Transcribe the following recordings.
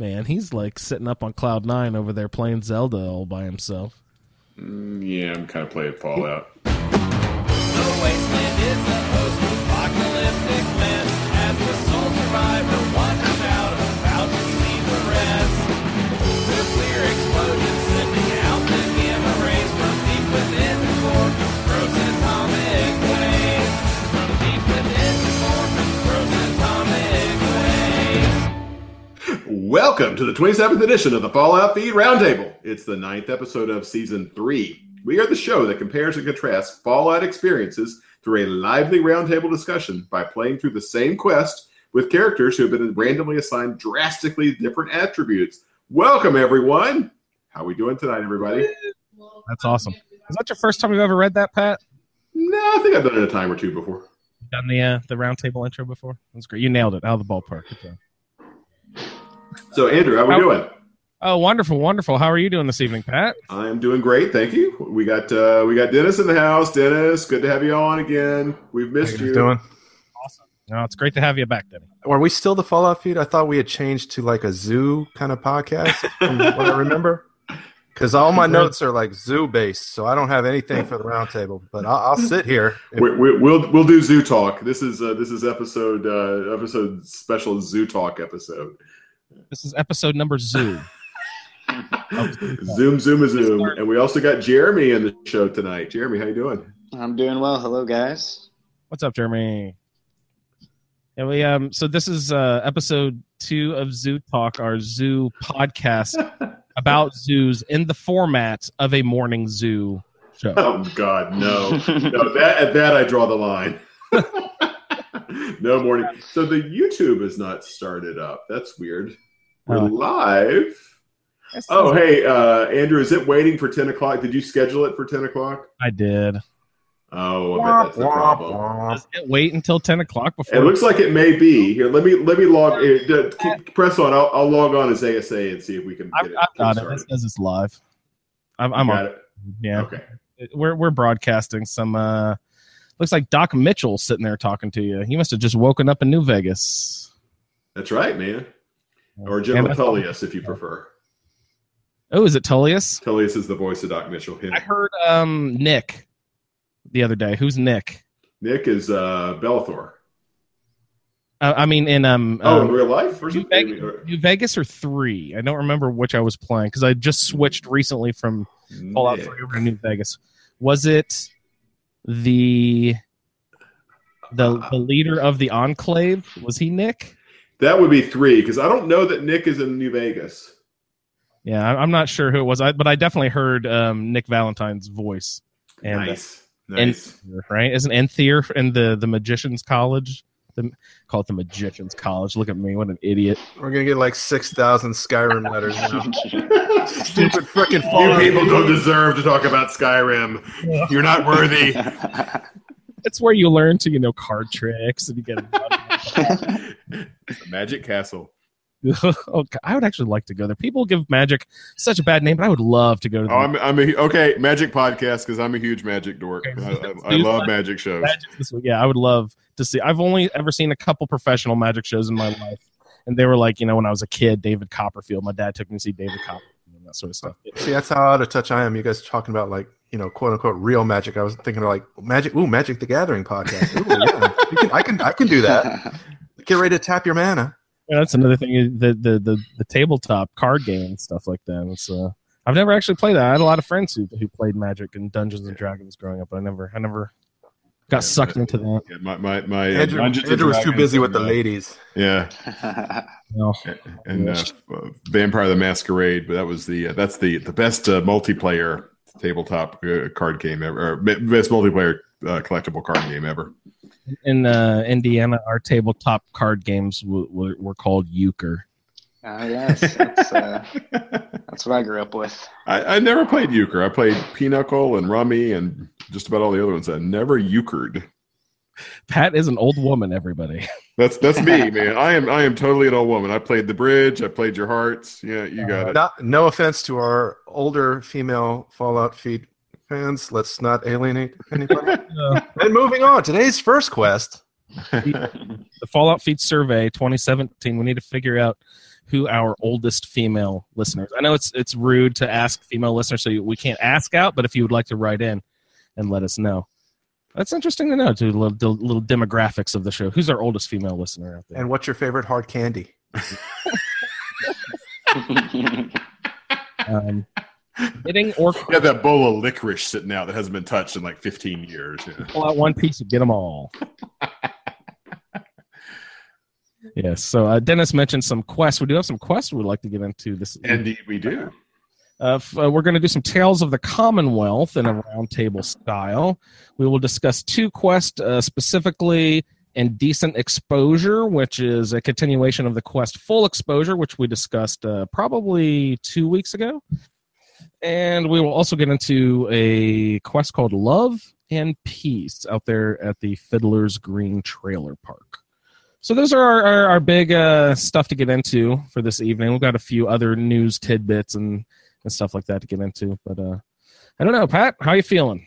Man, he's like sitting up on cloud nine over there playing Zelda all by himself. Mm, yeah, I'm kind of playing Fallout. Welcome to the 27th edition of the Fallout Feed Roundtable. It's the ninth episode of season three. We are the show that compares and contrasts Fallout experiences through a lively roundtable discussion by playing through the same quest with characters who have been randomly assigned drastically different attributes. Welcome, everyone. How are we doing tonight, everybody? That's awesome. Is that your first time you've ever read that, Pat? No, I think I've done it a time or two before. Done the uh, the round table intro before? That's great. You nailed it out of the ballpark. Job. So, Andrew, how are we How- doing? Oh, wonderful, wonderful. How are you doing this evening, Pat? I'm doing great, thank you. We got uh, we got Dennis in the house. Dennis, good to have you on again. We've How missed you you. guys doing? No, it's great to have you back, Denny. Are we still the Fallout feed? I thought we had changed to like a zoo kind of podcast from what I remember. Because all my notes are like zoo based, so I don't have anything for the roundtable. But I'll, I'll sit here. We, we, we'll we'll do zoo talk. This is uh, this is episode uh, episode special zoo talk episode. This is episode number Zoo. Zoom zoom zoom, and we also got Jeremy in the show tonight. Jeremy, how you doing? I'm doing well. Hello, guys. What's up, Jeremy? Yeah, we um. So this is uh episode two of Zoo Talk, our zoo podcast about zoos in the format of a morning zoo show. Oh God, no, no. That at that I draw the line. no morning. So the YouTube is not started up. That's weird. We're Oh. live. Oh, hey, uh, Andrew, is it waiting for ten o'clock? Did you schedule it for ten o'clock? I did. Oh, I bet that's the problem. Does it wait until ten o'clock before? It looks like it may be here. Let me let me log. keep- press on. I'll, I'll log on as ASA and see if we can I've, it. I've got it. started. It says it's live. I'm, I'm Got on. it. Yeah, Okay. we're we're broadcasting some. uh Looks like Doc Mitchell sitting there talking to you. He must have just woken up in New Vegas. That's right, man. Or General Tullius, if you prefer. Oh, is it Tullius? Tullius is the voice of Doc Mitchell. Yeah. I heard um Nick the other day. Who's Nick? Nick is uh, Belethor. Uh, I mean, in um, Oh, in um, real life? New. Vegas, Or- New Vegas or three? I don't remember which I was playing because I just switched recently from Fallout Three over to New Vegas. Was it the the the leader of the Enclave? Was he Nick? That would be three because I don't know that Nick is in New Vegas. Yeah, I- I'm not sure who it was, I, but I definitely heard um, Nick Valentine's voice. And, uh, nice, nice. right? Isn't Enthir in the the Magicians College? The, call it the Magicians College. Look at me, what an idiot! We're gonna get like six thousand Skyrim letters now. Stupid freaking you people don't deserve to talk about Skyrim. You're not worthy. It's where you learn to you know card tricks and you get. A magic castle. oh, God, I would actually like to go there. People give Magic such a bad name, but I would love to go to. The Oh, I'm, I'm a okay magic podcast because I'm a huge magic dork. Okay, I, I, I love magic shows. Magic. Yeah, I would love to see. I've only ever seen a couple professional Magic shows in my life, and they were like, you know, when I was a kid, David Copperfield. My dad took me to see David Copperfield and that sort of stuff. See, that's how out of touch I am. You guys talking about like you know, quote unquote, real magic. I was thinking of like magic. Ooh, Magic the Gathering podcast. Ooh, yeah. You can, I can I can do that. Get ready to tap your mana. Yeah, that's another thing. The the the, the tabletop card game and stuff like that. It's uh, I've never actually played that. I had a lot of friends who who played Magic and Dungeons and Dragons growing up, but I never I never got Yeah, sucked but- into that. Yeah, my my, my uh, Andrew, Andrew was too busy with and, the uh, ladies. Yeah, No. and uh, uh, Vampire the Masquerade, but that was the uh, that's the the best uh, multiplayer tabletop uh, card game ever, or best multiplayer uh, collectible card game ever. In uh, Indiana, our tabletop card games w- were, were called euchre. Ah, yes, that's, uh, that's what I grew up with. I, I never played euchre. I played pinochle and rummy and just about all the other ones. I never euchred. Pat is an old woman. Everybody. That's that's me, man. I am I am totally an old woman. I played the bridge. I played your hearts. Yeah, you got it. Not, no offense to our older female Fallout feed fans. Let's not alienate anybody. Uh, and moving on, today's first quest. the Fallout Feed Survey 2017. We need to figure out who our oldest female listeners. I know it's it's rude to ask female listeners, so we can't ask out. But if you would like to write in and let us know, that's interesting to know. To little, the little demographics of the show. Who's our oldest female listener out there? And what's your favorite hard candy? Um, knitting or You have that bowl of licorice sitting out that hasn't been touched in like 15 years. Yeah. pull out one piece and get them all. yes. So uh, Dennis mentioned some quests. We do have some quests we'd like to get into this. Indeed, we do. Uh, f- uh, we're going to do some Tales of the Commonwealth in a roundtable style. We will discuss two quests uh, specifically Indecent Exposure, which is a continuation of the quest Full Exposure, which we discussed uh, probably two weeks ago. And we will also get into a quest called Love and Peace out there at the Fiddler's Green Trailer Park. So those are our, our, our big uh, stuff to get into for this evening. We've got a few other news tidbits and and stuff like that to get into. But uh, I don't know, Pat. How you feeling?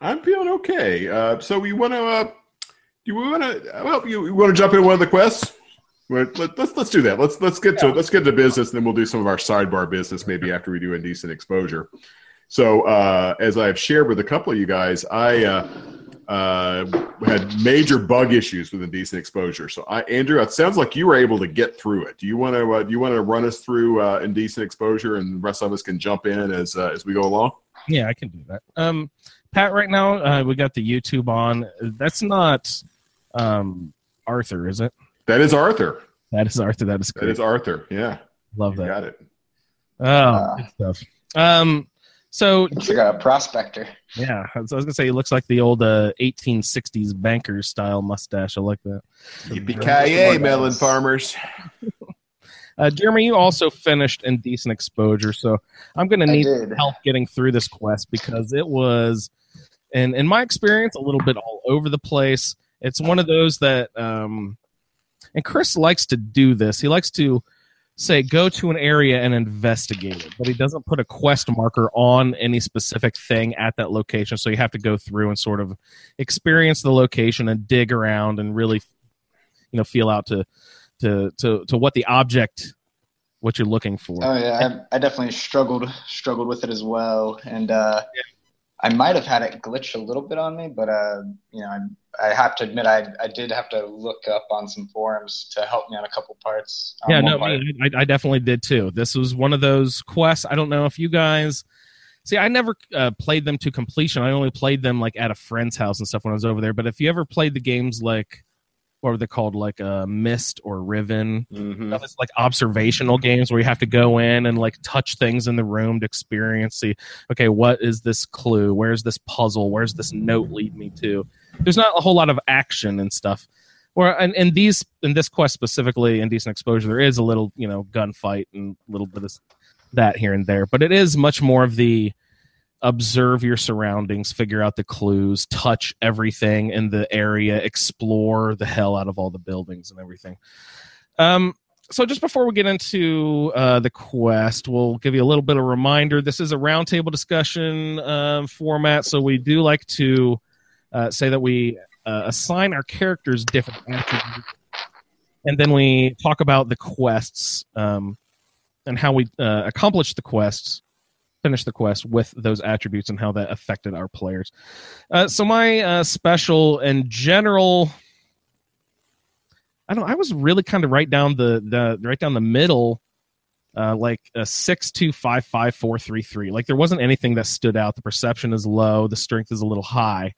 I'm feeling okay. Uh, so we want to. Uh, do we want to? Well, you, you want to jump into one of the quests? Well, Let, let's let's do that. Let's let's get to let's get to business, and then we'll do some of our sidebar business maybe after we do indecent exposure. So uh, as I've shared with a couple of you guys, I uh, uh, we had major bug issues with indecent exposure. So I, Andrew, it sounds like you were able to get through it. Do you want to uh, do you want to run us through uh, indecent exposure, and the rest of us can jump in as uh, as we go along? Yeah, I can do that. Um, Pat, right now uh, we got the YouTube on. That's not um, Arthur, is it? That is Arthur. That is Arthur. That is That great. is Arthur. Yeah, Love you that. got it. Oh, Uh, stuff. Um, so Looks like a prospector. yeah, so I was gonna say he looks like the old uh, 1860s banker style mustache. I like that. Yippee ki-yay, melon farmers. Uh, Jeremy, you also finished Indecent Exposure, so I'm gonna need help getting through this quest because it was, and in my experience, a little bit all over the place. It's one of those that, um, and Chris likes to do this. He likes to say go to an area and investigate it, but he doesn't put a quest marker on any specific thing at that location. So you have to go through and sort of experience the location and dig around and really, you know, feel out to to to to what the object what you're looking for. Oh yeah, I, I definitely struggled struggled with it as well, and uh, I might have had it glitch a little bit on me, but uh, you know, I, I have to admit I I did have to look up on some forums to help me on a couple parts. on yeah, no, part. I, I definitely did too. This was one of those quests. I don't know if you guys see. I never uh, played them to completion. I only played them like at a friend's house and stuff when I was over there. But if you ever played the games like what were they called, like uh, Myst or Riven, Mhm. it's like observational games where you have to go in and like touch things in the room to experience. See, okay, what is this clue? Where's this puzzle? Where's this note lead me to? There's not a whole lot of action and stuff. Or and in these in this quest specifically Indecent Exposure, there is a little you know gunfight and a little bit of that here and there, but it is much more of the observe your surroundings, figure out the clues, touch everything in the area, explore the hell out of all the buildings and everything. Um, so just before we get into uh, the quest, we'll give you a little bit of reminder. This is a roundtable discussion um, format, so we do like to uh, say that we uh, assign our characters different attributes, and then we talk about the quests um, and how we uh, accomplish the quests finish the quest with those attributes and how that affected our players. Uh, so my uh, special and general, I don't. I was really kind of right down the the right down the middle, uh, like a six two five five four three three. Like there wasn't anything that stood out. The perception is low. The strength is a little high,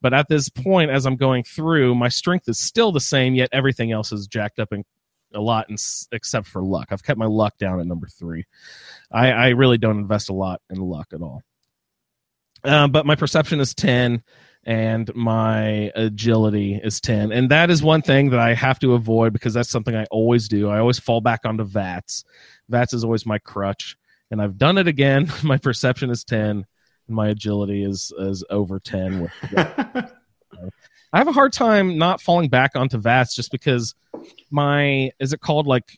but at this point, as I'm going through, my strength is still the same. Yet everything else is jacked up in a lot, in, except for luck. I've kept my luck down at number three. I, I really don't invest a lot in luck at all. Uh, but my perception is 10 and my agility is 10. And that is one thing that I have to avoid because that's something I always do. I always fall back onto VATS. VATS is always my crutch. And I've done it again. my perception is 10 and my agility is, is over 10. With I have a hard time not falling back onto VATS just because my, is it called like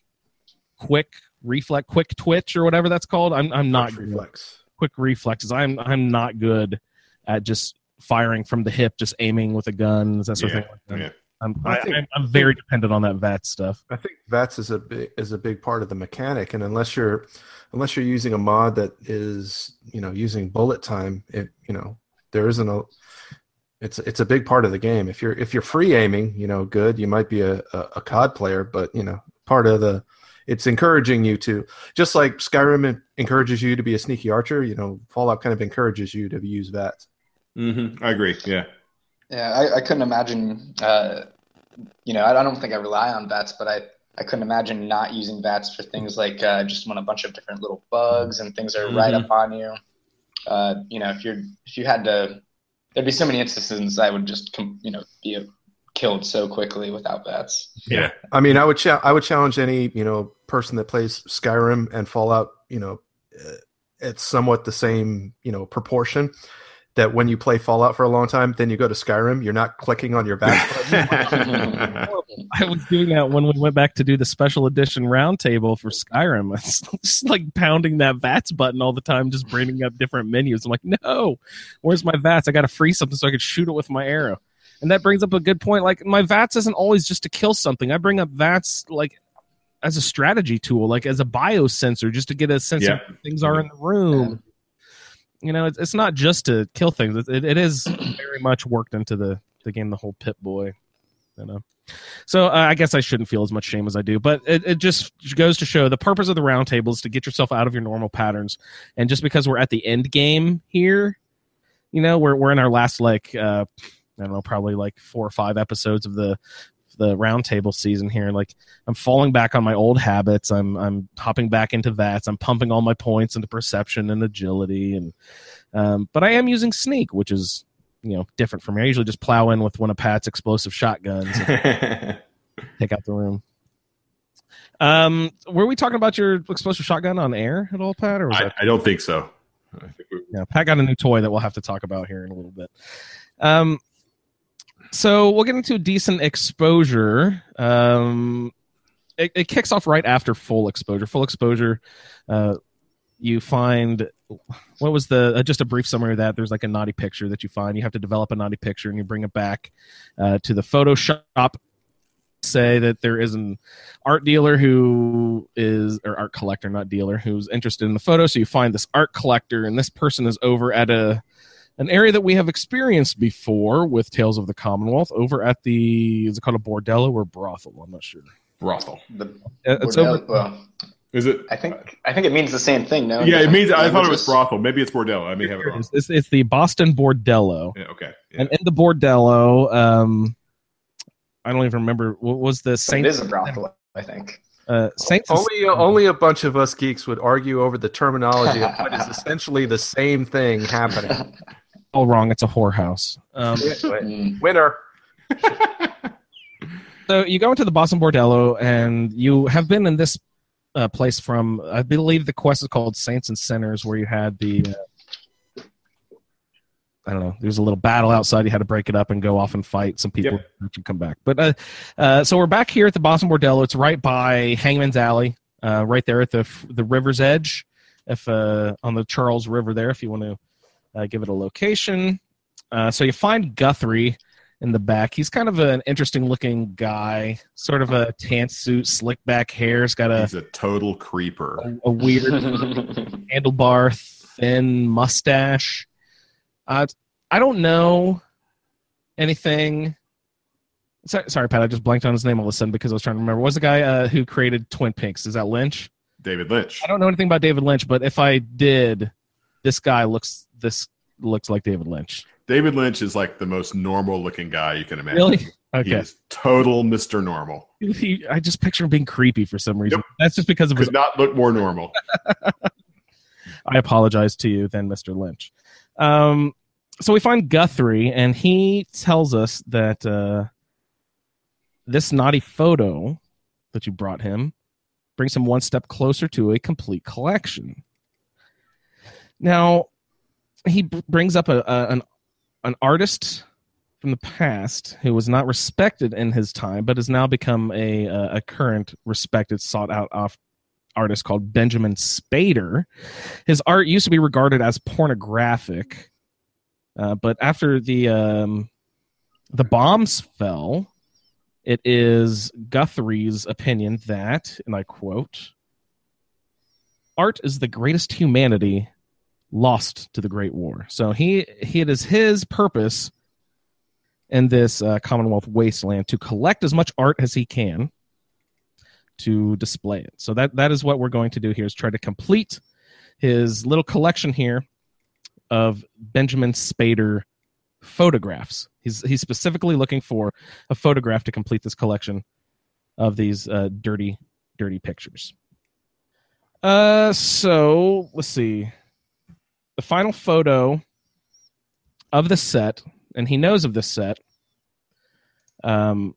quick reflex, quick twitch or whatever that's called? I'm, I'm not good reflex. quick reflexes. I'm I'm not good at just firing from the hip, just aiming with a gun, that sort yeah, of thing. yeah. I'm, I I think- am I'm very dependent on that VAT stuff. I think VATS is a big is a big part of the mechanic, and unless you're unless you're using a mod that is you know using bullet time, it you know there isn't a it's it's a big part of the game. If you're if you're free aiming, you know, good, you might be a, a, a COD player, but you know, part of the it's encouraging you to just like Skyrim encourages you to be a sneaky archer. You know, Fallout kind of encourages you to use VATS. Mm-hmm. I agree. Yeah. Yeah, I, I couldn't imagine. Uh, you know, I, I don't think I rely on VATS, but I, I couldn't imagine not using VATS for things like uh, just when a bunch of different little bugs and things are right Mhm. up on you. Uh, you know, if you're if you had to, there'd be so many instances I would just you know be killed so quickly without VATS. Yeah. I mean, I would cha- I would challenge any you know person that plays Skyrim and Fallout, you know, uh, it's somewhat the same you know proportion. That when you play Fallout for a long time, then you go to Skyrim, you're not clicking on your VATS button. I was doing that when we went back to do the special edition roundtable for Skyrim. It's just like pounding that VATS button all the time, just bringing up different menus. I'm like, no, where's my VATS? I got to free something so I could shoot it with my arrow. And that brings up a good point. Like my VATS isn't always just to kill something. I bring up VATS like as a strategy tool, like as a biosensor, just to get a sense Yeah. of where things are in the room. You know, it's, it's not just to kill things. It, it, it is very much worked into the, the game, the whole Pip-Boy. You know. So uh, I guess I shouldn't feel as much shame as I do, but it, it just goes to show the purpose of the roundtable is to get yourself out of your normal patterns. And just because we're at the end game here, you know, we're we're in our last like uh, I don't know, probably like four or five episodes of the the roundtable season here. Like I'm falling back on my old habits. I'm I'm hopping back into VATS. I'm pumping all my points into perception and agility, and um, but I am using sneak, which is you know different from me. I usually just plow in with one of Pat's explosive shotguns. And, take out the room. Um, were we talking about your explosive shotgun on air at all, Pat? Or was I, that I don't think so. I think yeah? Pat got a new toy that we'll have to talk about here in a little bit. Um, so we'll get into decent exposure. Um, it, it kicks off right after full exposure. Full exposure, uh, you find what was the uh, just a brief summary of that? There's like a naughty picture that you find. You have to develop a naughty picture and you bring it back uh, to the Photoshop. Say that there is an art dealer who is or art collector, not dealer, who's interested in the photo. So you find this art collector, and this person is over at a an area that we have experienced before with Tales of the Commonwealth over at the is it called a bordello or brothel? I'm not sure. Brothel. The, Uh, It's bordel- over. well, Is it? I think I think it means the same thing. No, Yeah, it means. I thought it was brothel. Maybe it's bordello. I may have it wrong. It's, it's the Boston Bordello. Yeah, okay. Yeah. And in the bordello, um, I don't even remember what was the But Saint It is a brothel, I think. uh, Saints. only only a bunch of us geeks would argue over the terminology of what is essentially the same thing happening. All wrong. It's a whorehouse. Um, Mm. Winner. so you go into the Boston Bordello, and you have been in this uh, place from, I believe, the quest is called Saints and Sinners, where you had the. Uh, I don't know. There's a little battle outside. You had to break it up and go off and fight some people Yep. that you come back. But uh, uh, so we're back here at the Boston Bordello. It's right by Hangman's Alley, uh, right there at the the river's edge. If uh, on the Charles River there, if you want to uh, give it a location. Uh, so you find Guthrie in the back. He's kind of an interesting looking guy, sort of a tan suit, slick back hair. He's got a, He's a total creeper. a, a weird handlebar, thin mustache. Uh, I don't know anything. Sorry, sorry, Pat. I just blanked on his name all of a sudden because I was trying to remember. What was the guy uh, who created Twin Peaks? Is that Lynch? David Lynch. I don't know anything about David Lynch, but if I did, this guy looks this looks like David Lynch. David Lynch is like the most normal looking guy you can imagine. Really? He Okay. is total Mr. Normal. He, I just picture him being creepy for some reason. That's just because of his Could not look more normal. I apologize to you, then, Mr. Lynch. Um, so we find Guthrie, and he tells us that uh, this naughty photo that you brought him brings him one step closer to a complete collection. Now, he b- brings up a, a an an artist from the past who was not respected in his time, but has now become a a, a current respected, sought out off artist called Benjamin Spader. His art used to be regarded as pornographic, uh, but after the um, the bombs fell, It is Guthrie's opinion that, and I quote, art is the greatest humanity lost to the Great War. So he, he it is his purpose in this uh, Commonwealth wasteland to collect as much art as he can to display it. So that that is what we're going to do here is try to complete his little collection here of Benjamin Spader photographs. He's he's specifically looking for a photograph to complete this collection of these uh, dirty dirty pictures. Uh, so let's see. The final photo of the set, and he knows of this set, um,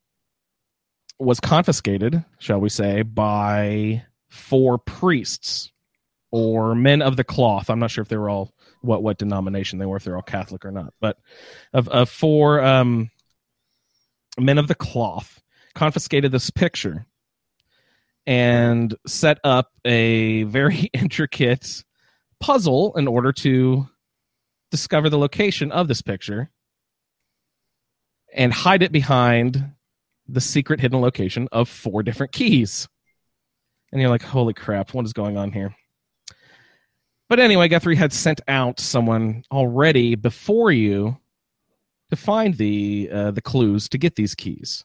was confiscated, shall we say, by four priests or men of the cloth. I'm not sure if they were all what what denomination they were, if they're all Catholic or not, but of, of four um, men of the cloth confiscated this picture and set up a very intricate puzzle in order to discover the location of this picture and hide it behind the secret hidden location of four different keys. And you're like, holy crap, what is going on here? But anyway, Guthrie had sent out someone already before you to find the uh, the clues to get these keys.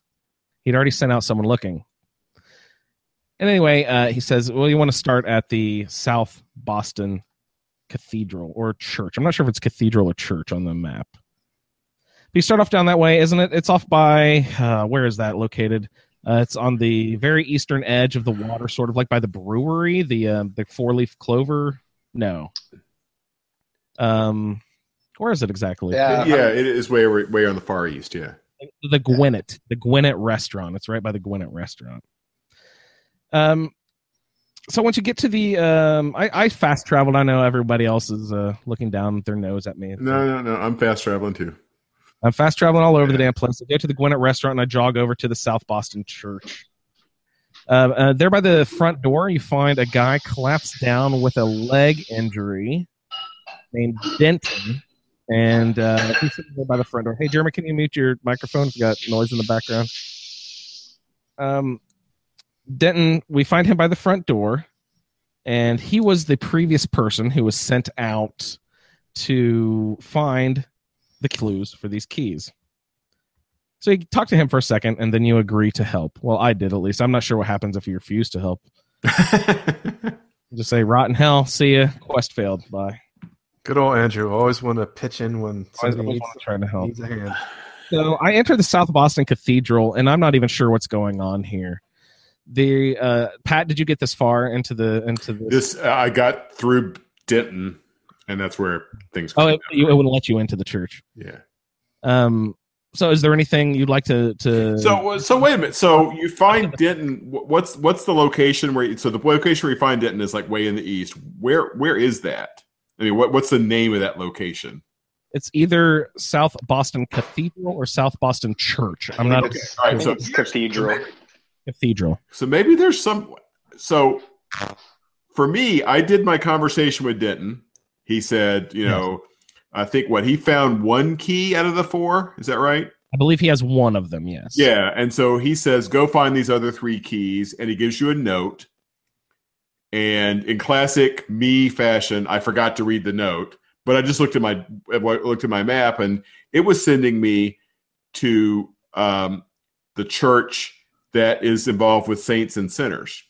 He'd already sent out someone looking. And anyway, uh, he says, "Well, you want to start at the South Boston Cathedral or church. I'm not sure if it's cathedral or church on the map. But you start off down that way, isn't it? It's off by uh, where is that located? Uh, it's on the very eastern edge of the water, sort of like by the brewery, the uh, the four leaf clover. No. Um, where is it exactly? Yeah. yeah, it is way way on the far east. Yeah. the Gwinnett, the Gwinnett restaurant. It's right by the Gwinnett restaurant. Um, so once you get to the, um, I, I fast traveled. I know everybody else is uh, looking down their nose at me. No, no, no. I'm fast traveling too. I'm fast traveling all over the damn place. I go to the Gwinnett restaurant and I jog over to the South Boston Church. Uh, uh, there by the front door, you find a guy collapsed down with a leg injury named Denton. And uh, he's sitting there by the front door. Hey, Jeremy, can you mute your microphone? You got noise in the background. Um, Denton, we find him by the front door, and he was the previous person who was sent out to find the clues for these keys. So you talk to him for a second, and then you agree to help. Well, I did at least. I'm not sure what happens if you refuse to help. Just say rotten hell. See ya. Quest failed. Bye. Good old Andrew. Always want to pitch in when I was somebody needs, trying to help. needs a hand. So I enter the South Boston Cathedral, and I'm not even sure what's going on here. The uh, Pat, did you get this far into the into this? This uh, I got through Denton, and that's where things. oh, come it, it wouldn't let you into the church. yeah. Um, so is there anything you'd like to to? So, so wait a minute. So you find Denton. What's what's the location where? You, so the location where you find Denton is like way in the east. Where where is that? I mean, what what's the name of that location? it's either South Boston Cathedral or South Boston Church. I'm not Okay. All right. So It's cathedral. Cathedral. So maybe there's some. So for me, I did my conversation with Denton. He said, you know, I think what he found one key out of the four. Is that right? I believe he has one of them. Yes. Yeah. And so he says, go find these other three keys, and he gives you a note. And in classic me fashion, I forgot to read the note, but I just looked at my looked at my map, and it was sending me to um, the church that is involved with saints and sinners.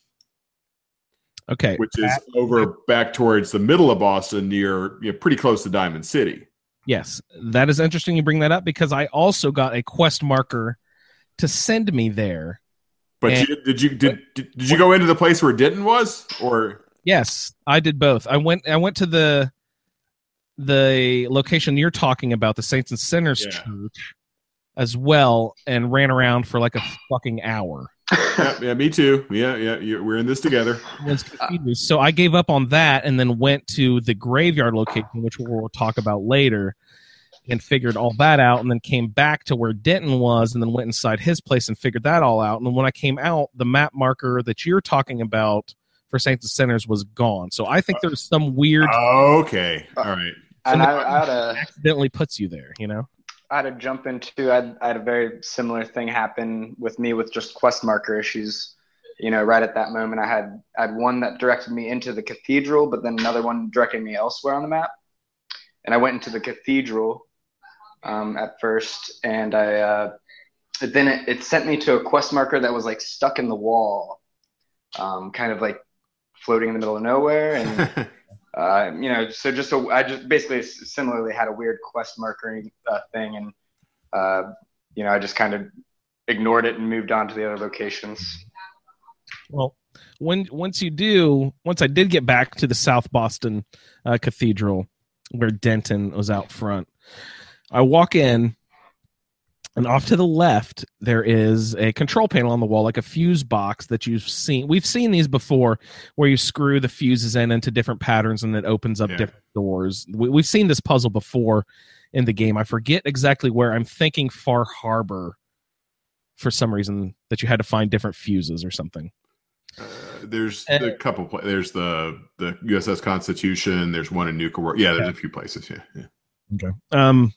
Okay. which is over back towards the middle of Boston, near you know, pretty close to Diamond City. Yes, that is interesting. You bring that up because I also got a quest marker to send me there. But And- you, did you did, did did you go into the place where Denton was, or Yes, I did both. I went. I went to the the location you're talking about, the Saints and Sinners Yeah. Church, as well, and ran around for like a fucking hour. yeah, yeah, me too. Yeah, yeah, you, we're in this together. So I gave up on that and then went to the graveyard location, which we'll talk about later, and figured all that out. And then came back to where Denton was, and then went inside his place and figured that all out. And then when I came out, the map marker that you're talking about for Saints and Sinners was gone. So I think there's some weird Okay, all right. And I, I had a accidentally puts you there. You know? I had to jump into. I, I had a very similar thing happen with me with just quest marker issues. You know, right at that moment, I had I had one that directed me into the cathedral, but then another one directed me elsewhere on the map. And I went into the cathedral um, at first, and I uh, then it, it sent me to a quest marker that was like stuck in the wall, um, kind of like floating in the middle of nowhere, and uh, you know, so just a, I just basically similarly had a weird quest markering uh, thing, and uh, you know, I just kind of ignored it and moved on to the other locations. Well, when once you do, once I did get back to the South Boston uh, Cathedral, where Denton was out front, I walk in, and off to the left there is a control panel on the wall, like a fuse box that you've seen. We've seen these before, where you screw the fuses in into different patterns, and it opens up Yeah. different doors. We, we've seen this puzzle before in the game. I forget exactly where. I'm thinking Far Harbor. For some reason, that you had to find different fuses or something. Uh, there's And- a couple. Pla- there's the the USS Constitution. There's one in Nuka-World. Yeah, there's Yeah. a few places. Yeah, yeah. Okay. Um.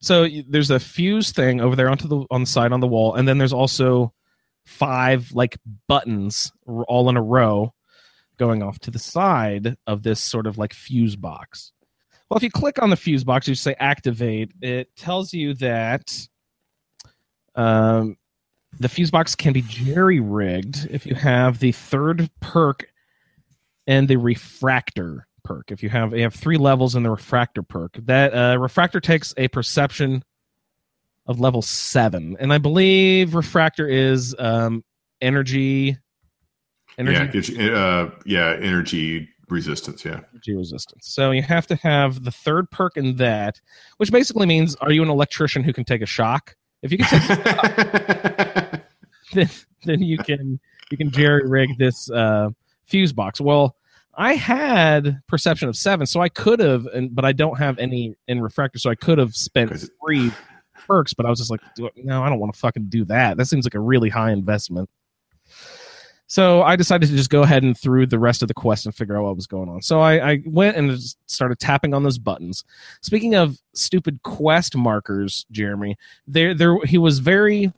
So there's a fuse thing over there onto the on the side on the wall, and then there's also five like buttons all in a row going off to the side of this sort of like fuse box. Well, if you click on the fuse box, you say activate. It tells you that um, the fuse box can be jerry rigged if you have the third perk and the refractor perk. If you have you have three levels in the refractor perk, that uh, refractor takes a perception of level seven, and I believe refractor is um, energy energy Yeah, uh, yeah, energy resistance. Yeah. energy resistance. So you have to have the third perk in that, which basically means are you an electrician who can take a shock? If you can take then, then you can you can jerry rig this uh, fuse box. Well, I had perception of seven, so I could have, and but I don't have any in refractor, so I could have spent three perks. But I was just like, no, I don't want to fucking do that. That seems like a really high investment. So I decided to just go ahead and through the rest of the quest and figure out what was going on. So I, I went and just started tapping on those buttons. Speaking of stupid quest markers, Jeremy, there there he was very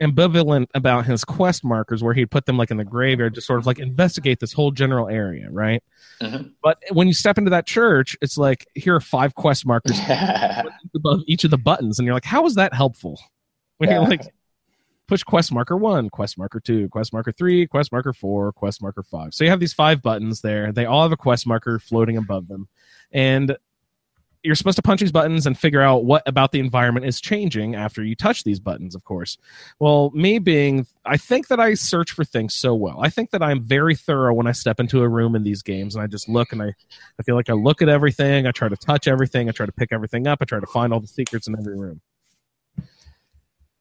ambivalent about his quest markers where he'd put them like in the graveyard to sort of like investigate this whole general area, right? Mhm. But when you step into that church, it's like here are five quest markers above each of the buttons, and you're like, how is that helpful? When you're like push quest marker one, quest marker two, quest marker three, quest marker four, quest marker five. So you have these five buttons there. They all have a quest marker floating above them. And you're supposed to punch these buttons and figure out what about the environment is changing after you touch these buttons, of course. Well, me being, I think that I search for things so well. I think that I'm very thorough when I step into a room in these games and I just look and I, I feel like I look at everything. I try to touch everything. I try to pick everything up. I try to find all the secrets in every room.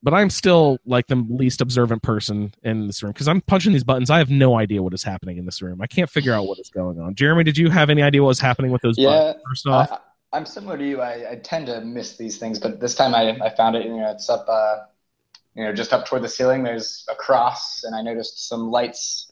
But I'm still like the least observant person in this room because I'm punching these buttons. I have no idea what is happening in this room. I can't figure out what is going on. Jeremy, did you have any idea what was happening with those Yeah, buttons? First off, I, I'm similar to you. I, I tend to miss these things, but this time I, I found it. You know, it's up, uh, you know, just up toward the ceiling. There's a cross, and I noticed some lights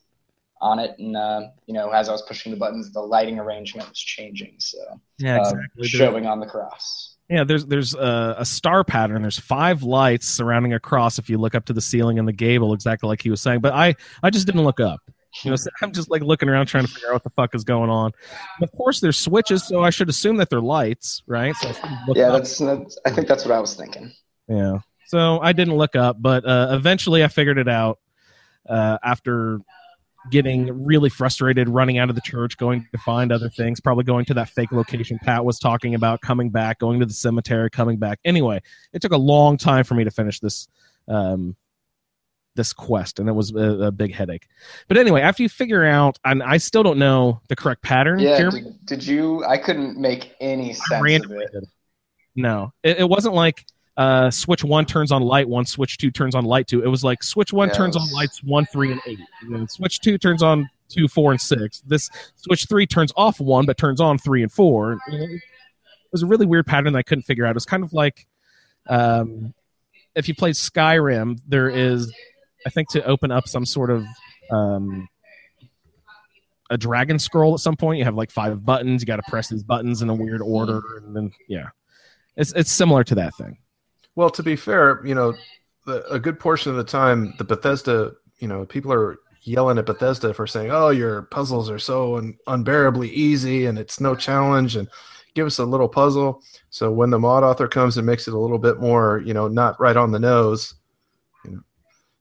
on it. And uh, you know, as I was pushing the buttons, the lighting arrangement was changing. So yeah, uh, exactly. There- showing on the cross. Yeah, there's there's a, a star pattern. There's five lights surrounding a cross. If you look up to the ceiling and the gable, exactly like he was saying. But I I just didn't look up. You know, so I'm just like looking around trying to figure out what the fuck is going on. And of course, there's switches, so I should assume that they're lights, right? So Yeah, that's, that's. I think that's what I was thinking. Yeah. So I didn't look up, but uh, eventually I figured it out uh, after getting really frustrated, running out of the church, going to find other things, probably going to that fake location Pat was talking about, coming back, going to the cemetery, coming back. Anyway, it took a long time for me to finish this. Um, this quest and it was a, a big headache but anyway after you figure out and i still don't know the correct pattern Yeah. Did, did you? I couldn't make any sense of it. did. No, it, it wasn't like uh, switch one turns on light one, switch two turns on light two. It was like switch one it turns on lights one, three, and eight. And then switch two turns on two, four, and six. This switch three turns off one, but turns on three and four. It was a really weird pattern that I couldn't figure out. It was kind of like um, if you play Skyrim, there is, I think, to open up some sort of um, a dragon scroll at some point. You have like five buttons. You got to press these buttons in a weird order, and then yeah. It's it's similar to that thing. Well, to be fair, you know, the, a good portion of the time, the Bethesda, you know, people are yelling at Bethesda for saying, "Oh, your puzzles are so un- unbearably easy, and it's no challenge." And give us a little puzzle. So when the mod author comes and makes it a little bit more, you know, not right on the nose,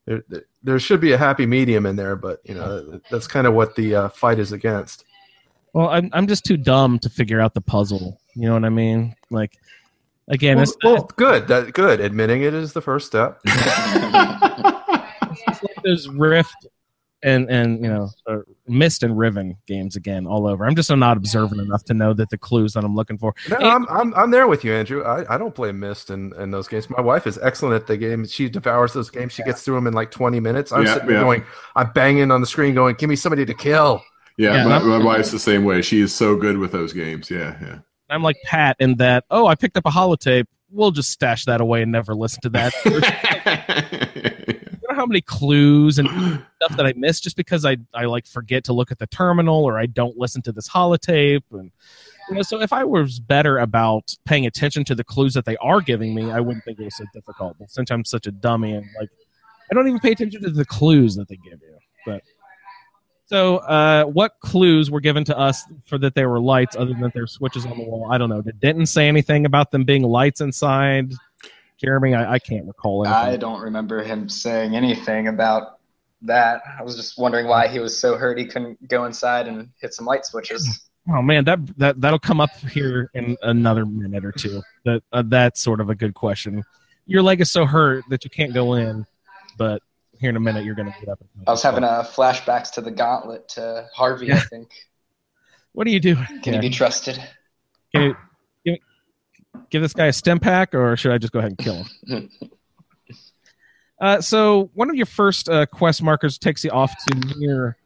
there, there, there should be a happy medium in there. But you know, that's kind of what the uh, fight is against. Well, I'm I'm just too dumb to figure out the puzzle. You know what I mean? Like, again, Well, it's, well, good, that good. Admitting it is the first step. it's like those Rift and and you know uh, Myst and Riven games again all over. I'm just not observant enough to know that the clues that I'm looking for. No, I'm, I'm I'm there with you, Andrew. I, I don't play Myst in, in those games. My wife is excellent at the game. She devours those games. She gets through them in like 20 minutes. I'm Yeah, sitting yeah. going, I'm banging on the screen, going, "Give me somebody to kill." Yeah, Yeah, my, my wife's the same way. She is so good with those games. Yeah, yeah. I'm like Pat in that. Oh, I picked up a holotape. We'll just stash that away and never listen to that. know how many clues and stuff that I miss just because I, I like forget to look at the terminal or I don't listen to this holotape and you know so if I was better about paying attention to the clues that they are giving me I wouldn't think it was so difficult but since I'm such a dummy and like I don't even pay attention to the clues that they give you but so uh, what clues were given to us for that they were lights other than that they're switches on the wall? I don't know. They did Denton say anything about them being lights inside Jeremy I, I can't recall anything I don't remember him saying anything about that. I was just wondering why he was so hurt he couldn't go inside and hit some light switches. Oh man, that that that'll come up here in another minute or two. That uh, that's sort of a good question. Your leg is so hurt that you can't go in, but here in a minute you're going to get up. And I was having a flashbacks to the gauntlet to Harvey, I think. What are you doing? Can you be trusted? Can you give, give this guy a stimpak, or should I just go ahead and kill him? Uh, so one of your first uh, quest markers takes you off to near.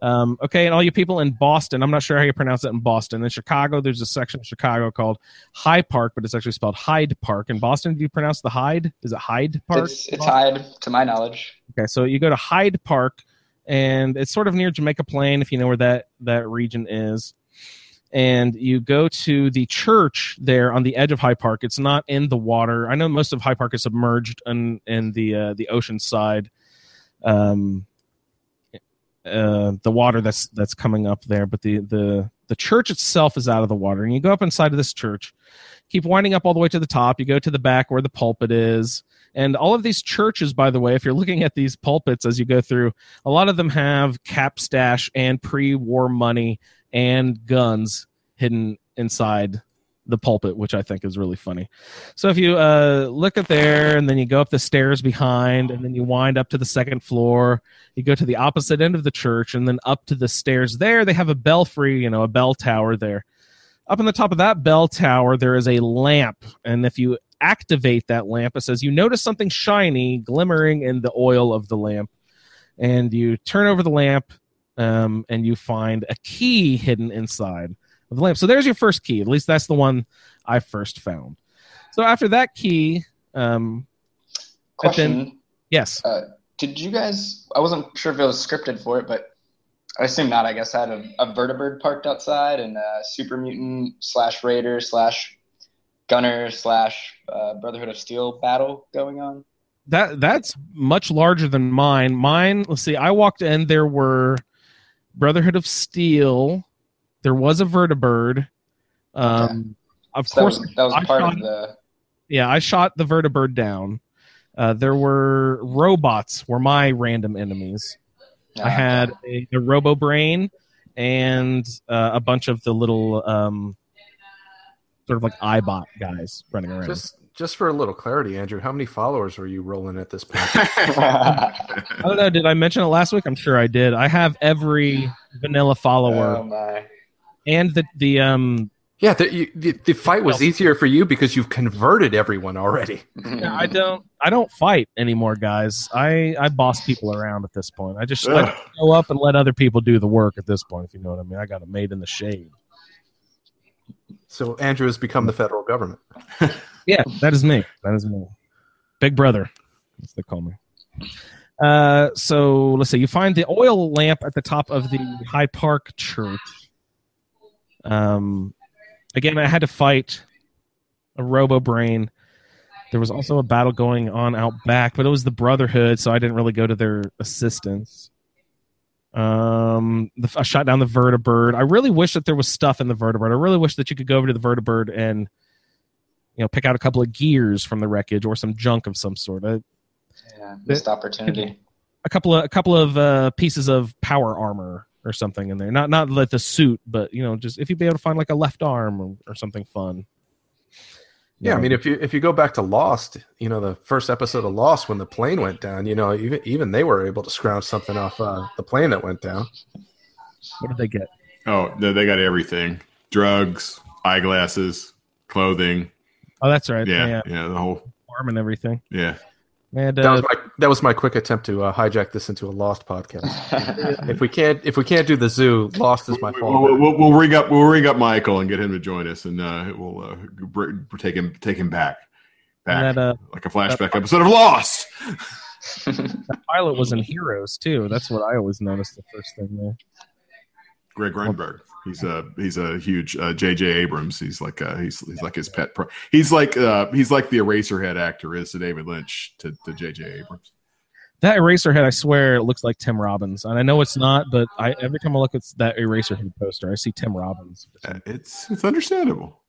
Um, okay, and all you people in Boston, I'm not sure how you pronounce it in Boston. In Chicago, there's a section of Chicago called High Park, but it's actually spelled Hyde Park. In Boston, do you pronounce the Hyde? Is it Hyde Park? It's, it's tied, to my knowledge. Okay, so you go to Hyde Park, and it's sort of near Jamaica Plain, if you know where that that region is. And you go to the church there on the edge of High Park. It's not in the water. I know most of High Park is submerged in in the uh, the ocean side. Um, uh, the water that's that's coming up there, but the the the church itself is out of the water. And you go up inside of this church, keep winding up all the way to the top. You go to the back where the pulpit is, and all of these churches, by the way, if you're looking at these pulpits as you go through, a lot of them have cap stash and pre-war money and guns hidden inside the pulpit, which I think is really funny. So if you uh, look at there, and then you go up the stairs behind, and then you wind up to the second floor, you go to the opposite end of the church, and then up to the stairs there, they have a belfry, you know, a bell tower there. Up on the top of that bell tower, there is a lamp, and if you activate that lamp, it says you notice something shiny glimmering in the oil of the lamp, and you turn over the lamp, um, and you find a key hidden inside of the lamp. So there's your first key. At least that's the one I first found. So after that key, um, But then- Question: yes, Did you guys? I wasn't sure if it was scripted for it, but I assume not. I guess I had a, a vertibird parked outside and a super mutant slash raider slash gunner slash uh, Brotherhood of Steel battle going on. that that's much larger than mine. Mine, let's see, I walked in. There were Brotherhood of Steel. There was a vertibird. Um, Of So that course, was, that was part shot- of the. yeah, I shot the vertibird down. Uh, there were robots were my random enemies. I uh, had a, a Robo Brain and uh, a bunch of the little um, sort of like eyebot guys running around. Just just for a little clarity, Andrew, how many followers are you rolling at this point? I don't know. Did I mention it last week? I'm sure I did. I have every vanilla follower oh my! and the the um. yeah, the, you, the the fight was easier for you because you've converted everyone already. yeah, I don't. I don't fight anymore, guys. I I boss people around at this point. I just let go up and let other people do the work at this point. If you know what I mean. I got it made in the shade. So Andrew has become the federal government. Yeah, that is me. That is me. Big brother, as they call me. Uh, so let's see. You find the oil lamp at the top of the High Park Church. Um, again, I had to fight a Robo Brain. There was also a battle going on out back, but it was the Brotherhood, so I didn't really go to their assistance. Um, the, I shot down the Vertibird. I really wish that there was stuff in the Vertibird. I really wish that you could go over to the Vertibird and you know pick out a couple of gears from the wreckage or some junk of some sort. A, Yeah, missed opportunity. a couple of a couple of uh, pieces of power armor or something in there. Not not like the suit, but you know, just if you'd be able to find like a left arm or, or something fun. Yeah, I mean, if you if you go back to Lost, you know, the first episode of Lost when the plane went down, you know, even even they were able to scrounge something off uh, the plane that went down. what did they get? Oh, they they got everything: drugs, eyeglasses, clothing. Oh, that's right. Yeah, Yeah, yeah, the whole. arm and everything. Yeah, And That uh, was my that was my quick attempt to uh, hijack this into a Lost podcast. if we can't if we can't do the zoo, Lost is my fault. we'll, we'll, we'll ring up we'll ring up Michael and get him to join us, and uh, we'll uh, br- take him take him back, back that uh, like a flashback episode of Lost. that pilot was in Heroes too. That's what I always noticed the first thing there. Greg Grunberg. He's a he's a huge uh, J.J. Abrams. He's like uh, he's he's like his pet. Pro- he's like uh, he's like the Eraserhead actor is to David Lynch to, to J.J. Abrams. That Eraserhead, I swear, it looks like Tim Robbins, and I know it's not, but I every time I look at that Eraserhead poster, I see Tim Robbins. Uh, It's it's understandable.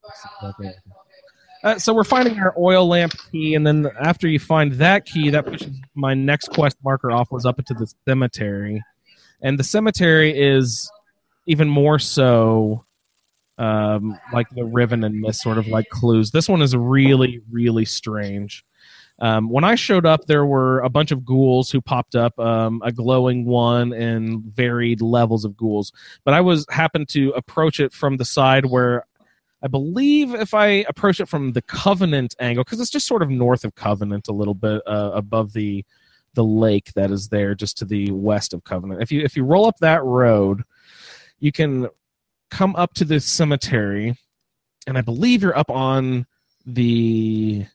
Uh, so we're finding our oil lamp key, and then after you find that key, that pushes my next quest marker off was up into the cemetery, and the cemetery is even more so um, like the Riven and Myst sort of like clues. This one is really, really strange. Um, when I showed up, there were a bunch of ghouls who popped up, um, a glowing one and varied levels of ghouls. But I was happened to approach it from the side where I believe if I approach it from the Covenant angle, because it's just sort of north of Covenant, a little bit uh, above the the lake that is there, just to the west of Covenant. If you if you roll up that road, you can come up to the cemetery, and I believe you're up on the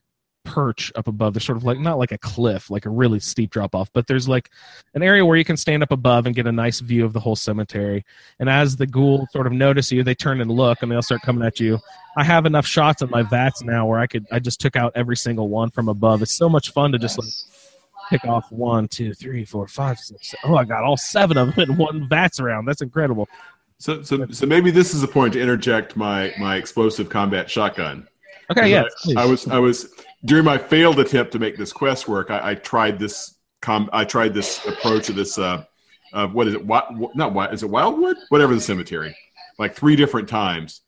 perch up above. There's sort of like not like a cliff, like a really steep drop off, but there's like an area where you can stand up above and get a nice view of the whole cemetery. And as the ghouls sort of notice you, they turn and look and they'll start coming at you. I have enough shots in my vats now where I could I just took out every single one from above. It's so much fun to just like pick off one, two, three, four, five, six. seven. Oh, I got all seven of them in one vats around. That's incredible. So so so maybe this is a point to interject my my explosive combat shotgun. Okay, yeah. I, I was I was during my failed attempt to make this quest work. I, I tried this com I tried this approach of this uh, uh what is it? What not what is it? Wildwood? Whatever the cemetery, like three different times.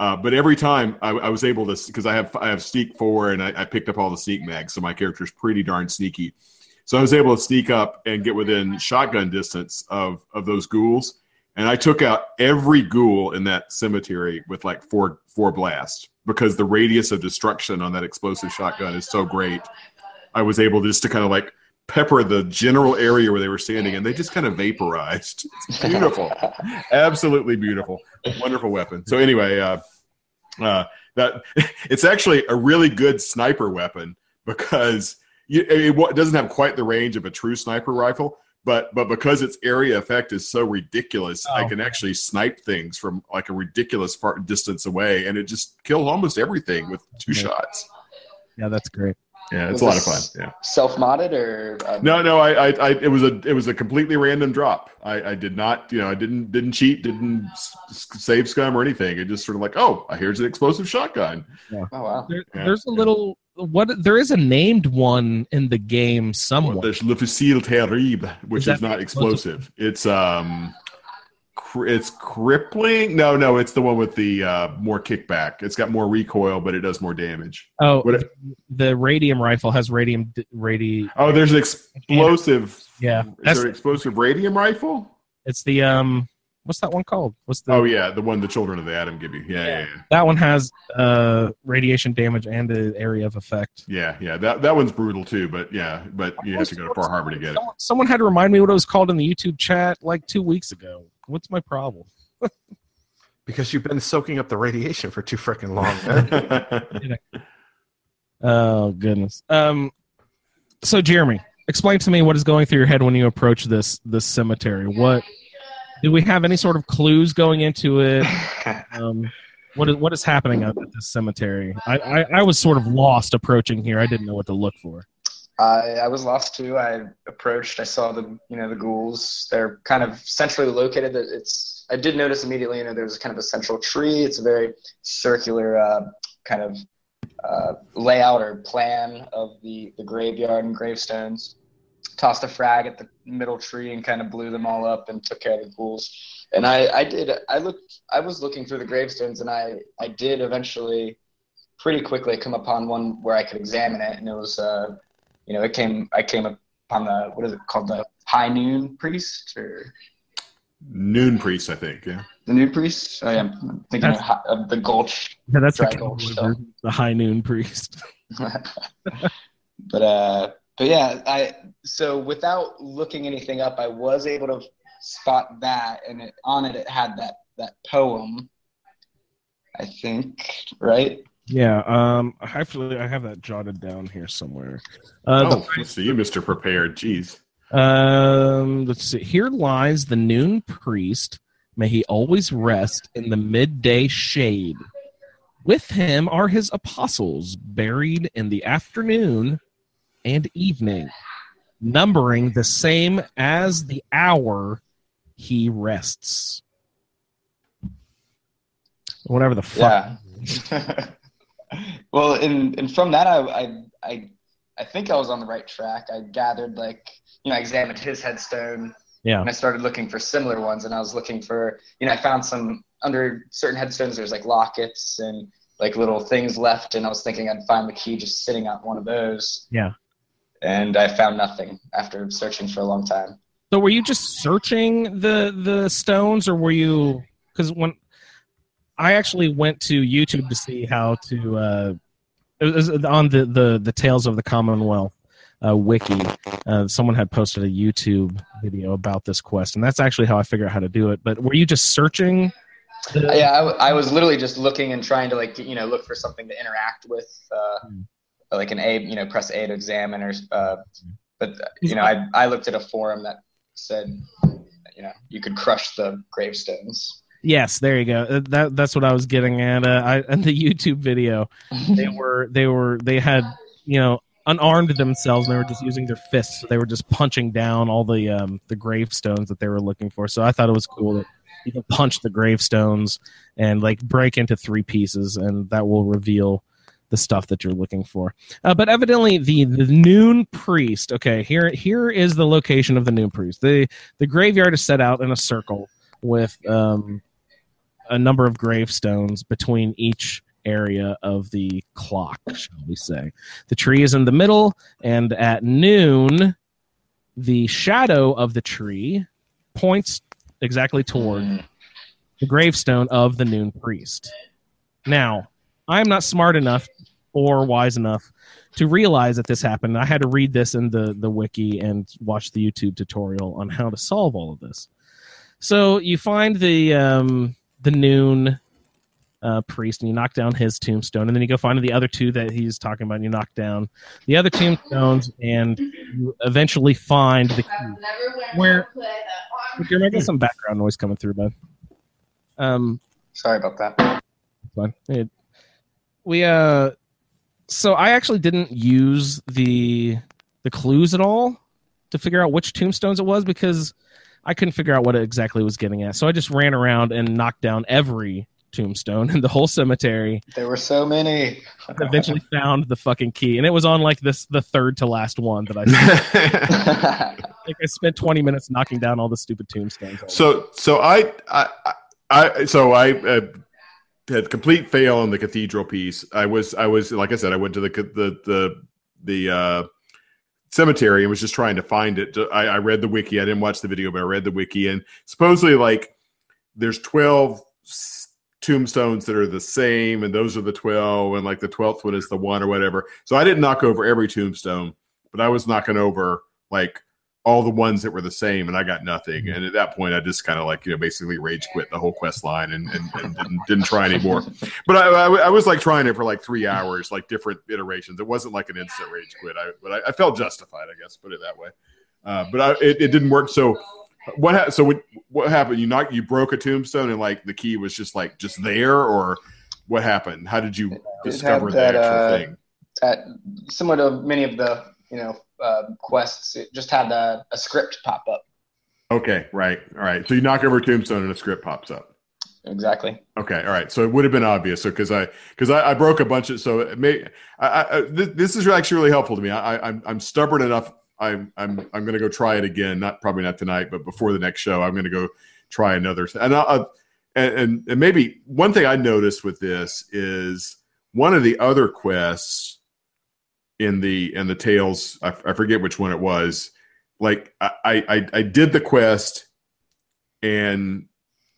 Uh, but every time I, I was able to because I have I have sneak four and I, I picked up all the sneak mags, so my character's pretty darn sneaky. So I was able to sneak up and get within shotgun distance of of those ghouls, and I took out every ghoul in that cemetery with like four four blasts because the radius of destruction on that explosive shotgun is so great. I was able just to kind of like pepper the general area where they were standing, and they just kind of vaporized. It's beautiful, absolutely beautiful, wonderful weapon. So anyway, uh, uh, that it's actually a really good sniper weapon because it doesn't have quite the range of a true sniper rifle. But, but because its area effect is so ridiculous, I Oh. can actually snipe things from like a ridiculous far distance away, and it just kills almost everything with two Yeah. shots. Yeah, that's great. Yeah, it's Was a lot of fun. Yeah. Self modded or uh, No, no, I, I, I, it was a, it was a completely random drop. I, I did not, you know, I didn't, didn't cheat, didn't s- s- save scum or anything. It just sort of like, oh, here's an explosive shotgun. Oh wow. There, Yeah. There's a little what there is a named one in the game somewhere. There's Le Fusil Terrible, which Is is, not explosive. It's um, cr- it's crippling. No, no, it's the one with the uh, more kickback. It's got more recoil, but it does more damage. oh, What- the radium rifle has radium radi. Oh, there's an explosive. Yeah, is that's there an explosive radium rifle? it's the um. What's that one called? What's the Oh yeah, the one the Children of the Atom give you. Yeah, yeah, yeah. that one has uh radiation damage and the area of effect. Yeah, yeah, that that one's brutal too. But yeah, but you have to go to Far Harbor to get it. Someone, someone had to remind me what it was called in the YouTube chat like two weeks ago. What's my problem? Because you've been soaking up the radiation for too freaking long. Oh goodness. Um. So Jeremy, explain to me what is going through your head when you approach this this cemetery. What do we have any sort of clues going into it? Um. What is what is happening at this cemetery? I, I I was sort of lost approaching here. I didn't know what to look for. I, I was lost too. I approached. I saw the you know the ghouls. They're kind of centrally located. It's I did notice immediately. You know, there's kind of a central tree. It's a very circular uh, kind of uh, layout or plan of the the graveyard and gravestones. Tossed a frag at the middle tree and kind of blew them all up and took care of the ghouls. And I I did I looked I was looking through the gravestones and I I did eventually pretty quickly come upon one where I could examine it and it was uh you know, it came. I came upon the what is it called, the High Noon Priest or Noon priest, I think. Yeah. the Noon Priest. I am thinking of, of the Gulch, Yeah, that's the, Gulch stuff. version, the high noon priest. but uh, but yeah, I so without looking anything up, I was able to spot that, and it, on it it had that that poem. I think right. Yeah, um, actually, I have that jotted down here somewhere. Uh, oh, let's see, you, Mister Prepared. Jeez. um, let's see. Here lies the noon priest. May he always rest in the midday shade. With him are his apostles, buried in the afternoon and evening, numbering the same as the hour he rests. Whatever the fuck. Yeah. well, and and from that, I, I I I think I was on the right track. I gathered like you know, I examined his headstone, Yeah. and I started looking for similar ones. And I was looking for you know, I found some under certain headstones. There's like lockets and like little things left, and I was thinking I'd find the key just sitting on one of those. Yeah. And I found nothing after searching for a long time. So were you just searching the the stones, or were you? Because when I actually went to YouTube to see how to, uh, it was on the the the Tales of the Commonwealth uh, wiki. Uh, someone had posted a YouTube video about this quest, and that's actually how I figured out how to do it. But were you just searching? The, yeah, I, w- I was literally just looking and trying to like you know look for something to interact with, uh, Hmm. Like an A, you know, press A to examine or. Uh, but you know, I I looked at a forum that said, you know, you could crush the gravestones. Yes, there you go. Uh, That that's what I was getting at. Uh, I, in the YouTube video, they were they were they had you know unarmed themselves and they were just using their fists so they were just punching down all the um the gravestones that they were looking for so i thought it was cool that you can punch the gravestones and like break into three pieces and that will reveal the stuff that you're looking for uh, but evidently the the noon priest okay here here is the location of the noon priest the the graveyard is set out in a circle with um a number of gravestones between each area of the clock, shall we say. The tree is in the middle, and at noon, the shadow of the tree points exactly toward Mm. the gravestone of the noon priest. Now, I'm not smart enough or wise enough to realize that this happened. I had to read this in the, the wiki and watch the YouTube tutorial on how to solve all of this. So you find the um, the noon uh, priest and you knock down his tombstone, and then you go find the other two that he's talking about. And you knock down the other tombstones, and you eventually find the key. Where- You're making some background noise coming through, bud. Um, Sorry about that. fine. It- we uh, so I actually didn't use the the clues at all to figure out which tombstones it was because I couldn't figure out what it exactly was getting at. So I just ran around and knocked down every tombstone in the whole cemetery. There were so many. and Eventually found the fucking key, and it was on like this the third to last one that I like. I spent twenty minutes knocking down all the stupid tombstones. so, so I, I, I, so I uh, had complete fail on the cathedral piece. I was, I was, like I said, I went to the the the the uh, cemetery and was just trying to find it. I, I read the wiki. I didn't watch the video, but I read the wiki, and supposedly, like, there's twelve tombstones that are the same, and those are the twelve, and like the twelfth one is the one or whatever. So I didn't knock over every tombstone, but I was knocking over like all the ones that were the same, and I got nothing. And at that point, I just kind of like you know basically rage quit the whole quest line and, and, and didn't, didn't try anymore. But I, I, I was like trying it for like three hours, like different iterations. It wasn't like an instant rage quit. I but I, I felt justified, I guess, put it that way. Uh, but I, it, it didn't work. So what? Ha- so what, what happened? You knocked, you broke a tombstone, and like the key was just like just there, or what happened? How did you discover had the that, actual uh, thing? At, similar to many of the you know uh, quests, it just had a, a script pop up. Okay, right, all right. So you knock over a tombstone and a script pops up. Exactly. Okay, all right. So it would have been obvious. So because I because I, I broke a bunch of so it may I, I, th- this is actually really helpful to me. I, I'm I'm stubborn enough. I'm I'm I'm going to go try it again. Not probably not tonight, but before the next show, I'm going to go try another. And I, and and maybe one thing I noticed with this is one of the other quests in the in the tales. I, I forget which one it was. Like I I I did the quest, and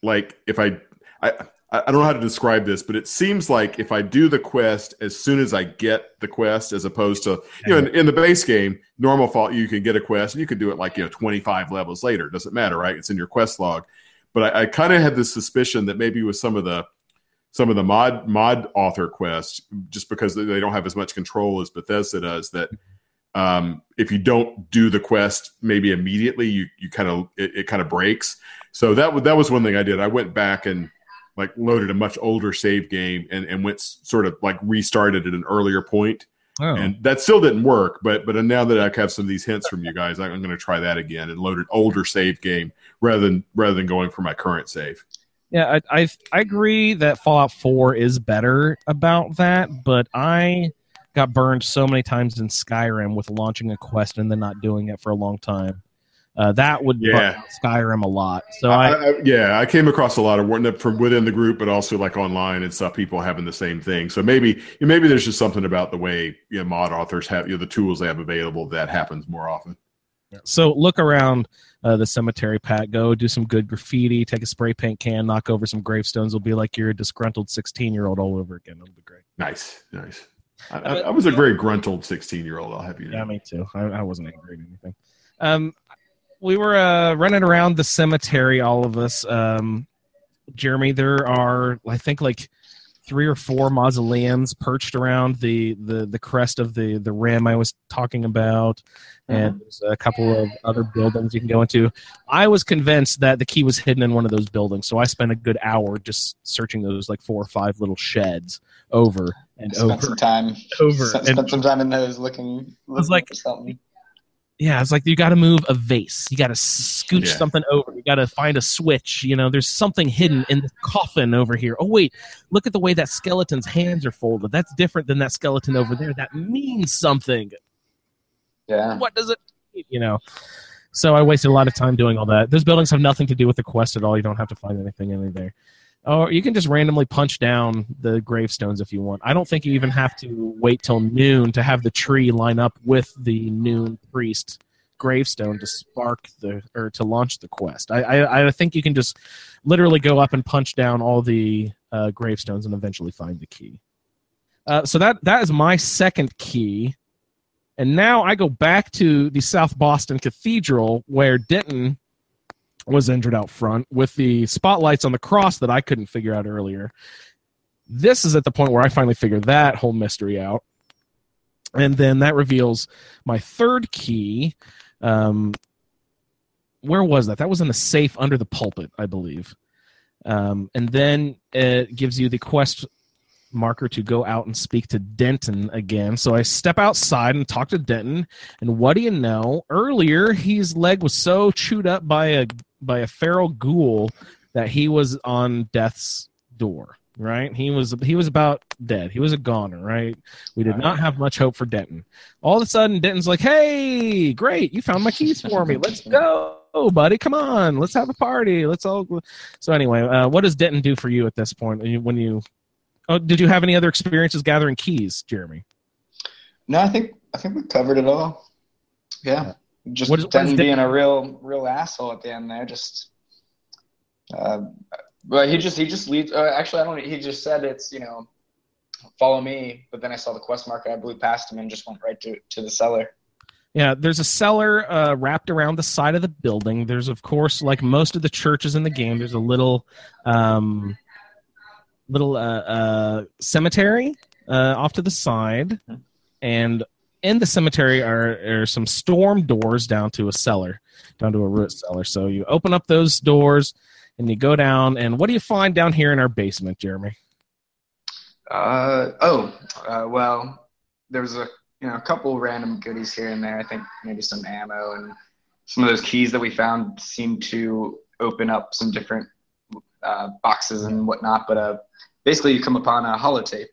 like if I I I don't know how to describe this, but it seems like if I do the quest as soon as I get the quest, as opposed to you know in, in the base game, normal fault you can get a quest and you can do it like you know 25 levels later. It doesn't matter, right? It's in your quest log. But I, I kind of had this suspicion that maybe with some of the some of the mod mod author quests, just because they don't have as much control as Bethesda does, that um, if you don't do the quest maybe immediately, you you kind of it, it kind of breaks. So that was that was one thing I did. I went back and like loaded a much older save game and, and went s- sort of like restarted at an earlier point. Oh. and that still didn't work. But but now that I have some of these hints from you guys, I'm going to try that again and load an older save game rather than rather than going for my current save. Yeah, I, I I agree that Fallout 4 is better about that, but I got burned so many times in Skyrim with launching a quest and then not doing it for a long time. Uh, that would Yeah. Skyrim a lot. So I, I, I, yeah, I came across a lot of work from within the group, but also like online and stuff. People having the same thing. So maybe maybe there's just something about the way you know, mod authors have you know, the tools they have available that happens more often. so look around uh, the cemetery, Pat. Go do some good graffiti. Take a spray paint can, knock over some gravestones. it'll be like you're a disgruntled 16 year old all over again. It'll be great. Nice, nice. I, I, I was a very gruntled 16 year old. I'll have you know. Yeah, me too. I, I wasn't angry at anything. Um, we were uh, running around the cemetery, all of us. Um, Jeremy, there are, I think, like three or four mausoleums perched around the, the, the crest of the, the rim I was talking about. Uh-huh. And there's a couple of other buildings you can go into. I was convinced that the key was hidden in one of those buildings, so I spent a good hour just searching those like four or five little sheds over and Spent over some time. over. Spent, And- spent some time in those looking, looking like- for something. Yeah, it's like you got to move a vase. You got to scooch Yeah. something over. You got to find a switch. You know, there's something hidden in the coffin over here. Oh wait, look at the way that skeleton's hands are folded. That's different than that skeleton over there. That means something. Yeah. What does it mean? You know. So I wasted a lot of time doing all that. Those buildings have nothing to do with the quest at all. You don't have to find anything in there. Or you can just randomly punch down the gravestones if you want. I don't think you even have to wait till noon to have the tree line up with the noon priest gravestone to spark the or to launch the quest. I I, I think you can just literally go up and punch down all the uh, gravestones and eventually find the key. Uh, so that that is my second key, and now I go back to the South Boston Cathedral where Denton was injured out front with the spotlights on the cross that I couldn't figure out earlier. This is at the point where I finally figure that whole mystery out. And then that reveals my third key. Um, where was that? That was in the safe under the pulpit, I believe. Um, and then it gives you the quest marker to go out and speak to Denton again. So I step outside and talk to Denton. And what do you know? Earlier, his leg was so chewed up by a by a feral ghoul that he was on death's door. Right? He was he was about dead. He was a goner. Right? We did not have much hope for Denton. All of a sudden, Denton's like, "Hey, great! You found my keys for me. Let's go." buddy, come on, let's have a party. Let's all. So anyway, uh, what does Denton do for you at this point when you Oh, did you have any other experiences gathering keys, Jeremy? No, I think I think we covered it all. Yeah, just What is- Denton being a real real asshole at the end there. Just, uh, but he just he just leads. Uh, actually, I don't. He just said it's you know, follow me. But then I saw the quest marker. I blew past him and just went right to to the cellar. Yeah, there's a cellar uh, wrapped around the side of the building. There's, of course, like most of the churches in the game, there's a little, um, little uh, uh, cemetery uh, off to the side, and in the cemetery are, are some storm doors down to a cellar, down to a root cellar. So you open up those doors and you go down, and what do you find down here in our basement, Jeremy? Uh, oh, uh, well, there was a you know a couple random goodies here and there. I think maybe some ammo and some of those keys that we found seem to open up some different uh, boxes and whatnot. But uh, basically, you come upon a holotape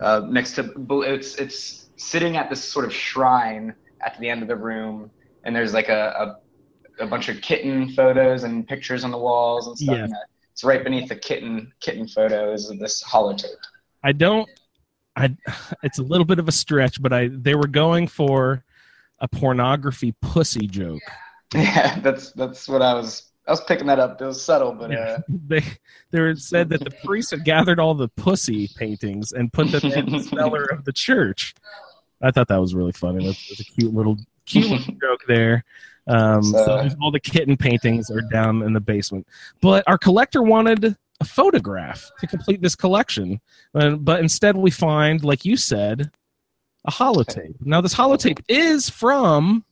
uh, next to it's it's sitting at this sort of shrine at the end of the room, and there's like a a, a bunch of kitten photos and pictures on the walls and stuff. Yeah. And, uh, it's right beneath the kitten kitten photos of this holotape. I don't. I. It's a little bit of a stretch, but I. They were going for a pornography pussy joke. Yeah, that's that's what I was. I was picking that up. It was subtle, but uh, They they were said that the priest had gathered all the pussy paintings and put them in the cellar of the church. I thought that was really funny. That's, that's a cute little cute little joke there. Um, So- so all the kitten paintings are down in the basement. But our collector wanted a photograph to complete this collection, but instead we find, like you said, a holotape. Now this holotape is from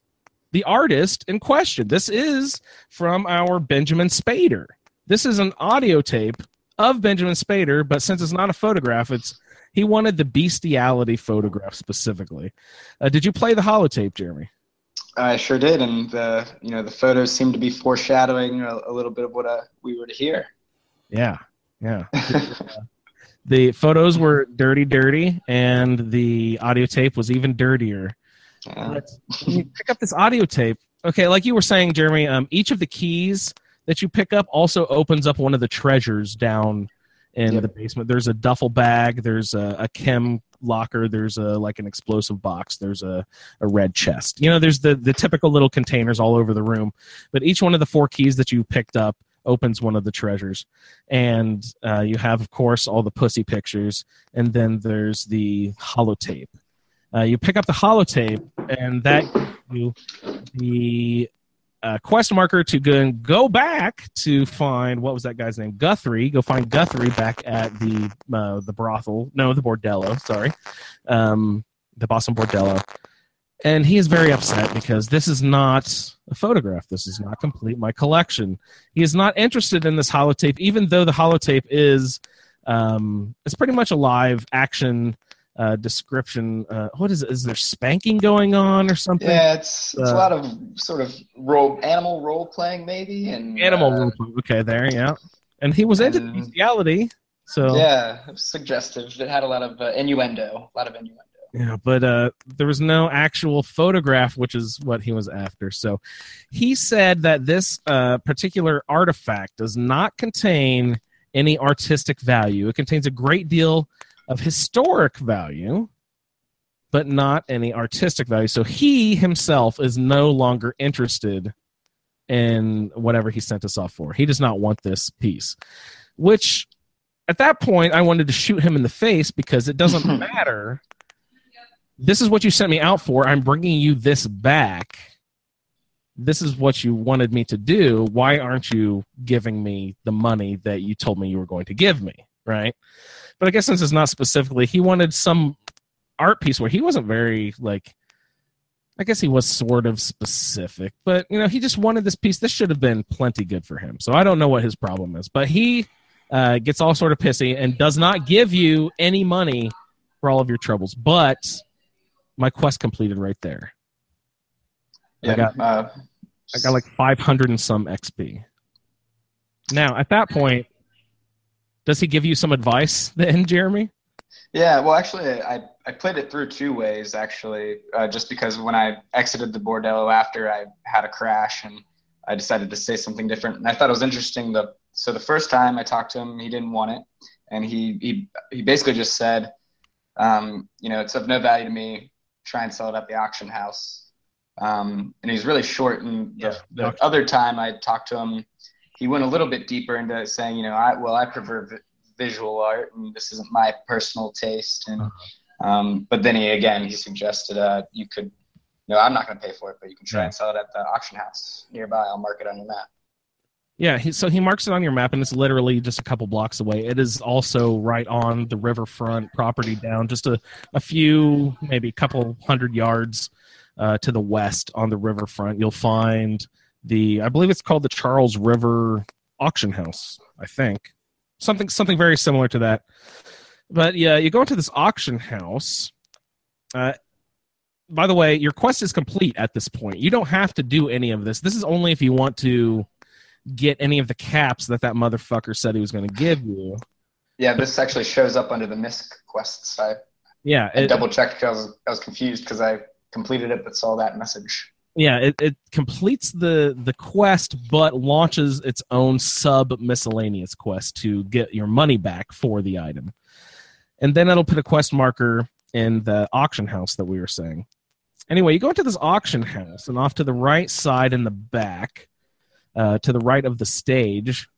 the artist in question. This is from our Benjamin Spader. This is an audio tape of Benjamin Spader, but since it's not a photograph, it's he wanted the bestiality photograph specifically. Uh, did you play the holotape, Jeremy? I sure did, and the you know the photos seem to be foreshadowing a, a little bit of what uh, we were to hear. Yeah, yeah. the photos were dirty, dirty, and the audio tape was even dirtier. Yeah. Pick up this audio tape, okay, like you were saying, Jeremy, um, each of the keys that you pick up also opens up one of the treasures down in Yep. the basement. There's a duffel bag, there's a, a chem locker, there's a like an explosive box, there's a, a red chest. You know, there's the the typical little containers all over the room, but each one of the four keys that you picked up opens one of the treasures, and uh, you have, of course, all the pussy pictures, and then there's the holotape. Uh, you pick up the holotape, and that gives you the uh, quest marker to go, go back to find what was that guy's name? Guthrie. Go find Guthrie back at the uh, the brothel. No, the bordello. Sorry, um, the Boston bordello. And he is very upset because this is not a photograph. This is not complete my collection. He is not interested in this holotape, even though the holotape is um, it's pretty much a live action uh, description. Uh, what is it? Is there spanking going on or something? Yeah, it's it's Uh, a lot of sort of role animal role playing maybe and Animal uh, role play. Okay, there, yeah. And he was into bestiality, so Yeah, it suggestive. It had a lot of uh, innuendo, a lot of innuendo. Yeah, but uh, there was no actual photograph, which is what he was after. So he said that this uh, particular artifact does not contain any artistic value. It contains a great deal of historic value, but not any artistic value. So he himself is no longer interested in whatever he sent us off for. He does not want this piece, which at that point I wanted to shoot him in the face because it doesn't matter this is what you sent me out for. I'm bringing you this back. This is what you wanted me to do. Why aren't you giving me the money that you told me you were going to give me? Right. But I guess since it's not specifically, he wanted some art piece where he wasn't very, like, I guess he was sort of specific, but, you know, he just wanted this piece. This should have been plenty good for him. So I don't know what his problem is, but he uh, gets all sort of pissy and does not give you any money for all of your troubles. But my quest completed right there. I got- uh, I got like 500 and some XP. Now, at that point, does he give you some advice then, Jeremy? Yeah, well, actually, I, I played it through two ways, actually, uh, just because when I exited the Bordello after, I had a crash and I decided to say something different. And I thought it was interesting. The, so the first time I talked to him, he didn't want it. And he, he, he basically just said, um, you know, it's of no value to me. Try and sell it at the auction house. Um, and he's really short. And the, Yeah, the the other time I talked to him, he went a little bit deeper into saying, you know, I, well, I prefer vi- visual art and this isn't my personal taste. And, um, but then he, again, he suggested, uh, you could, you know, I'm not going to pay for it, but you can try and sell it at the auction house nearby. I'll mark it on your map. Yeah, he, so he marks it on your map, and it's literally just a couple blocks away. It is also right on the riverfront property down just a, a few, maybe a couple hundred yards uh, to the west on the riverfront. You'll find the, I believe it's called the Charles River Auction House, I think. Something, something very similar to that. But yeah, you go into this auction house. Uh, by the way, your quest is complete at this point. You don't have to do any of this. This is only if you want to get any of the caps that that motherfucker said he was going to give you. Yeah, this actually shows up under the MISC quests. I, Yeah, I double checked because I was, I was confused because I completed it but saw that message. Yeah, it, it completes the the quest, but launches its own sub miscellaneous quest to get your money back for the item, and then it'll put a quest marker in the auction house that we were saying. Anyway, you go into this auction house, and off to the right side in the back, uh, to the right of the stage,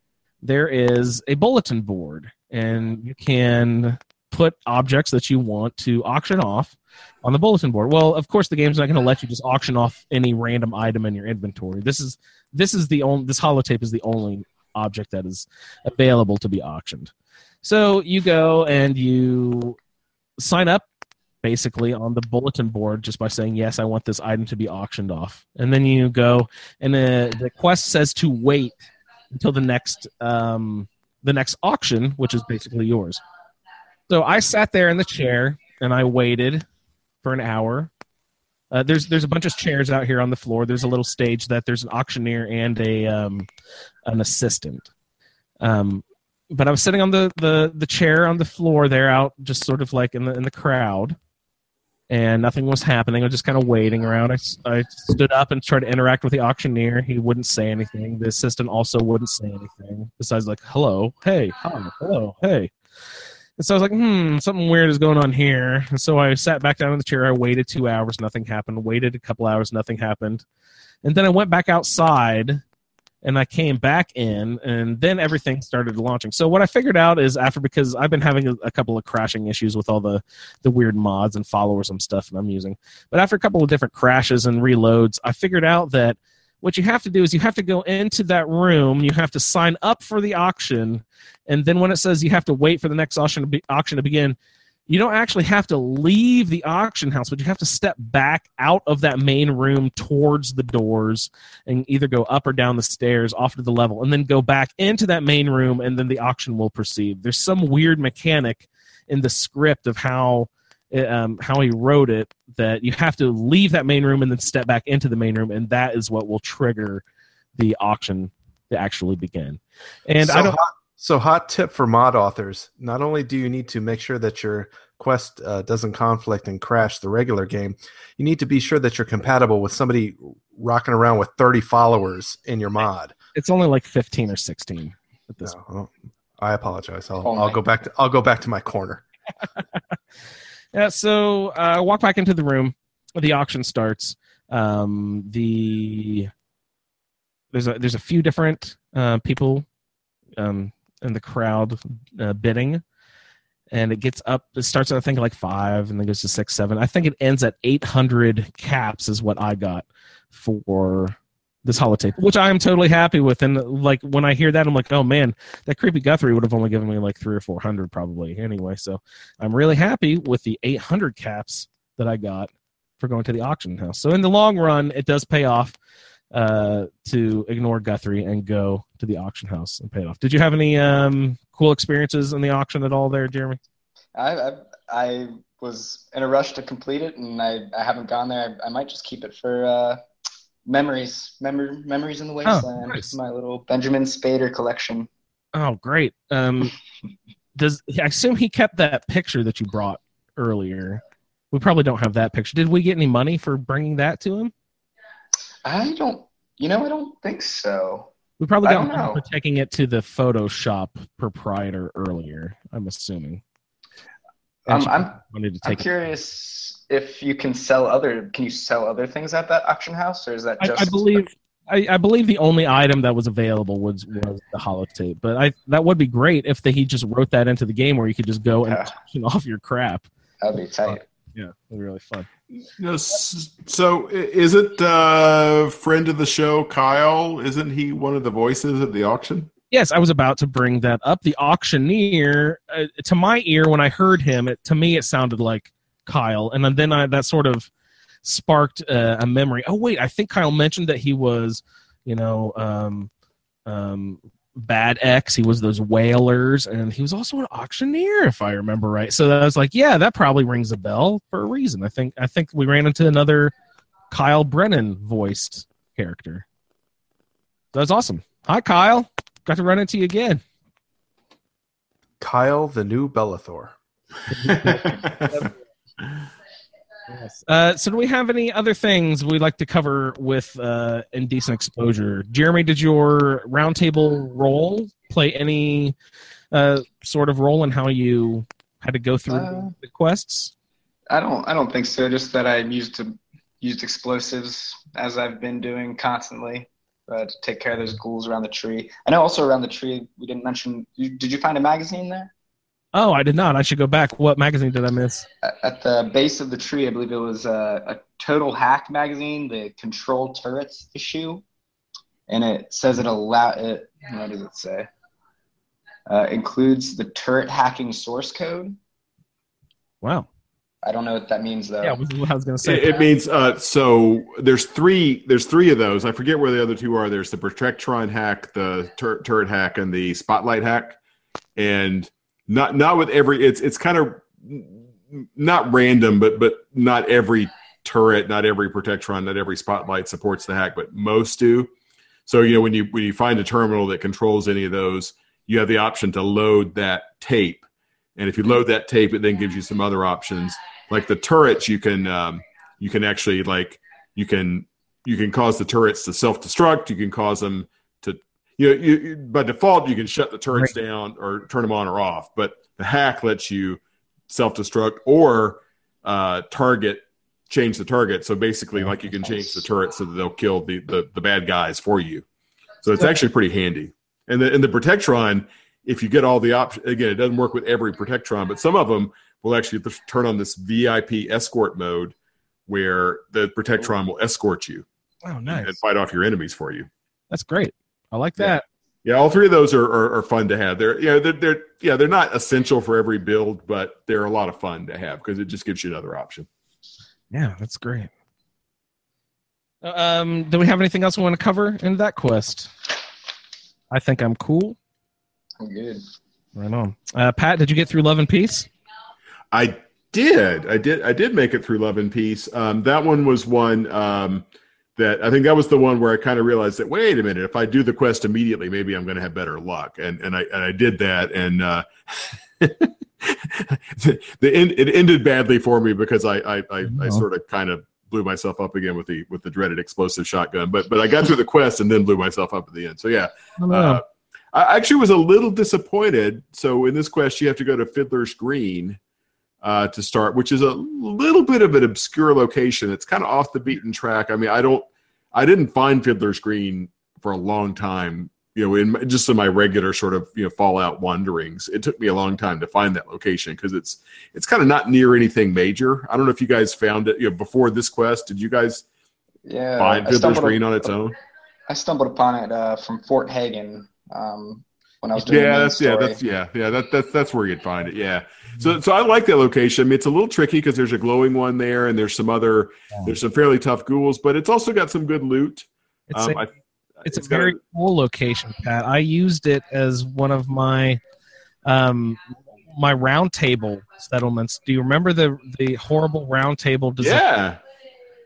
there is a bulletin board, and you can put objects that you want to auction off on the bulletin board. Well, of course, the game's not going to let you just auction off any random item in your inventory. This is this is the only this holotape is the only object that is available to be auctioned. So you go and you sign up basically on the bulletin board just by saying yes, I want this item to be auctioned off, and then you go and the the quest says to wait until the next um, the next auction, which is basically yours. So I sat there in the chair and I waited for an hour. Uh, there's there's a bunch of chairs out here on the floor. There's a little stage that there's an auctioneer and a um, an assistant. Um, but I was sitting on the, the the chair on the floor there, out just sort of like in the in the crowd, and nothing was happening. I was just kind of waiting around. I, I stood up and tried to interact with the auctioneer. He wouldn't say anything. The assistant also wouldn't say anything besides like hello, hey, hi, hello, hey. And so I was like, hmm, something weird is going on here. And so I sat back down in the chair. I waited two hours, nothing happened. Waited a couple hours, nothing happened. And then I went back outside and I came back in, and then everything started launching. So what I figured out is after because I've been having a, a couple of crashing issues with all the the weird mods and followers and stuff that I'm using. But after a couple of different crashes and reloads, I figured out that what you have to do is you have to go into that room, you have to sign up for the auction, and then when it says you have to wait for the next auction to be, auction to begin, you don't actually have to leave the auction house, but you have to step back out of that main room towards the doors and either go up or down the stairs off to the level and then go back into that main room and then the auction will proceed. There's some weird mechanic in the script of how um, how he wrote it that you have to leave that main room and then step back into the main room and that is what will trigger the auction to actually begin. And so I don't hot, so hot tip for mod authors: not only do you need to make sure that your quest uh, doesn't conflict and crash the regular game, you need to be sure that you're compatible with somebody rocking around with 30 followers in your mod. it's only like 15 or 16 at this No, well, I apologize. I'll, Oh I'll go back to I'll go back to my corner. Yeah, so uh, I walk back into the room. The auction starts. Um, the there's a there's a few different uh, people um, in the crowd uh, bidding, and it gets up. It starts at I think like five, and then goes to six, seven. I think it ends at eight hundred caps is what I got for this holotape, which I am totally happy with. And like when I hear that, I'm like, oh man, that creepy Guthrie would have only given me like three or four hundred probably anyway. So I'm really happy with the 800 caps that I got for going to the auction house. So in the long run, it does pay off uh, to ignore Guthrie and go to the auction house and pay it off. Did you have any um, cool experiences in the auction at all there, Jeremy? I, I, I was in a rush to complete it, and I, I haven't gone there. I, I might just keep it for uh, memories, Memor- memories in the wasteland. nice. My little Benjamin Spader collection. Oh, great. Um, does I assume he kept that picture that you brought earlier? We probably don't have that picture. Did we get any money for bringing that to him? I don't, you know, I don't think so. We probably got money for taking it to the Photoshop proprietor earlier. I'm assuming. Um, I'm, to I'm curious if you can sell other. Can you sell other things at that auction house, or is that just? I believe I, I believe the only item that was available was was the holotape. But I that would be great if they, he just wrote that into the game where you could just go and Yeah. auction off your crap. That'd be tight. Yeah, it'd be really fun. You know, s- so is it uh, friend of the show Kyle? Isn't he one of the voices at the auction? Yes, I was about to bring that up. The auctioneer, uh, to my ear, when I heard him, it, to me it sounded like Kyle, and then I, that sort of sparked uh, a memory. Oh wait, I think Kyle mentioned that he was, you know, um, um, Bad X. He was those whalers, and he was also an auctioneer, if I remember right. So I was like, yeah, that probably rings a bell for a reason. I think I think we ran into another Kyle Brennan voiced character. That was awesome. Hi, Kyle. Got to run into you again. Kyle, the new Belethor. Yes. Uh, so, do we have any other things we'd like to cover with uh, indecent exposure? Jeremy, did your roundtable role play any uh, sort of role in how you had to go through Uh, the quests? I don't I don't think so. Just that I used to used explosives as I've been doing constantly uh, to take care of those ghouls around the tree. I know also around the tree we didn't mention. You, did you find a magazine there? Oh, I did not. I should go back. What magazine did I miss? At, at the base of the tree, I believe it was a, a Total Hack magazine, the Control Turrets issue, and it says it allow it. What does it say? Uh, includes the turret hacking source code. Wow. I don't know what that means though. Yeah, I was going to say. It, it means uh, so. There's three. There's three of those. I forget where the other two are. There's the Protectron hack, the tur- turret hack, and the Spotlight hack. And not not with every. It's it's kind of not random, but but not every turret, not every Protectron, not every Spotlight supports the hack, but most do. So you know when you when you find a terminal that controls any of those, you have the option to load that tape. And if you load that tape, it then gives you some other options like the turrets you can um, you can actually like you can you can cause the turrets to self-destruct you can cause them you you, by default you can shut the turrets down or turn them on or off but the hack lets you self-destruct or uh, target change the target. So basically like you can change the turret so that they'll kill the, the, the bad guys for you. So it's actually pretty handy. And the, and the protectron if you get all the options again it doesn't work with every protectron but some of them will actually turn on this vip escort mode where the protectron will escort you oh, nice. and fight off your enemies for you. That's great. I like that. yeah all three of those are, are, are fun to have they're yeah they're, they're yeah they're not essential for every build but they're a lot of fun to have because it just gives you another option Yeah, that's great. Uh, Um, do we have anything else we want to cover in that quest? I think I'm cool. I'm good. Right on. Uh, Pat, did you get through Love and Peace? I did. I did. I did make it through Love and Peace. Um, that one was one um, that I think that was the one where I kind of realized that wait a minute, if I do the quest immediately, maybe I'm going to have better luck. And and I and I did that, and uh, the, the end, it ended badly for me because I I, I, I Oh. sort of kind of blew myself up again with the with the dreaded explosive shotgun. But but I got through the quest and then blew myself up at the end. So yeah, I uh, I actually was a little disappointed. So in this quest, you have to go to Fiddler's Green uh, to start, which is a little bit of an obscure location. It's kind of off the beaten track. I mean, I don't, I didn't find Fiddler's Green for a long time. You know, in just in my regular sort of you know Fallout wanderings, it took me a long time to find that location because it's it's kind of not near anything major. I don't know if you guys found it you know, before this quest. Did you guys Yeah, find Fiddler's Green on its own? I stumbled upon it uh, from Fort Hagen um, when I was doing the yeah, that's yeah, that's yeah, yeah. That, that's that's where you'd find it. Yeah. So so I like that location. I mean, it's a little tricky because there's a glowing one there, and there's some other Yeah. there's some fairly tough ghouls, but it's also got some good loot. It's, Um, a, I- it's, a got very cool location, Pat. I used it as one of my um, my round table settlements. Do you remember the the horrible round table design yeah.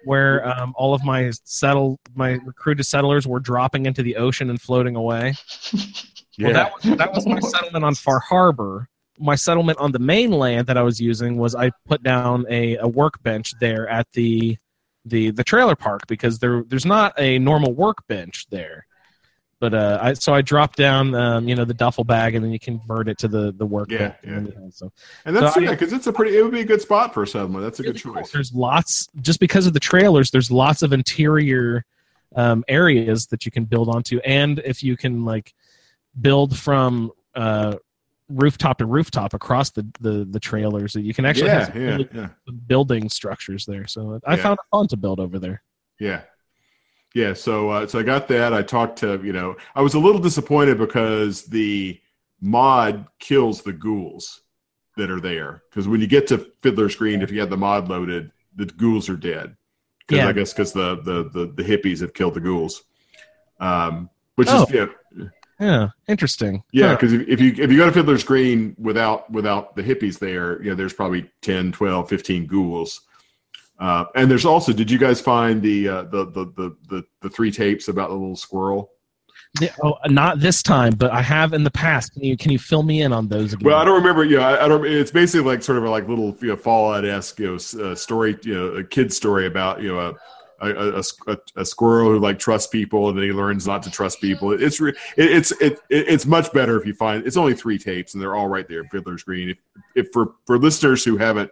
where um, all of my settle my recruited settlers were dropping into the ocean and floating away? Yeah. Well, that was, that was my settlement on Far Harbor. My settlement on the mainland that I was using was I put down a, a workbench there at the the the trailer park because there there's not a normal workbench there. But uh, I so I dropped down um, you know the duffel bag and then you convert it to the the workbench. yeah. And then, so and that's so yeah, because it's a pretty it would be a good spot for a settlement. That's a good really cool. choice. There's lots just because of the trailers. There's lots of interior um, areas that you can build onto, and if you can like build from uh, rooftop to rooftop across the the, the trailers, you can actually have Yeah, yeah, really yeah, building structures there. So I found it fun to build over there. yeah. Yeah, so uh, so I got that. I talked to you know I was a little disappointed because the mod kills the ghouls that are there because when you get to Fiddler's Green, if you have the mod loaded, the ghouls are dead. Because Yeah. I guess because the, the the the hippies have killed the ghouls, um, which Oh. is yeah, Yeah, interesting. Yeah, Huh. because if, if you if you go to Fiddler's Green without without the hippies there, you know, there's probably 10, 12, 15 ghouls. Uh, and there's also, did you guys find the, uh, the, the the the the three tapes about the little squirrel? Yeah, oh, not this time, but I have in the past. Can you can you fill me in on those again? Well, I don't remember. Yeah, I, I don't. It's basically like sort of a, like little you know, Fallout esque you know uh, story, you know, a kid story about you know a. A, a, squirrel who like trusts people and then he learns not to trust people. It's re- it, it's it, it, it's much better if you find it's only three tapes and they're all right there. Fiddler's Green. If, if for for listeners who haven't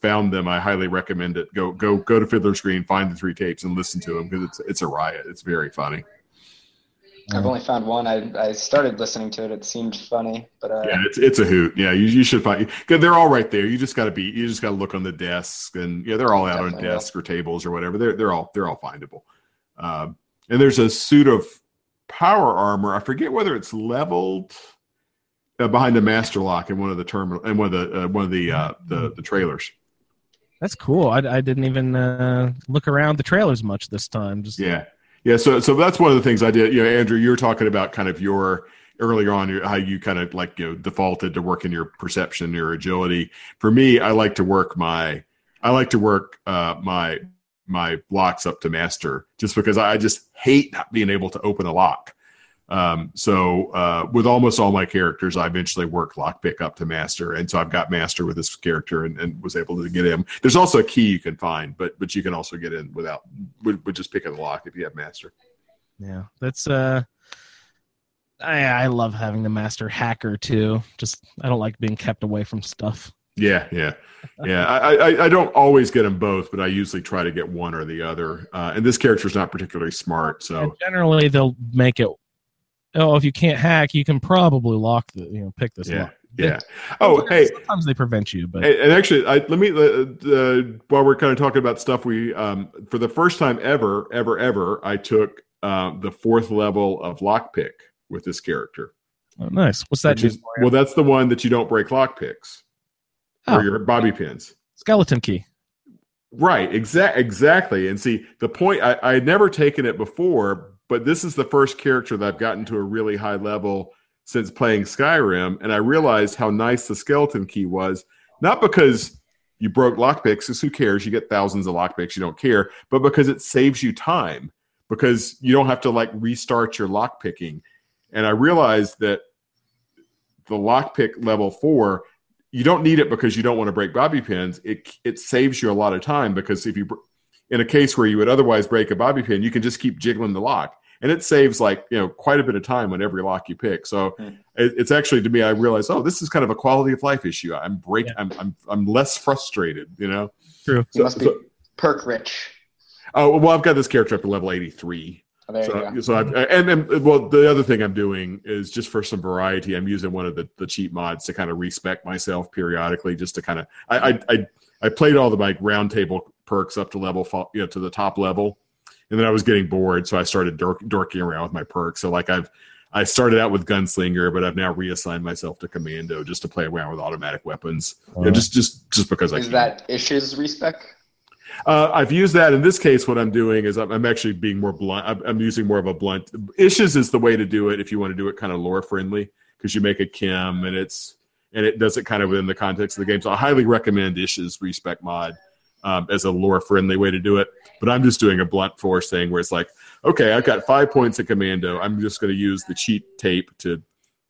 found them, I highly recommend it. Go go go to Fiddler's Green, find the three tapes and listen to them because it's it's a riot. It's very funny. I've only found one. I, I started listening to it. It seemed funny, but uh, Yeah, it's it's a hoot. Yeah, you, you should find because they're all right there. You just got to be you just got to look on the desks and yeah, they're all out on desks or tables or whatever. They're they're all they're all findable. Um, and there's a suit of power armor. I forget whether it's leveled uh, behind the master lock in one of the terminal and one of the uh, one of the uh, the the trailers. That's cool. I, I didn't even uh, look around the trailers much this time. Just Yeah, yeah. So so that's one of the things I did. You know, Andrew, you were talking about kind of your earlier on how you kind of like you know defaulted to working your perception, your agility. For me, I like to work my I like to work uh, my my blocks up to master just because I just hate not being able to open a lock. Um, so uh, with almost all my characters, I eventually work lockpick up to master, and so I've got master with this character and, and was able to get him. There's also a key you can find, but but you can also get in without with, with just picking the lock if you have master. Yeah, that's uh, I I love having the master hacker too. Just I don't like being kept away from stuff. Yeah, yeah, yeah. I, I I don't always get them both, but I usually try to get one or the other. Uh, and this character's not particularly smart, And so generally, they'll make it. Oh, if you can't hack, you can probably lock the you know pick this yeah, lock. yeah. Oh, hey, sometimes they prevent you, but Hey, and actually, I, let me uh, uh, while we're kind of talking about stuff we um, for the first time ever, ever, ever, I took uh, the fourth level of lockpick with this character. oh, nice. What's that? is- do for you? well, that's the one that you don't break lockpicks Oh. or your bobby pins. skeleton key. Right, exact, exactly. And see, the point I, I had never taken it before, but this is the first character that I've gotten to a really high level since playing Skyrim, and I realized how nice the skeleton key was. Not because you broke lockpicks, because who cares? You get thousands of lockpicks, you don't care, but because it saves you time, because you don't have to like restart your lockpicking. And I realized that the lockpick level four you don't need it because you don't want to break bobby pins. It it saves you a lot of time because if you in a case where you would otherwise break a bobby pin, you can just keep jiggling the lock, and it saves like you know quite a bit of time on every lock you pick. So Hmm. it, it's actually to me, I realize oh, this is kind of a quality of life issue. I'm break, Yeah. I'm, I'm I'm less frustrated, you know. True. you must be so- perk rich. oh well, I've got this character up to level eighty three. Oh, there you So, go. so I've, and then, well, the other thing I'm doing is just for some variety, I'm using one of the, the cheat mods to kind of respec myself periodically, just to kind of, I, I, I, I played all the like round table perks up to level, you know, to the top level. And then I was getting bored. So I started dork, dorking around with my perks. So like I've, I started out with gunslinger, but I've now reassigned myself to commando just to play around with automatic weapons. You know, Uh, just, just, just because I Is that issues respec? Uh, I've used that. In this case, what I'm doing is I'm, I'm actually being more blunt. I'm, I'm using more of a blunt. Issues is the way to do it if you want to do it kind of lore friendly because you make a chem and it's and it does it kind of within the context of the game. So I highly recommend Issues Respec mod um, as a lore friendly way to do it. But I'm just doing a blunt force thing where it's like, okay, I've got five points of commando. I'm just going to use the cheat tape to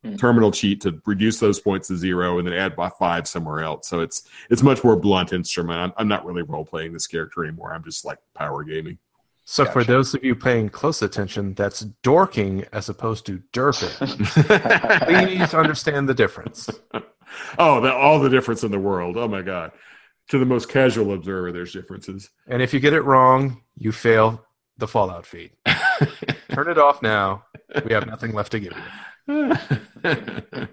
Hmm. terminal cheat to reduce those points to zero and then add by five somewhere else. So it's it's much more blunt instrument. I'm, I'm not really role playing this character anymore. I'm just like power gaming. So for those of you paying close attention, that's dorking as opposed to derping. Please understand the difference. oh, the, all the difference in the world. Oh my god. To the most casual observer, there's differences. And if you get it wrong, you fail the Fallout feed. Turn it off now. We have nothing left to give you.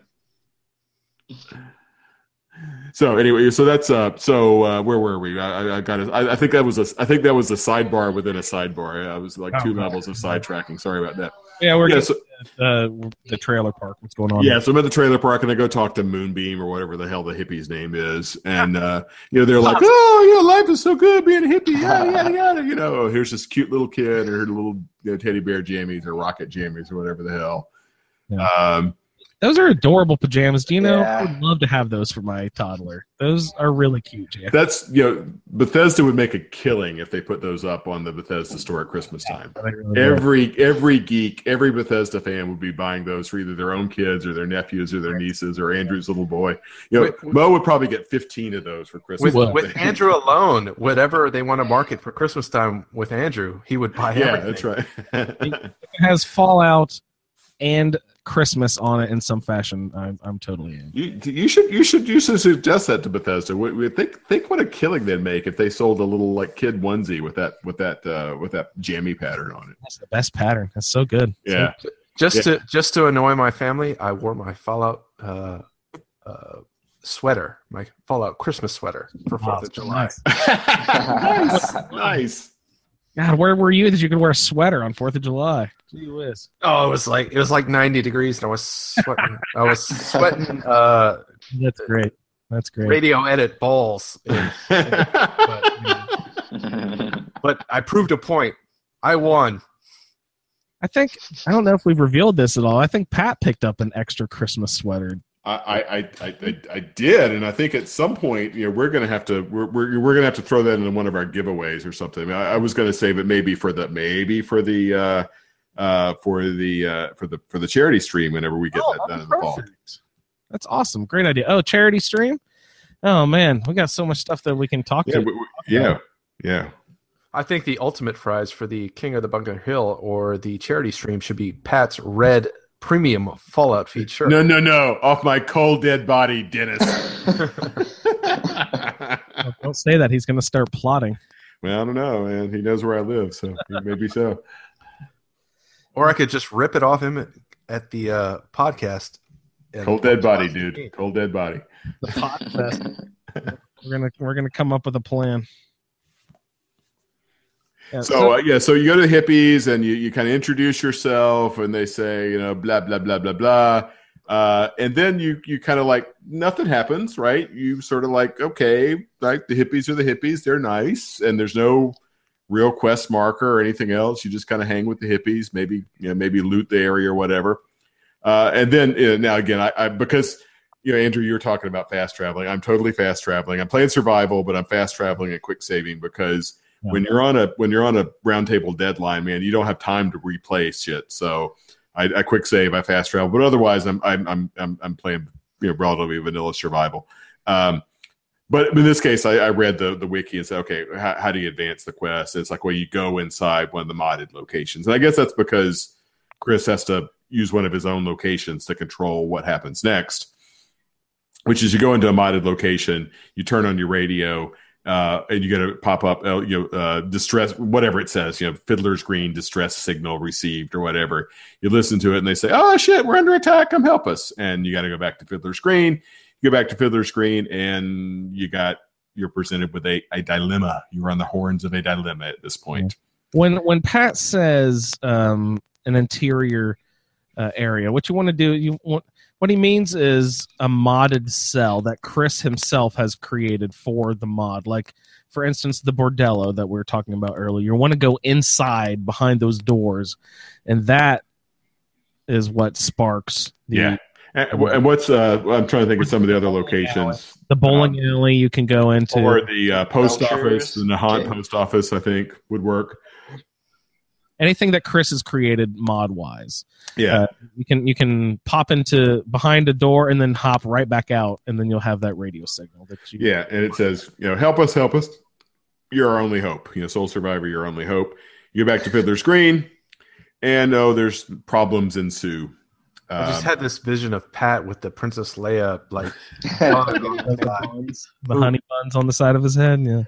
so anyway, so that's uh. So uh, where were we? I, I- I got. it. I, I think that was a. I think that was a sidebar within a sidebar. I was like Oh, two right. levels of sidetracking. Sorry about that. Yeah, we're Yeah, so, uh, the trailer park. What's going on? yeah, so I'm at the trailer park and I go talk to Moonbeam or whatever the hell the hippie's name is, and uh, you know they're like, "Oh, yeah, life is so good being a hippie." Yada yada yada. You know, here's this cute little kid or her little you know, teddy bear jammies or rocket jammies or whatever the hell. Yeah. Um, Those are adorable pajamas. Do you know? Yeah. I would love to have those for my toddler. Those are really cute, Jay. that's you know Bethesda would make a killing if they put those up on the Bethesda store at Christmas time. They really would. Every every geek, every Bethesda fan would be buying those for either their own kids or their nephews or their nieces or Andrew's little boy. You know, Wait, wait. Mo would probably get fifteen of those for Christmas. With, with Andrew alone, whatever they want to market for Christmas time with Andrew, he would buy yeah, everything. that's right. it has Fallout and Christmas on it in some fashion. I'm, I'm totally in. You, you should you should you should suggest that to Bethesda. We, we think think what a killing they'd make if they sold a little like kid onesie with that with that uh, with that jammy pattern on it. That's the best pattern. That's so good. Yeah, Just Yeah. to just to annoy my family, I wore my Fallout uh, uh, sweater, my Fallout Christmas sweater for Fourth of July. nice, nice. God, where were you that you could wear a sweater on Fourth of July? Gee whiz. Oh, it was like it was like ninety degrees, and I was sweating. I was sweating uh, That's great. That's great. radio edit balls. but, you know, but I proved a point. I won. I think I don't know if we've revealed this at all. I think Pat picked up an extra Christmas sweater. I, I, I, I, I did, and I think at some point, you know, we're gonna have to we're, we're, we're gonna have to throw that into one of our giveaways or something. I, I, I was gonna save it maybe for the maybe for the uh, uh, for the uh, for the for the charity stream whenever we get Oh, that done that'd in the fall. perfect. That's awesome. Great idea. Oh, charity stream. Oh man, we got so much stuff that we can talk Yeah, to. we, we- yeah, yeah. I think the ultimate prize for the King of the Bunker Hill or the charity stream should be Pat's red premium Fallout feature. No, no, no! Off my cold dead body, Dennis. Don't say that. He's going to start plotting. well, I don't know, man. He knows where I live, so maybe so. Or I could just rip it off him at, at the uh, podcast. and- Cold dead body, dude. Cold dead body. The Pod Fest. We're gonna we're gonna come up with a plan. Yeah, So uh, yeah, so you go to the hippies and you, you kind of introduce yourself, and they say you know blah blah blah blah blah, uh, and then you you kind of like nothing happens, right? You sort of like okay, like the hippies are the hippies, they're nice, and there's no real quest marker or anything else. You just kind of hang with the hippies, maybe you know maybe loot the area or whatever, uh, and then you know, now again, I, I because you know Andrew, you were talking about fast traveling. I'm totally fast traveling. I'm playing survival, but I'm fast traveling and quick saving because when you're on a when you're on a roundtable deadline, man, you don't have time to replay shit. So I, I quick save, I fast travel, but otherwise, I'm I'm I'm I'm, I'm playing you know relatively vanilla survival. Um, but in this case, I, I read the the wiki and said, okay, how, how do you advance the quest? It's like well, you go inside one of the modded locations, and I guess that's because Chris has to use one of his own locations to control what happens next. Which is you go into a modded location, you turn on your radio, uh, and you get a pop up, uh, you know, uh, distress, whatever it says, you know, Fiddler's Green distress signal received or whatever. You listen to it and they say, "Oh shit, we're under attack! Come help us!" And you got to go back to Fiddler's Green. You go back to Fiddler's Green, and you got you're presented with a, a dilemma. You're on the horns of a dilemma at this point. when when Pat says um, an interior uh, area, what you want to do, you want what he means is a modded cell that Chris himself has created for the mod. Like, for instance, the bordello that we were talking about earlier. You want to go inside behind those doors, and that is what sparks the Yeah. And, and what's uh, I'm trying to think of some of the other locations. the bowling alley. You can go into Or the uh, post Belchers. office, the Nahant post office, I think would work. Anything that Chris has created mod wise. Yeah, Uh, you can you can pop into behind a door and then hop right back out, and then you'll have that radio signal that you. Yeah, and it says, you know, help us, help us. You're our only hope. You know, Sole Survivor, your only hope. You go back to Fiddler's Green, and oh, there's problems ensue. I just had this vision of Pat with the Princess Leia, like the, the honey buns on the side of his head. Yeah.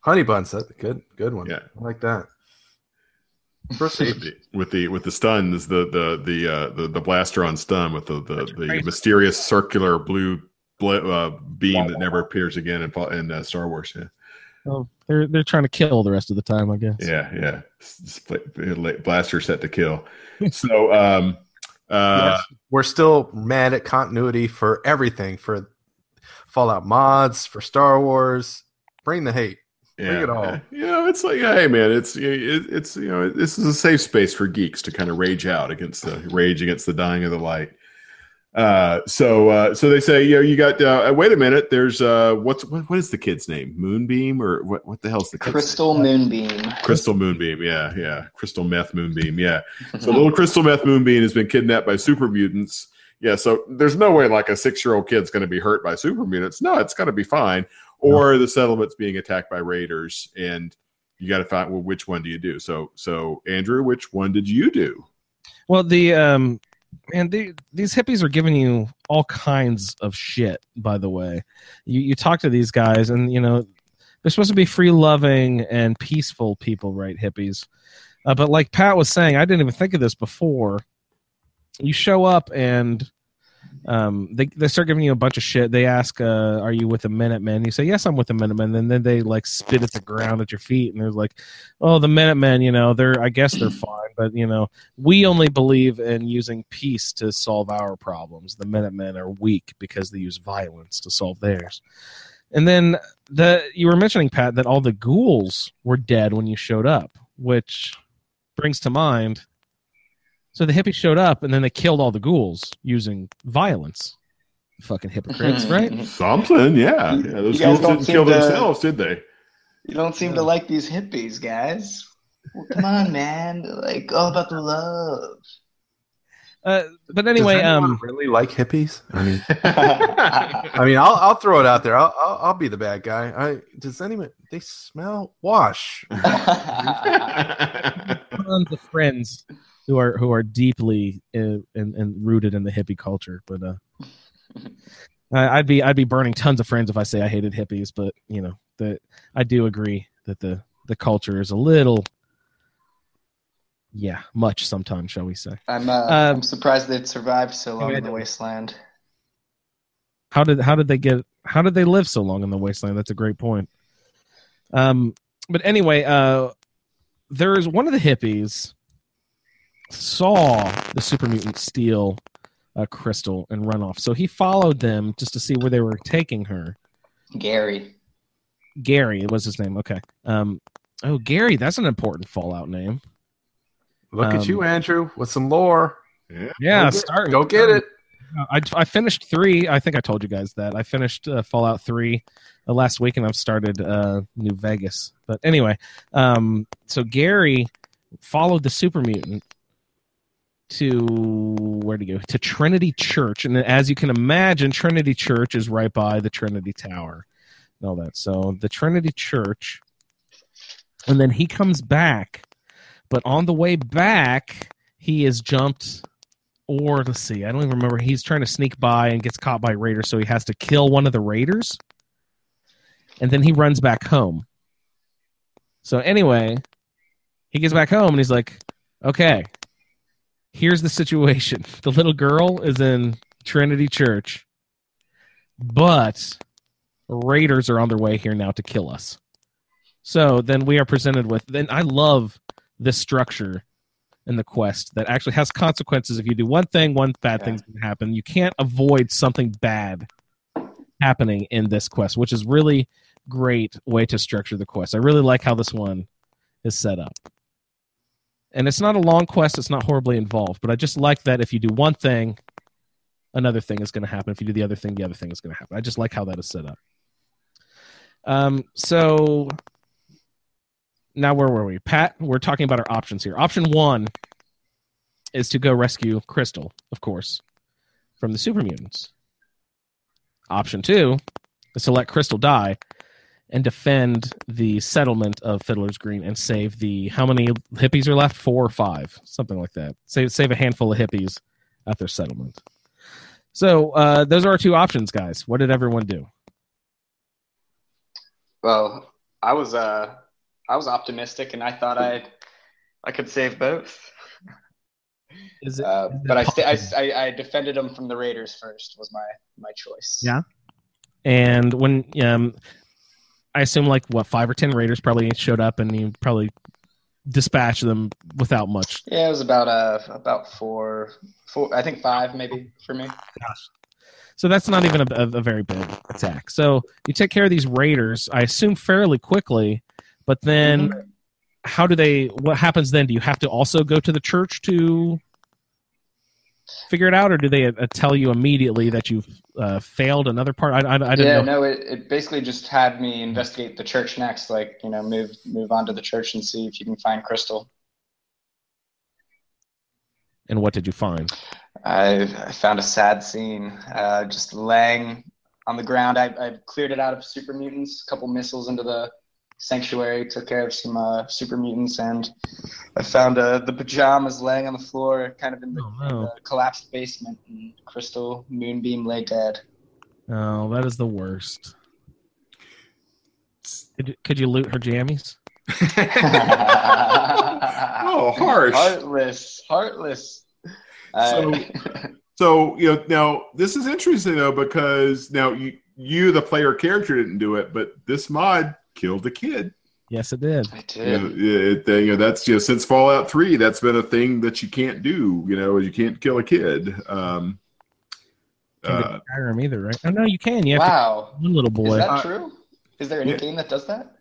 honey buns. That's good, good one. Yeah. I like that. Proceed. with the with the stuns, the the the uh, the, the blaster on stun with the the, the mysterious circular blue bl- uh, beam that never appears again in, fa- in uh, Star Wars. Yeah, Oh, they're they're trying to kill the rest of the time, I guess. yeah, yeah. S- s- Blaster set to kill. So, um, uh, Yes, we're still mad at continuity for everything for Fallout mods, for Star Wars. Bring the hate. Bring it all. You know, it's like, hey, man, it's it, it's you know, this is a safe space for geeks to kind of rage out against the rage against the dying of the light. Uh, so uh, so they say, you know, you got. Uh, wait a minute, there's uh, what's what, what is the kid's name? Moonbeam or what? What the hell's the kid's Crystal name? Moonbeam. Crystal Moonbeam, yeah, yeah, Crystal Meth Moonbeam, yeah. So little Crystal Meth Moonbeam has been kidnapped by super mutants. Yeah, so there's no way like a six year old kid's going to be hurt by super mutants. No, it's going to be fine. Or the settlement's being attacked by raiders, and you got to find well, which one do you do? So, so Andrew, which one did you do? Well, the um, and the, these hippies are giving you all kinds of shit. By the way, you you talk to these guys, and you know they're supposed to be free loving and peaceful people, right? Hippies, uh, but like Pat was saying, I didn't even think of this before. You show up and um, they they start giving you a bunch of shit. They ask, uh, "Are you with the Minutemen?" You say, "Yes, I'm with the Minutemen." And then they like spit at the ground at your feet, and they're like, "Oh, the Minutemen, you know, they're I guess they're fine, but you know, we only believe in using peace to solve our problems. The Minutemen are weak because they use violence to solve theirs." And then the you were mentioning Pat that all the ghouls were dead when you showed up, which brings to mind. So the hippies showed up and then they killed all the ghouls using violence. Fucking hypocrites, right? Something, yeah. yeah those ghouls didn't kill to- themselves, did they? You don't seem to like these hippies, guys. Well, come on, man. Like all about the love. Uh, but anyway, Does anyone um, really like hippies? I mean, I mean, I'll I'll throw it out there. I'll I'll, I'll be the bad guy. I does anyone they smell wash? tons of friends who are who are deeply in, in, in rooted in the hippie culture. But uh, I, I'd be I'd be burning tons of friends if I say I hated hippies. But you know that I do agree that the the culture is a little, yeah, much sometimes, shall we say? I'm uh, Um, I'm surprised they'd survived so long in the wasteland. How did how did they get how did they live so long in the wasteland? That's a great point. Um, but anyway, uh, there's one of the hippies saw the super mutant steal a crystal and run off, so he followed them just to see where they were taking her. Gary. Gary was his name. Okay. Um, oh, Gary, that's an important Fallout name. Look Um, at you, Andrew, with some lore. Yeah, Go get- start Go get it. I, I finished three. I think I told you guys that I finished uh, Fallout three uh, last week, and I've started uh, New Vegas. But anyway, um, so Gary followed the super mutant to where to go to Trinity Church, and as you can imagine, Trinity Church is right by the Trinity Tower and all that. So the Trinity Church, and then he comes back, but on the way back, he is jumped or let's see, I don't even remember. He's trying to sneak by and gets caught by raiders, so he has to kill one of the raiders, and then he runs back home. So anyway, he gets back home and he's like, "Okay, here's the situation. The little girl is in Trinity Church, but raiders are on their way here now to kill us." So then we are presented with. Then I love this structure in the quest that actually has consequences. If you do one thing, one bad Yeah. thing's going to happen. You can't avoid something bad happening in this quest, which is really great way to structure the quest. I really like how this one is set up. And it's not a long quest, it's not horribly involved, but I just like that if you do one thing, another thing is going to happen. If you do the other thing, the other thing is going to happen. I just like how that is set up. Um, so now where were we pat we're talking about our options here option one is to go rescue crystal of course from the super mutants option two is to let crystal die and defend the settlement of fiddler's green and save the how many hippies are left four or five something like that save save a handful of hippies at their settlement so uh, those are our two options guys what did everyone do Well, I was uh I was optimistic and I thought I I could save both. is it Uh, is but I, sta- I, possible? I I defended them from the Raiders first was my my choice. Yeah. And when um, I assume like what five or ten raiders probably showed up, and you probably dispatched them without much. Yeah, it was about uh about four four I think five maybe for me. Gosh. So that's not even a, a, a very big attack. So you take care of these raiders, I assume fairly quickly, but then Mm-hmm. how do they? What happens then? Do you have to also go to the church to figure it out, or do they uh, tell you immediately that you've uh, failed another part? I, I, I didn't yeah, know. no, it, it basically just had me investigate the church next. Like, you know, move move on to the church and see if you can find Crystal. And what did you find? I, I found a sad scene, uh, just laying on the ground. I, I cleared it out of super mutants, a couple missiles into the sanctuary, took care of some uh, super mutants, and I found uh, the pajamas laying on the floor, kind of in the, Oh, no. the collapsed basement. And Crystal Moonbeam lay dead. Oh, that is the worst. Could you, could you loot her jammies? oh, harsh. Heartless, heartless. So- So you know now this is interesting though because now you you the player character didn't do it, but this mod killed a kid. Yes, it did. I You did. know, it, uh, you know that's you know since Fallout Three, that's been a thing that you can't do. You know, you can't kill a kid. Um, Can't uh, get Skyrim either, right? Oh no, you can. You have Wow. to one little boy. Is boy. that Uh, true? Is there any yeah. game that does that?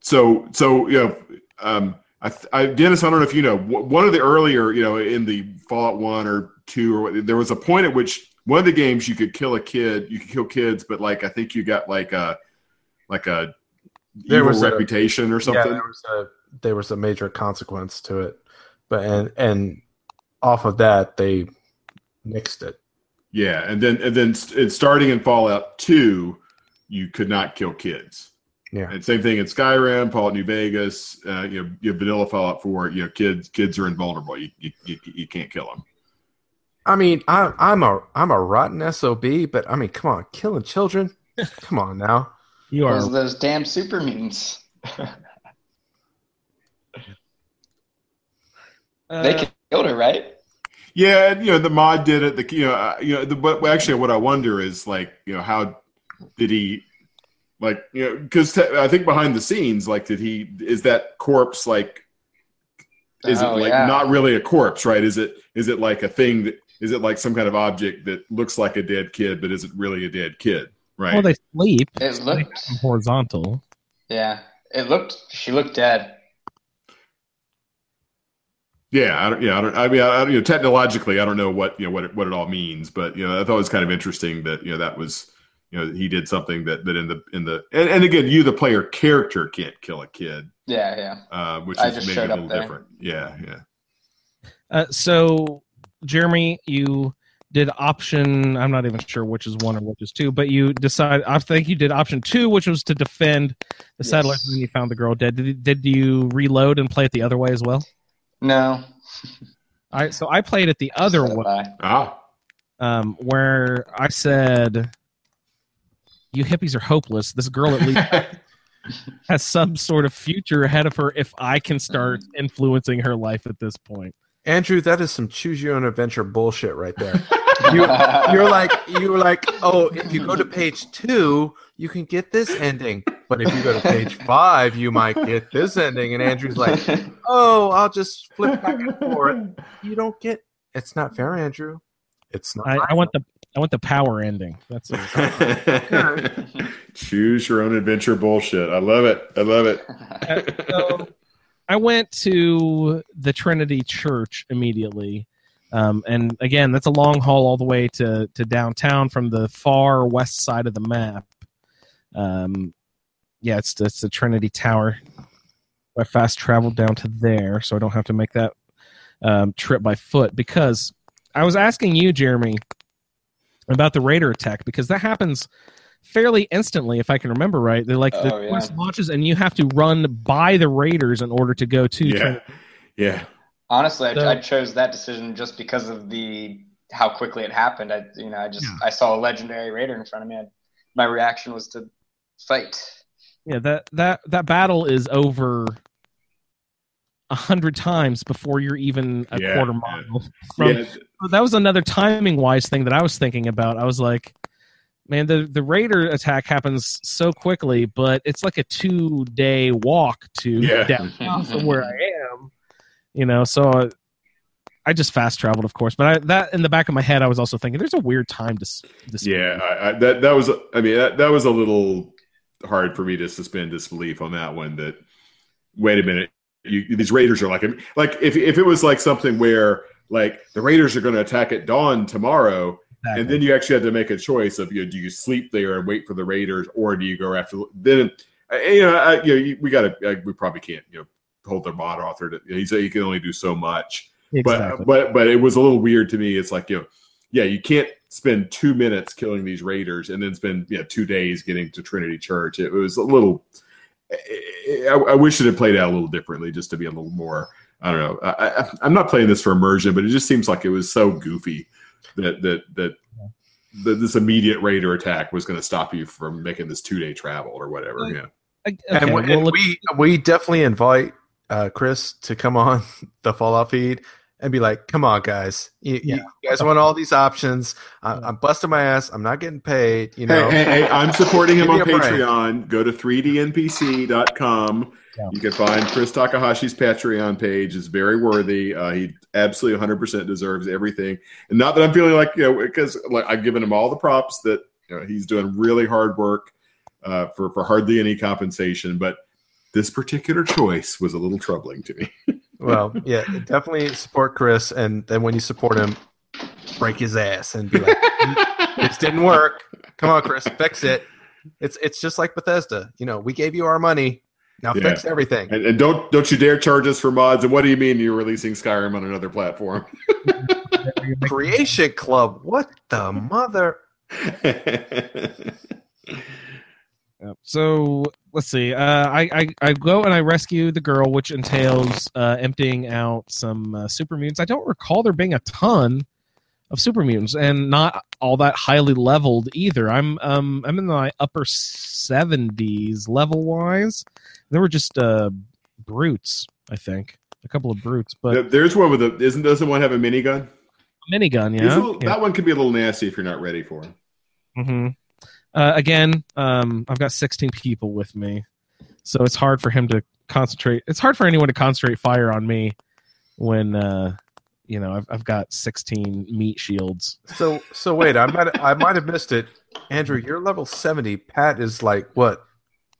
so so you know um I, I dennis i don't know if you know one of the earlier you know in the fallout one or two or there was a point at which one of the games you could kill a kid you could kill kids but like i think you got like a like a There evil was a- reputation or something. Yeah, something there was a there was a major consequence to it, but and and off of that they nixed it. yeah and then and then st- and starting in fallout 2 you could not kill kids Yeah. and same thing in skyrim fallout new vegas uh, you know you have vanilla fallout 4 you know kids kids are invulnerable you, you, you, you can't kill them I mean, I, I'm a I'm a rotten sob, but I mean, come on, killing children, come on now. You are. Those those damn super mutants. uh, they killed her, right? Yeah, and, you know the mod did it. The you know uh, you know the but actually what I wonder is like you know how did he like you know because I think behind the scenes like did he is that corpse like is Oh, it like yeah. not really a corpse right is it is it like a thing that is it like some kind of object that looks like a dead kid but isn't really a dead kid right well, they sleep. It so looked- become horizontal. Yeah. It looked. She looked dead. yeah I don't yeah I don't I mean I, I you know technologically I don't know what you know what it, what it all means but you know I thought it was kind of interesting that you know that was you know he did something that that in the in the and, and again you the player character can't kill a kid Yeah, yeah. uh, which I is just maybe a little different yeah yeah Uh, so, Jeremy, you did option. I'm not even sure which is one or which is two, but you decided. I think you did option two, which was to defend the Yes. satellite, and then you found the girl dead. Did, did you reload and play it the other way as well? No. I so I played it the other Just let it way, ah um, where I said, "You hippies are hopeless. This girl at least has some sort of future ahead of her if I can start influencing her life at this point." Andrew, that is some choose your own adventure bullshit right there. You, you're like you're like, oh, if you go to page two, you can get this ending, but if you go to page five, you might get this ending. And Andrew's like, oh, I'll just flip back and forth. You don't get. It's not fair, Andrew. It's not. I, I want the I want the power ending. That's it. choose your own adventure bullshit I love it I love it uh, so I went to the Trinity Church immediately. Um, and again, that's a long haul all the way to, to downtown from the far west side of the map. Um, yeah, it's, it's the Trinity Tower. I fast traveled down to there, so I don't have to make that um, trip by foot. Because I was asking you, Jeremy, about the Raider attack, because that happens fairly instantly, if I can remember right. They're like the Oh, yeah. quest launches, and you have to run by the Raiders in order to go to. yeah Trinity. yeah Honestly, I, So- I chose that decision just because of the how quickly it happened. I, you know, I just Yeah. I saw a legendary raider in front of me. I, my reaction was to fight. Yeah, that that that battle is over a hundred times before you're even a Yeah, quarter mile from. yeah That was another timing wise thing that I was thinking about. I was like, man, the the Raider attack happens so quickly, but it's like a two day walk to Yeah. downtown from where I am. You know, so uh, I just fast traveled, of course. But I, that in the back of my head, I was also thinking, there's a weird time to. s- to Yeah, I, I, that that was. I mean, that, that was a little hard for me to suspend disbelief on that one. That wait a minute, you, these Raiders are like like if if it was like something where like the Raiders are going to attack at dawn tomorrow, and then you actually had to make a choice of you know, do you sleep there and wait for the Raiders, or do you go after then? uh, You know, I, you know, we got to. We probably can't you know hold their mod author. To, he said he can only do so much exactly. but but but it was a little weird to me. It's like you know, yeah, you can't spend two minutes killing these raiders and then spend yeah two days getting to Trinity Church. It was a little. I, I wish it had played out a little differently, just to be a little more. I don't know. I, I, I'm not playing this for immersion, but it just seems like it was so goofy that that that. that this immediate raider attack was going to stop you from making this two day travel or whatever. Yeah. Okay, and, we, well, and look- we we definitely invite uh, Chris to come on the Fallout feed and be like, "Come on, guys, you, you guys want all these options? I, I'm busting my ass. I'm not getting paid. You know, Hey, hey, hey, I'm supporting him on me a break. Patreon. Go to 3dnpc.com. Yeah. You can find Chris Takahashi's Patreon page. is very worthy. Uh, he absolutely 100% deserves everything. And not that I'm feeling like, you know, because like I've given him all the props that you know, he's doing really hard work uh, for, for hardly any compensation. But this particular choice was a little troubling to me. well, yeah, definitely support Chris, and then when you support him, break his ass and be like, mm, "This didn't work. Come on, Chris, fix it." It's it's just like Bethesda. You know, we gave you our money. Now Yeah. fix everything. And, and don't don't you dare charge us for mods. And what do you mean you're releasing Skyrim on another platform? Creation Club. What the mother? Yeah. So let's see. Uh, I, I I go and I rescue the girl, which entails uh, emptying out some uh, super mutants. I don't recall there being a ton of super mutants, and not all that highly leveled either. I'm um I'm in my upper seventies level wise. There were just uh brutes, I think, a couple of brutes, but There's one with a isn't doesn't one have a minigun? minigun, yeah. little- That one could be a little nasty if you're not ready for him. hmm Uh, again, um, I've got 16 people with me, so it's hard for him to concentrate. It's hard for anyone to concentrate fire on me when uh, you know I've, I've got 16 meat shields. So so wait, I might I might have missed it. Andrew, you're level seventy. Pat is like what?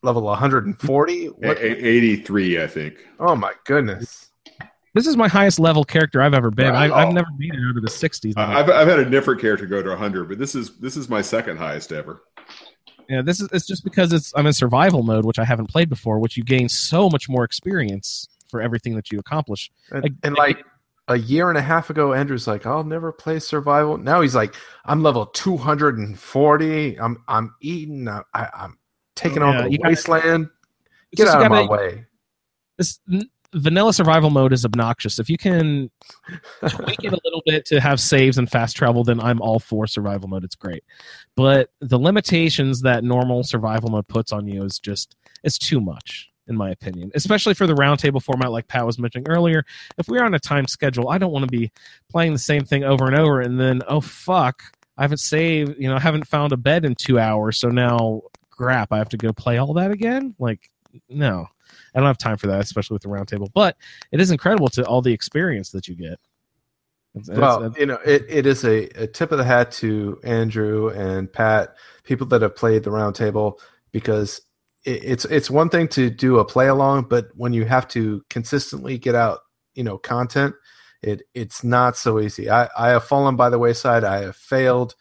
Level 140? What? A- a- 83, I think. Oh my goodness. This is my highest level character I've ever been. I, I've never made it out of the 60s. I- I've, I've had a different character go to 100, but this is this is my second highest ever. Yeah, this is it's just because it's I'm in survival mode, which I haven't played before, which you gain so much more experience for everything that you accomplish. And, Like- and like a year and a half ago, Andrew's like, I'll never play survival. Now he's like, I'm level 240. I'm I'm eating. I, I'm taking Yeah, on the you gotta- wasteland. Get out of my way. this vanilla survival mode is obnoxious. If you can tweak it a little bit to have saves and fast travel, then I'm all for survival mode. It's great. But the limitations that normal survival mode puts on you is just it's too much, in my opinion. Especially for the roundtable format, like Pat was mentioning earlier. If we're on a time schedule, I don't want to be playing the same thing over and over, and then oh fuck, I haven't saved, you know, I haven't found a bed in two hours, so now crap, I have to go play all that again. Like, no. I don't have time for that, especially with the roundtable. But it is incredible to all the experience that you get. It's- it's- Well, it's- you know, it, it is a, a tip of the hat to Andrew and Pat, people that have played the roundtable, because it, it's it's one thing to do a play along, but when you have to consistently get out, you know, content, it it's not so easy. I, I have fallen by the wayside. I have failed.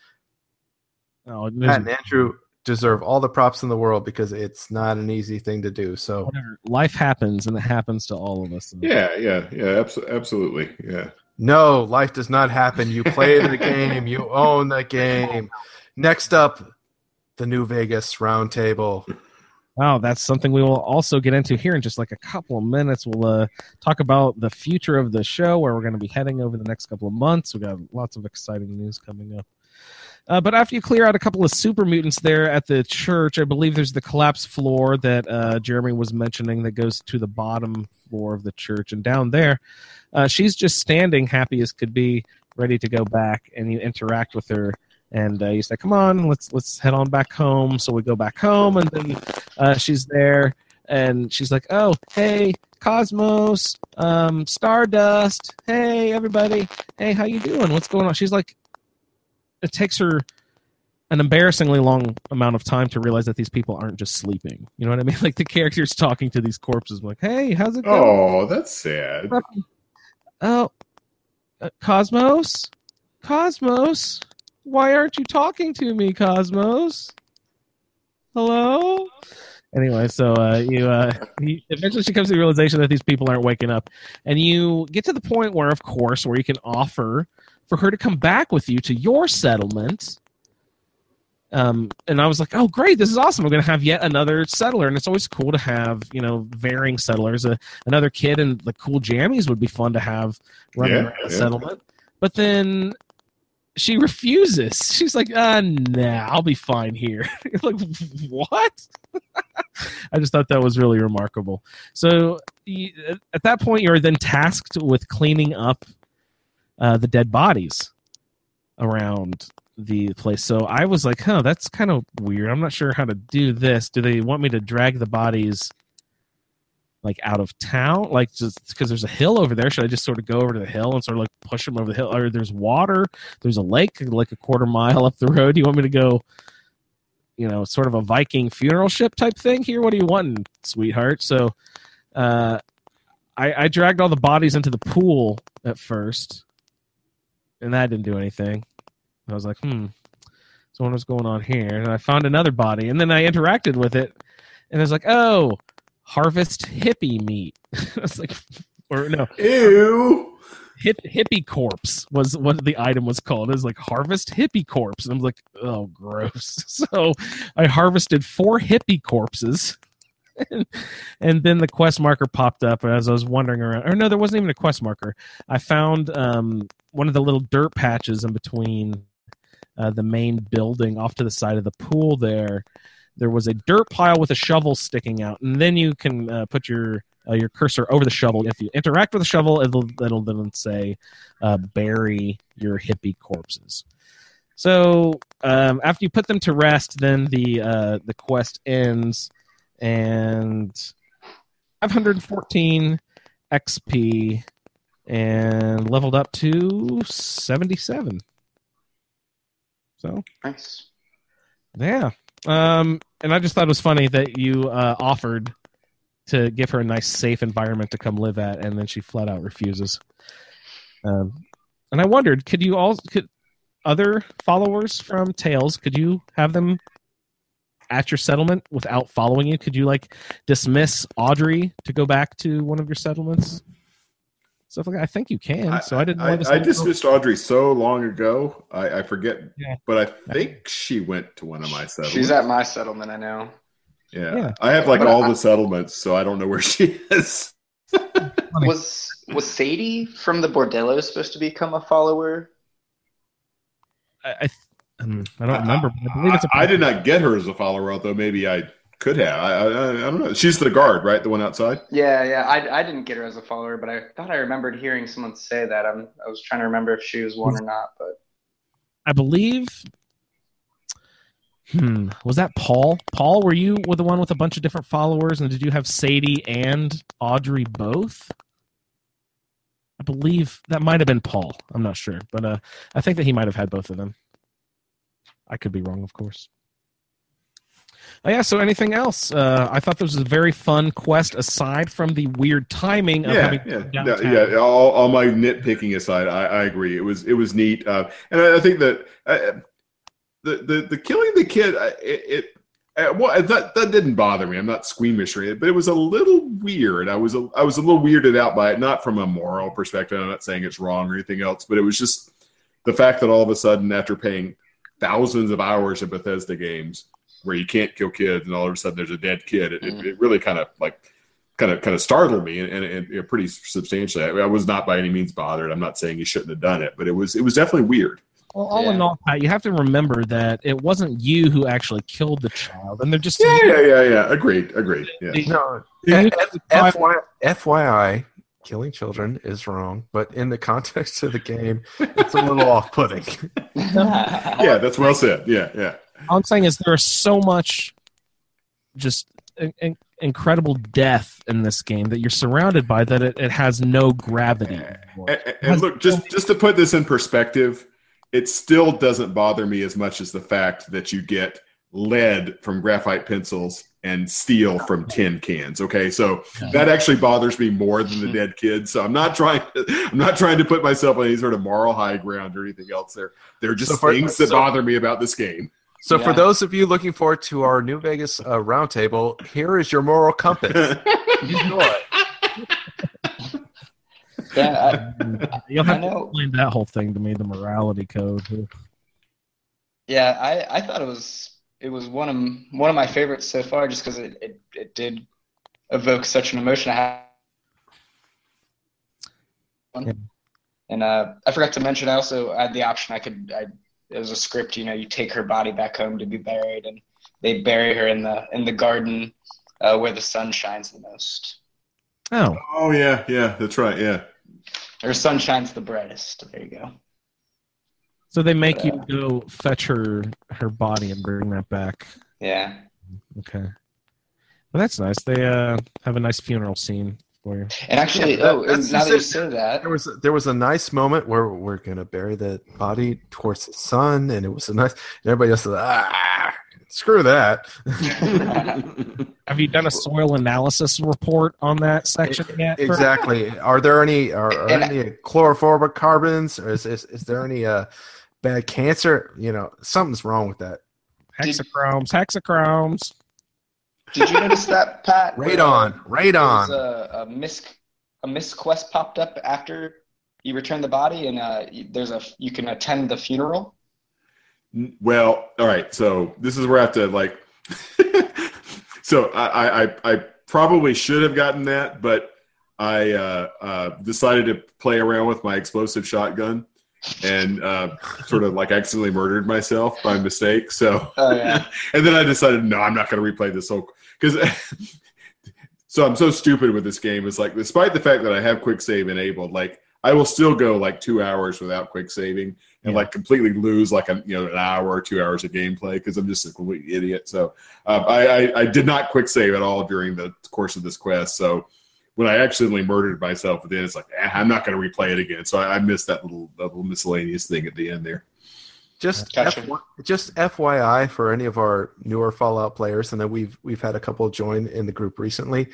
oh, Pat and Andrew deserve all the props in the world because it's not an easy thing to do. So whatever. Life happens, and it happens to all of us. Yeah, yeah, yeah, abso- absolutely. Yeah. no, life does not happen. You play the game, you own the game. Next up, the New Vegas roundtable. Wow, that's something we will also get into here in just like a couple of minutes. We'll uh, talk about the future of the show, where we're going to be heading over the next couple of months. We've got lots of exciting news coming up. Uh, but after you clear out a couple of super mutants there at the church, I believe there's the collapsed floor that uh, Jeremy was mentioning that goes to the bottom floor of the church, and down there, uh, she's just standing, happy as could be, ready to go back, and you interact with her. And uh, you say, "Come on, let's let's head on back home." So we go back home, and then uh, she's there and she's like, "Oh, hey, Cosmos, um, Stardust, hey, everybody, hey, how you doing? What's going on?" She's like, it takes her an embarrassingly long amount of time to realize that these people aren't just sleeping. You know what I mean? Like the characters talking to these corpses, like, "Hey, how's it going?" Oh, that's sad. Oh, uh, Cosmos, Cosmos, why aren't you talking to me, Cosmos? Hello. Anyway, so uh, you, uh, you eventually she comes to the realization that these people aren't waking up, and you get to the point where, of course, where you can offer for her to come back with you to your settlement. Um, and I was like, "Oh, great! This is awesome. I'm going to have yet another settler, and it's always cool to have you know varying settlers. Uh, another kid and the cool jammies would be fun to have running Yeah, around the yeah. settlement. But then she refuses. She's like, uh, nah, I'll be fine here. Like, what? I just thought that was really remarkable. So you, at that point, you're then tasked with cleaning up uh, the dead bodies around the place. So I was like, huh, that's kind of weird. I'm not sure how to do this. Do they want me to drag the bodies like out of town? Like just because there's a hill over there, should I just sort of go over to the hill and sort of like push them over the hill? Or there's water, there's a lake like a quarter mile up the road. Do you want me to go? You know, sort of a Viking funeral ship type thing here. What are you wanting, sweetheart? So, uh, I, I dragged all the bodies into the pool at first, and that didn't do anything. I was like, hmm, so what was going on here? And I found another body, and then I interacted with it, and it was like, oh, harvest hippie meat. I was like, or no, Ew. hip, hippie corpse was what the item was called. It was like harvest hippie corpse, and I was like, oh, gross. So I harvested four hippie corpses. and then the quest marker popped up as I was wandering around. Or no, there wasn't even a quest marker. I found um, one of the little dirt patches in between uh, the main building off to the side of the pool there. There was a dirt pile with a shovel sticking out, and then you can uh, put your uh, your cursor over the shovel. If you interact with the shovel, it'll, it'll then say uh, bury your hippie corpses. So um, after you put them to rest, then the uh, the quest ends, and 514 XP, and leveled up to 77. So Nice. yeah. Um, and I just thought it was funny that you uh, offered to give her a nice, safe environment to come live at, and then she flat out refuses. Um, and I wondered, could you all, could other followers from Tales, could you have them at your settlement without following you? Could you like dismiss Audrey to go back to one of your settlements? Stuff like that. I think you can. so I didn't. know I, this I whole- dismissed Audrey so long ago. I, I forget, Yeah. but I think she went to one of my settlements. She's at my settlement, I know. yeah. Yeah. I have like But all I- the settlements, so I don't know where she is. Was was Sadie from the Bordello supposed to become a follower? I, I, um, I don't remember. But I believe it's a. I, I did not get her as a follower, although maybe I could have. I, I, I don't know. She's the guard, right? The one outside. Yeah, yeah. I, I didn't get her as a follower, but I thought I remembered hearing someone say that. I'm, I was trying to remember if she was one or not, but I believe. Hmm. Was that Paul? Paul, were you with the one with a bunch of different followers, and did you have Sadie and Audrey both? I believe that might have been Paul. I'm not sure, but uh, I think that he might have had both of them. I could be wrong, of course. Oh, yeah. So, anything else? Uh, I thought this was a very fun quest. Aside from the weird timing of Yeah, having yeah, yeah, All, all my nitpicking aside, I, I agree. It was it was neat, uh, and I, I think that uh, the the the killing the kid, it, it uh, well, that that didn't bother me. I'm not squeamish or anything, but it was a little weird. I was a, I was a little weirded out by it, not from a moral perspective. I'm not saying it's wrong or anything else, but it was just the fact that all of a sudden, after paying thousands of hours of Bethesda games where you can't kill kids, and all of a sudden there's a dead kid, it, it, it really kind of like kind of kind of startled me and, and, and you know, pretty substantially. I, I was not by any means bothered. I'm not saying you shouldn't have done it, but it was it was definitely weird. Well, all in all, Pat, you have to remember that it wasn't you who actually killed the child, and they're just Yeah, yeah, yeah, yeah. Agreed, agreed. Yeah. No, You- F- FY, FYI, killing children is wrong, but in the context of the game, it's a little off-putting. yeah, that's well said. Yeah, yeah. All I'm saying is there is so much just in, in- incredible death in this game that you're surrounded by that it, it has no gravity. And, and- and look, just just to put this in perspective, it still doesn't bother me as much as the fact that you get lead from graphite pencils and steel from tin cans. Okay, so that actually bothers me more than the dead kids. So I'm not trying. To, I'm not trying to put myself on any sort of moral high ground or anything else. There, there are just So for- things that so- bother me about this game. So for those of you looking forward to our New Vegas uh, roundtable, here is your moral compass. Enjoy. Yeah, I, You'll have I to explain that whole thing to me, the morality code. yeah. I, I thought it was it was one of one of my favorites so far, just because it, it it did evoke such an emotion. I had. Yeah. And uh, I forgot to mention, I also had the option. I could, I, it was a script. You know, you take her body back home to be buried, and they bury her in the in the garden uh, where the sun shines the most. Oh, Oh yeah, yeah, that's right. Yeah. Or sun shines the brightest. There you go. So they make you go fetch her her body and bring that back. Yeah. Okay. Well, that's nice. They uh, have a nice funeral scene for you. And actually, Yeah, that- oh, and now that you it. say that, There was there was a nice moment where we're gonna bury the body towards the sun, and it was a nice. And everybody else said, "Ah, screw that." Have you done a soil analysis report on that section yet? exactly. Are there any are, are there And- any chlorofluorocarbons, or is, is is there any uh bad cancer? You know, something's wrong with that. Hexachromes, hexachromes. did you notice that, Pat? where, Radon, radon. There a, a misc a misc quest popped up after you return the body, and uh, there's a you can attend the funeral. Well, all right. So this is where I have to like. so I, I I probably should have gotten that, but I uh, uh, decided to play around with my explosive shotgun and uh, sort of like accidentally murdered myself by mistake. So Oh yeah. and then I decided, no, I'm not going to replay this whole because. so I'm so stupid with this game. It's like, despite the fact that I have quick save enabled, like I will still go like two hours without quick saving and Yeah. like completely lose like a you know an hour or two hours of gameplay because I'm just a complete idiot. So um, I, I I did not quick save at all during the course of this quest. So when I accidentally murdered myself at the end, it's like eh, I'm not going to replay it again. So I, I missed that little that little miscellaneous thing at the end there. Just Gotcha. F- just FYI for any of our newer Fallout players, and then we've we've had a couple join in the group recently.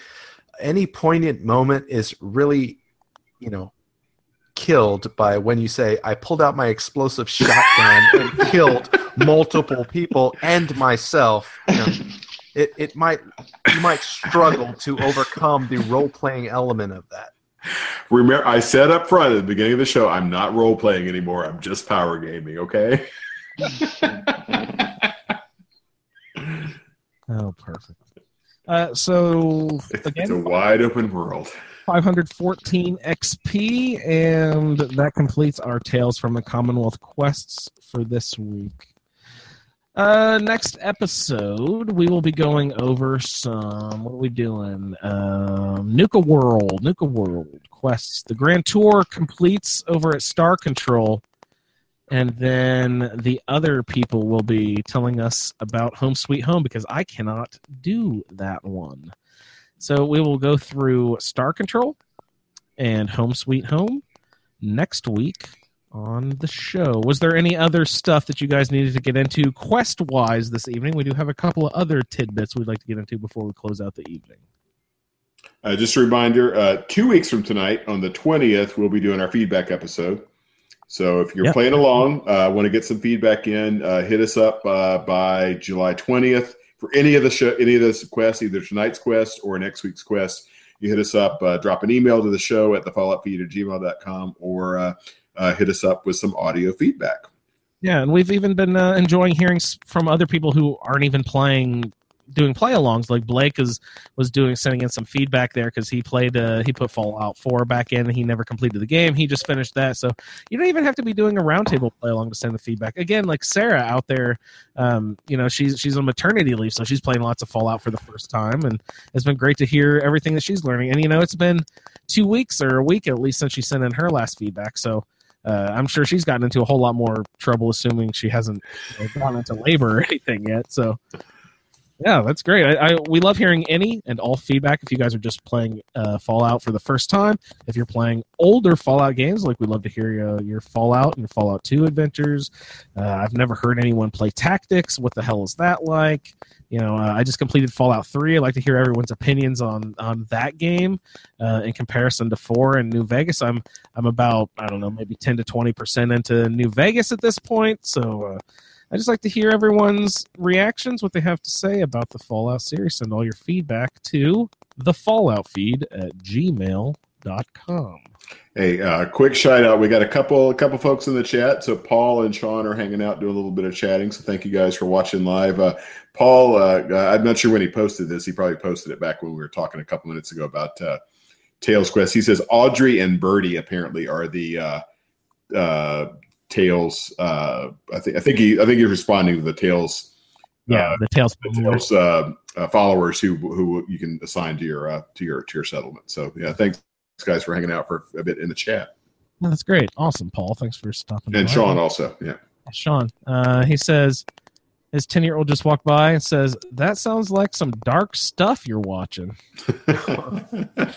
Any poignant moment is really, you know, killed by when you say, "I pulled out my explosive shotgun and killed multiple people and myself." You know, it it might you might struggle to overcome the role playing element of that. Remember, I said up front at the beginning of the show, I'm not role playing anymore. I'm just power gaming. Okay. Oh, perfect. Uh, so It's a wide open world. 514 XP, and that completes our Tales from the Commonwealth quests for this week. Uh, next episode, we will be going over some. What are we doing? Um, Nuka-World, Nuka World quests. The Grand Tour completes over at Star Control, and then the other people will be telling us about Home Sweet Home because I cannot do that one. So we will go through Star Control and Home Sweet Home next week on the show. Was there any other stuff that you guys needed to get into quest wise this evening? We do have a couple of other tidbits we'd like to get into before we close out the evening. Uh, just a reminder uh, two weeks from tonight, on the 20th, we'll be doing our feedback episode. So if you're Yep. playing along, uh, want to get some feedback in, uh, hit us up uh, by July 20th for any of the show, any of this quests, either tonight's quest or next week's quest. You hit us up, uh, drop an email to the show at the falloutfeed at gmail.com or uh, hit us up with some audio feedback. Yeah, and we've even been uh, enjoying hearing from other people who aren't even playing, doing play alongs. Like Blake is was doing sending in some feedback there because he played, uh, he put Fallout Four back in. and He never completed the game. He just finished that, so you don't even have to be doing a roundtable play along to send the feedback. Again, like Sarah out there, um, you know, she's she's on maternity leave, so she's playing lots of Fallout for the first time, and it's been great to hear everything that she's learning. And you know, it's been two weeks or a week at least since she sent in her last feedback, so uh, I'm sure she's gotten into a whole lot more trouble, assuming she hasn't you know, gone into labor or anything yet. So Yeah, that's great. I, I we love hearing any and all feedback. If you guys are just playing uh, Fallout for the first time, if you're playing older Fallout games, like we love to hear uh, your Fallout and Fallout Two adventures. Uh, I've never heard anyone play Tactics. What the hell is that like? You know, uh, I just completed Fallout Three. I'd like to hear everyone's opinions on on that game uh, in comparison to Four and New Vegas. I'm I'm about I don't know maybe ten to twenty percent into New Vegas at this point. So. Uh, I just like to hear everyone's reactions, what they have to say about the Fallout series. Send all your feedback to the Fallout feed at gmail.com. Hey, uh, quick shout out. We got a couple a couple folks in the chat. So Paul and Sean are hanging out, doing a little bit of chatting. So thank you guys for watching live. Uh, Paul, uh, I'm not sure when he posted this. He probably posted it back when we were talking a couple minutes ago about uh, Tales Quest. He says Audrey and Birdie apparently are the uh, uh, Tales. Uh, I think I think he I think he's responding to the Tales. Yeah, uh, the Tales. the Tales uh, uh, followers who who you can assign to your uh, to your to your settlement. So yeah, thanks guys for hanging out for a bit in the chat, That's great. Awesome, Paul. Thanks for stopping and by. Sean also. Yeah. Sean. Uh, he says his 10 year old just walked by and says, That sounds like some dark stuff you're watching.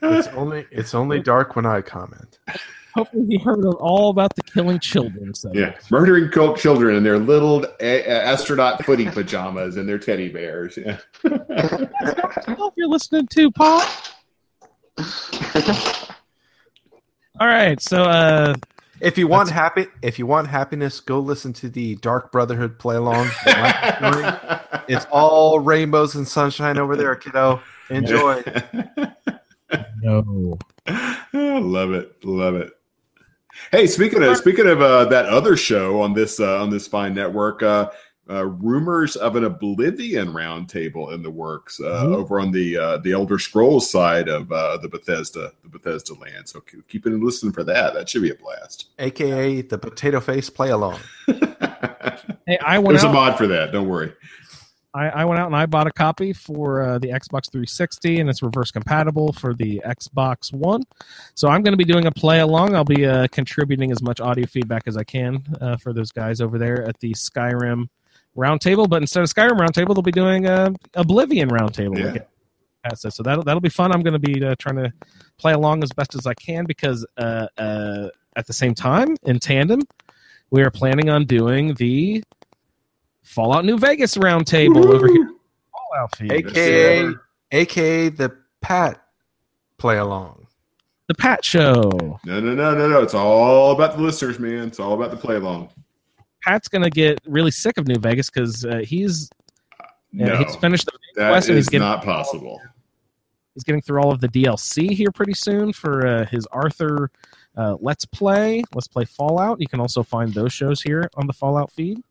It's only it's only dark when I comment. Hopefully, he heard all about the killing children. So. Yeah, murdering coke children in their little a- a- astronaut footy pajamas and their teddy bears. Yeah. Stuff you're listening to, Paul. All right. So, uh, If you want happy, if you want happiness, go listen to the Dark Brotherhood play along. it's all rainbows and sunshine over there, kiddo. Enjoy. no. love it, love it. Hey, speaking of speaking of uh, that other show on this uh, on this fine network, uh, uh, rumors of an Oblivion roundtable in the works uh, Ooh. over on the uh, the Elder Scrolls side of uh, the Bethesda the Bethesda land. So keep, keep it and listen for that. That should be a blast. AKA the potato face play along. Hey, I went There's a mod for that. Don't worry. I, I went out and I bought a copy for uh, the Xbox 360, and it's reverse compatible for the Xbox One. So I'm going to be doing a play along. I'll be uh, contributing as much audio feedback as I can uh, for those guys over there at the Skyrim Roundtable. But instead of Skyrim Roundtable, they'll be doing a Oblivion Roundtable. Yeah. So that'll that'll be fun. I'm going to be uh, trying to play along as best as I can because uh, uh, at the same time, in tandem, we are planning on doing the Fallout New Vegas roundtable over here. Fallout feed. AKA AKA the Pat play along. the Pat Show. No, no, no, no, no. It's all about the listeners, man. It's all about the play along. Pat's gonna get really sick of New Vegas because uh, he's yeah, No, he's finished the that quest and he's getting not possible. he's getting through all of the DLC here pretty soon for uh, his Arthur uh, Let's Play. Let's Play Fallout. You can also find those shows here on the Fallout feed.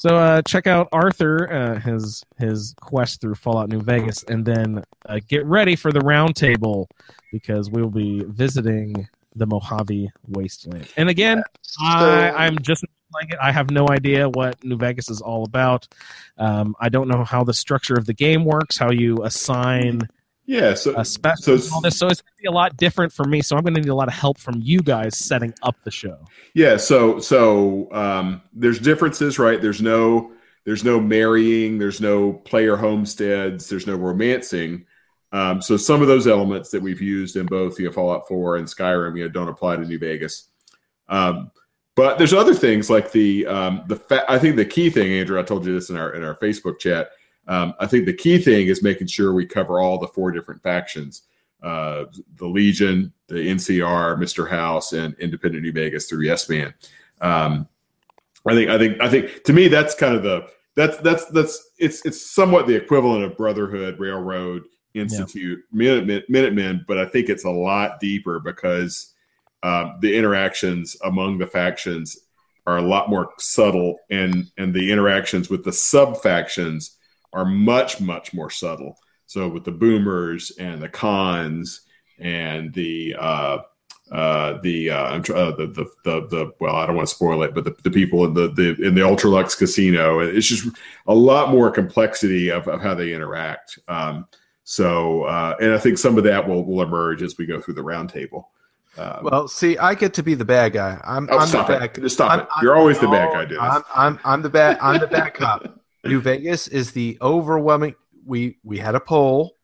So uh, check out Arthur uh, his his quest through Fallout New Vegas, and then uh, get ready for the roundtable because we will be visiting the Mojave Wasteland. And again, I, I'm just playing it. I have no idea what New Vegas is all about. Um, I don't know how the structure of the game works, how you assign Yeah. So special, So it's- all this. So it's going to be a lot different for me. So I'm going to need a lot of help from you guys setting up the show. Yeah, so so um, there's differences, right? There's no there's no marrying, there's no player homesteads, there's no romancing. Um, so some of those elements that we've used in both you know, Fallout 4 and Skyrim, you know, don't apply to New Vegas. Um, but there's other things like the um, the fa- I think the key thing, Andrew, I told you this in our in our Facebook chat. Um, I think the key thing is making sure we cover all the four different factions uh, the Legion, the NCR, Mr. House, and Independent New Vegas through Yes Man. Um, I think, I think, I think. To me, that's kind of the that's that's that's it's it's somewhat the equivalent of Brotherhood, Railroad, Institute, Minutemen, Minutemen, but I think it's a lot deeper because um, the interactions among the factions are a lot more subtle, and and the interactions with the sub factions are much much more subtle. So with the boomers and the cons and the uh, uh, the, uh, I'm tr- uh, the the the the well, I don't want to spoil it, but the, the people in the, the in the Ultra-Luxe casino, it's just a lot more complexity of, of how they interact. Um, so, uh, and I think some of that will will emerge as we go through the roundtable. Um, Well, see, I get to be the bad guy. I'm, oh, I'm stop the it! bad. Just stop I'm- it! I'm- You're always the bad guy, Dennis. I'm, I'm, I'm the bad. I'm the bad cop. New Vegas is the overwhelming. We we had a poll.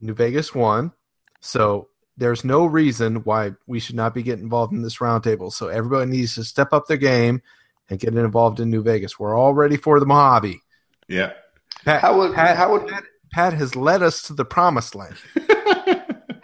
New Vegas won, so there's no reason why we should not be getting involved in this roundtable. So everybody needs to step up their game and get involved in New Vegas. We're all ready for the Mojave. Yeah. Pat, How would Pat, how would Pat, Pat has led us to the promised land.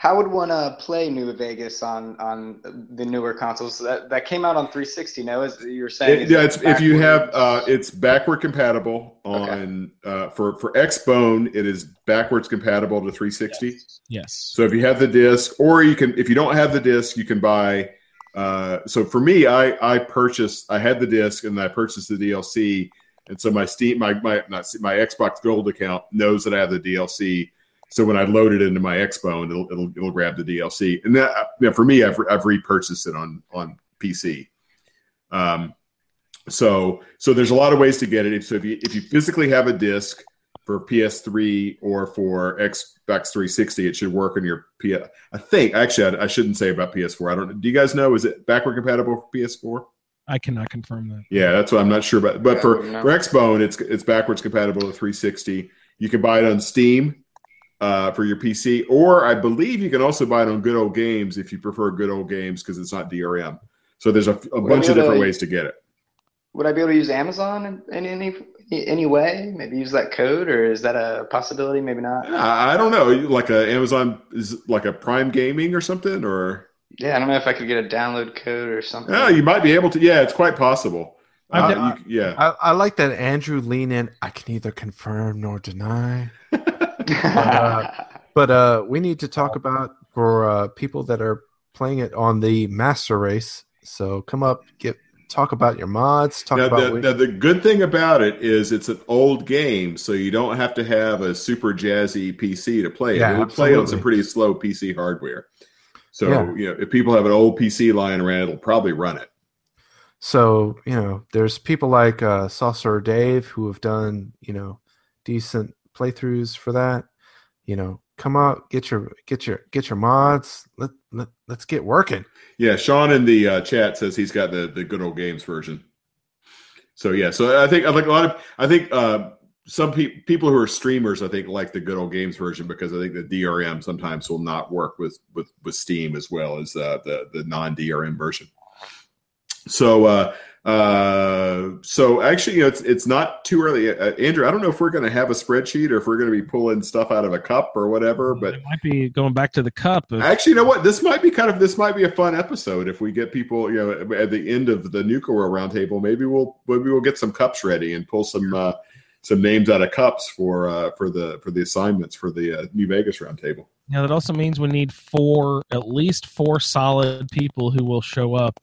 how would one uh, play New Vegas on on the newer consoles that that came out on 360? No, as you were saying, It- is yeah, it it's if you have uh, it's backward compatible Okay. on uh, for for Xbone. It is backwards compatible to 360. Yes. So if you have the disc, or you can if you don't have the disc, you can buy. Uh, so for me, I I purchased I had the disc and I purchased the DLC, and so my Steam my my not my Xbox Gold account knows that I have the DLC. So when I load it into my Xbone, it'll it'll, it'll grab the DLC, and that yeah, for me, I've I've repurchased it on on PC. Um, so so there's a lot of ways to get it. So if you if you physically have a disc for PS3 or for Xbox 360, it should work on your PS. I think actually I, I shouldn't say about PS4. I don't. Do you guys know? Is it backward compatible for PS4? I cannot confirm that. Yeah, that's what I'm not sure about. But Yeah, for wouldn't for Xbone, it's it's backwards compatible to 360. You can buy it on Steam uh, for your PC, or I believe you can also buy it on Good Old Games if you prefer Good Old Games because it's not DRM. So there's a, a bunch of different uh, ways to get it. Would I be able to use Amazon in, in any any way? Maybe use that code, or is that a possibility? Maybe not. I, I don't know, like a Amazon is like a Prime Gaming or something, or Yeah, I don't know if I could get a download code or something. yeah, you might be able to. Yeah, it's quite possible. I've Uh, you- yeah, I, I like that Andrew lean in. I can neither confirm nor deny. But uh, we need to talk about for uh, people that are playing it on the master race. So come up, get talk about your mods. Talk Now, about the, now, the good thing about it is it's an old game, so you don't have to have a super jazzy PC to play it. Yeah, It'll play on some pretty slow PC hardware. So Yeah. you know, if people have an old PC lying around, it'll probably run it. So you know, there's people like uh, Saucer Dave who have done you know decent playthroughs for that. You know, come out, get your get your get your mods. Let, let let's get working. Yeah, Sean in the uh, chat says he's got the the good old games version. So yeah, so I think I think a lot of I think uh, some pe- people who are streamers I think like the good old games version because I think the DRM sometimes will not work with with with Steam as well as uh, the the non DRM version. So uh, uh, so actually, you know, it's it's not too early. Uh, Andrew, I don't know if we're going to have a spreadsheet or if we're going to be pulling stuff out of a cup or whatever, but it might be going back to the cup. Actually, you know what? This might be kind of this might be a fun episode if we get people. You know, at the end of the World Roundtable, maybe we'll maybe we'll get some cups ready and pull some uh, some names out of cups for uh, for the for the assignments for the uh, New Vegas Roundtable. now that also means we need four, at least four solid people who will show up.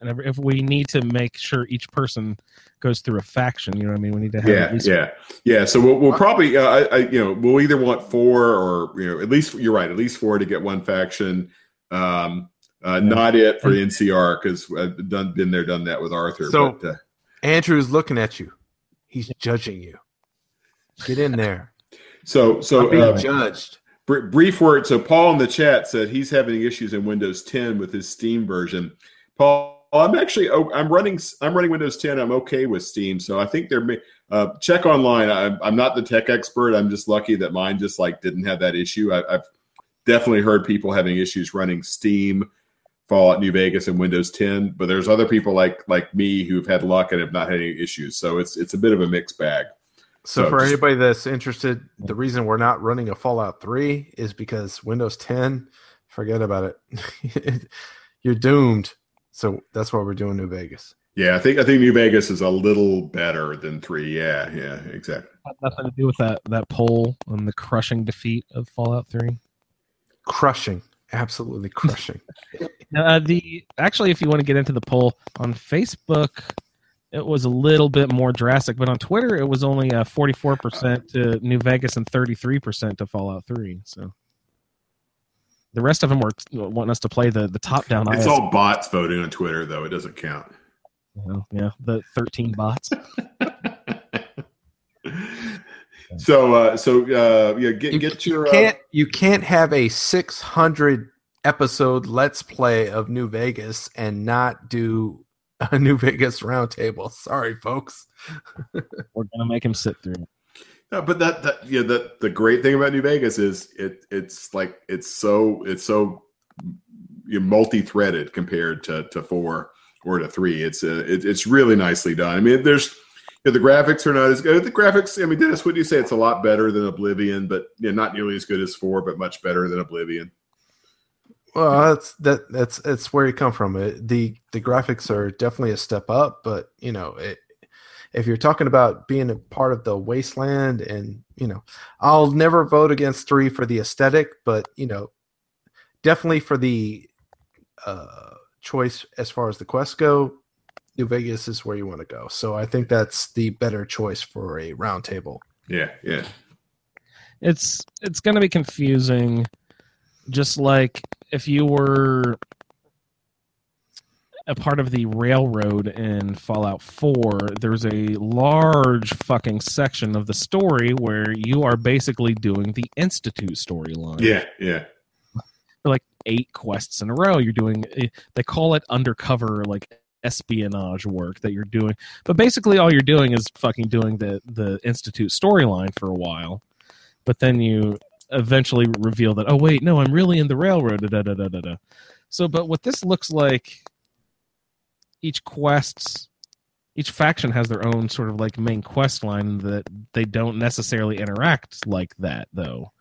And if- if we need to make sure each person goes through a faction, you know what I mean? We need to have Yeah, yeah, yeah. So we'll, we'll probably, uh, I, I, you know, we'll either want four or you know, at least you're right, at least four to get one faction. Um, uh, Not it for the NCR because I've done been there, done that with Arthur. So- but, uh, Andrew's looking at you. He's judging you. Get in there. so so I'm being uh, judged. Br- brief word. So Paul in the chat said he's having issues in Windows 10 with his Steam version. Paul, I'm actually oh, I'm running I'm running Windows 10. I'm okay with Steam, so I think there may uh, check online. I'm, I'm not the tech expert. I'm just lucky that mine just like didn't have that issue. I, I've definitely heard people having issues running Steam, Fallout New Vegas, and Windows 10. But there's other people like like me who've had luck and have not had any issues. So it's it's a bit of a mixed bag. So, So for just- anybody that's interested, the reason we're not running a Fallout 3 is because Windows 10, forget about it. You're doomed. So that's why we're doing New Vegas. Yeah, I think I think New Vegas is a little better than three. Yeah, yeah, exactly. nothing to do with that that poll and the crushing defeat of Fallout Three. Crushing. Absolutely crushing. Uh, the actually, if you want to get into the poll on Facebook, it was a little bit more drastic, but on Twitter, it was only uh, forty four percent to New Vegas and thirty three percent to Fallout Three. So the rest of them were wanting us to play the the top down. It's IS. all bots voting on Twitter, though. It doesn't count. Well, yeah, the thirteen bots. so, uh, so uh, yeah, get you, get your. Uh, can't you can't have a 600 episode let's play of New Vegas and not do a New Vegas roundtable. Sorry, folks. We're gonna make him sit through. No, but that that yeah, the the great thing about New Vegas is it it's like it's so it's so you know, multi-threaded compared to to four or to three. It's uh, it, it's really nicely done. I mean, there's you know, the graphics are not as good. The graphics, I mean, Dennis, would you say it's a lot better than Oblivion, but you know, not nearly as good as four, but much better than Oblivion. Well, that's that that's that's where you come from. It, the the graphics are definitely a step up, but you know, it, if you're talking about being a part of the wasteland, and you know, I'll never vote against three for the aesthetic, but you know, definitely for the uh, choice as far as the quest go, New Vegas is where you want to go. So I think that's the better choice for a roundtable. Yeah, yeah, It's it's gonna be confusing, just like if you were a part of the railroad in Fallout 4, there's a large fucking section of the story where you are basically doing the Institute storyline. yeah, yeah. like eight quests in a row. You're doing eh, they call it undercover like espionage work that you're doing. But basically all you're doing is fucking doing the the institute storyline for a while. But then you eventually reveal that oh wait, no, I'm really in the railroad da, da, da, da, da. So but what this looks like each quest's each faction has their own sort of like main quest line that they don't necessarily interact like that though.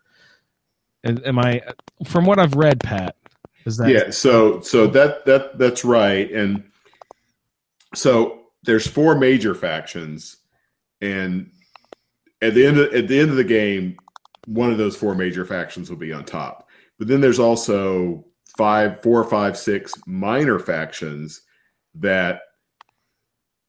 Am am I from what I've read, Pat? Is that yeah so so that that that's right and so there's four major factions and at the end of at the end of the game one of those four major factions will be on top but then there's also five four five six minor factions that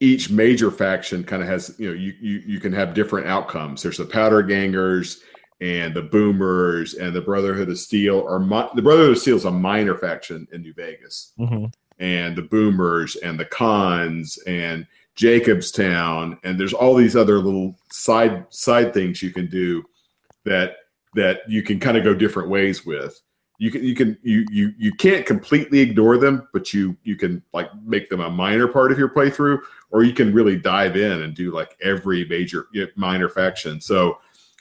each major faction kind of has you know you, you you can have different outcomes. There's the powder gangers and the boomers and the brotherhood of steel are mi- the brotherhood of steel is a minor faction in new vegas. Mhm. and the boomers and the cons and jacobstown. And there's all these other little side side things you can do that that you can kind of go different ways with you can you can you you you can't completely ignore them but you you can like make them a minor part of your playthrough or you can really dive in and do like every major you know, minor faction. So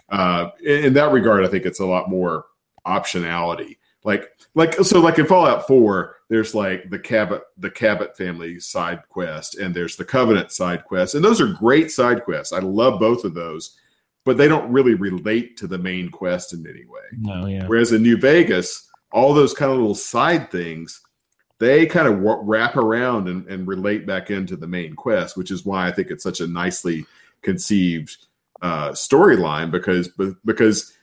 uh in, in that regard i think it's a lot more optionality. Like like so like in fallout 4 there's like the cabot the cabot family side quest and there's the covenant side quest and those are great side quests. I love both of those but they don't really relate to the main quest in any way. No, yeah. whereas in new vegas all those kind of little side things they kind of wrap around and, and relate back into the main quest which is why i think it's such a nicely conceived uh, storyline because because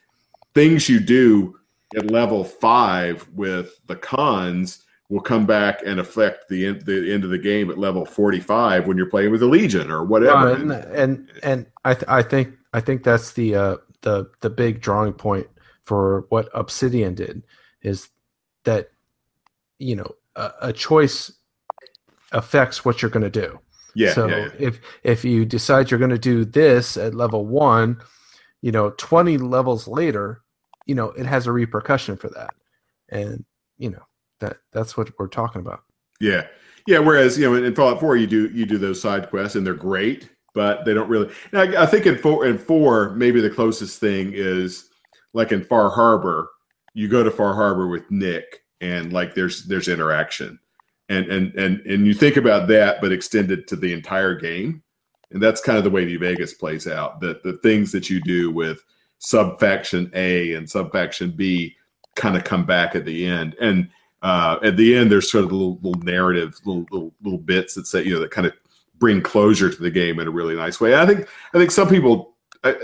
things you do at level five with the cons will come back and affect the end, the end of the game at level 45 when you're playing with the legion or whatever. And and and I th- I think I think that's the uh, the the big drawing point for what Obsidian did is that you know a, a choice affects what you're going to do. yeah, so yeah, yeah. if if you decide you're going to do this at level one, you know, 20 levels later, you know, it has a repercussion for that, and you know that that's what we're talking about. Yeah, yeah. Whereas you know in, Fallout Four, you do you do those side quests and they're great, but they don't really. I, I think in four in four, maybe the closest thing is like in Far Harbor. You go to Far Harbor with Nick, and like there's there's interaction, and and and and you think about that, but extend it to the entire game, and that's kind of the way New Vegas plays out. That the things that you do with subfaction A and subfaction B kind of come back at the end, and uh, at the end there's sort of little little narrative little, little little bits that say you know that kind of bring closure to the game in a really nice way. I think I think some people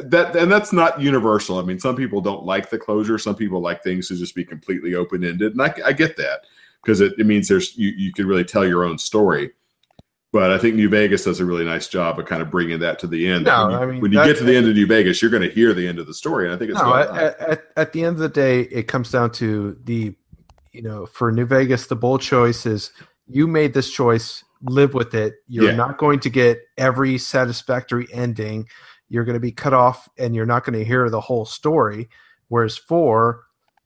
that and that's not universal. I mean, some people don't like the closure. Some people like things to just be completely open ended, and I, I get that because it, it means there's you you can really tell your own story. But I think New Vegas does a really nice job of kind of bringing that to the end. No, when you, I mean, when you get to the end of New Vegas, you're going to hear the end of the story, and I think it's no, at, at, at the end of the day, it comes down to the, you know, for New Vegas, the bold choice is you made this choice, live with it. You're Yeah. not going to get every satisfactory ending. You're going to be cut off and you're not going to hear the whole story. Whereas four,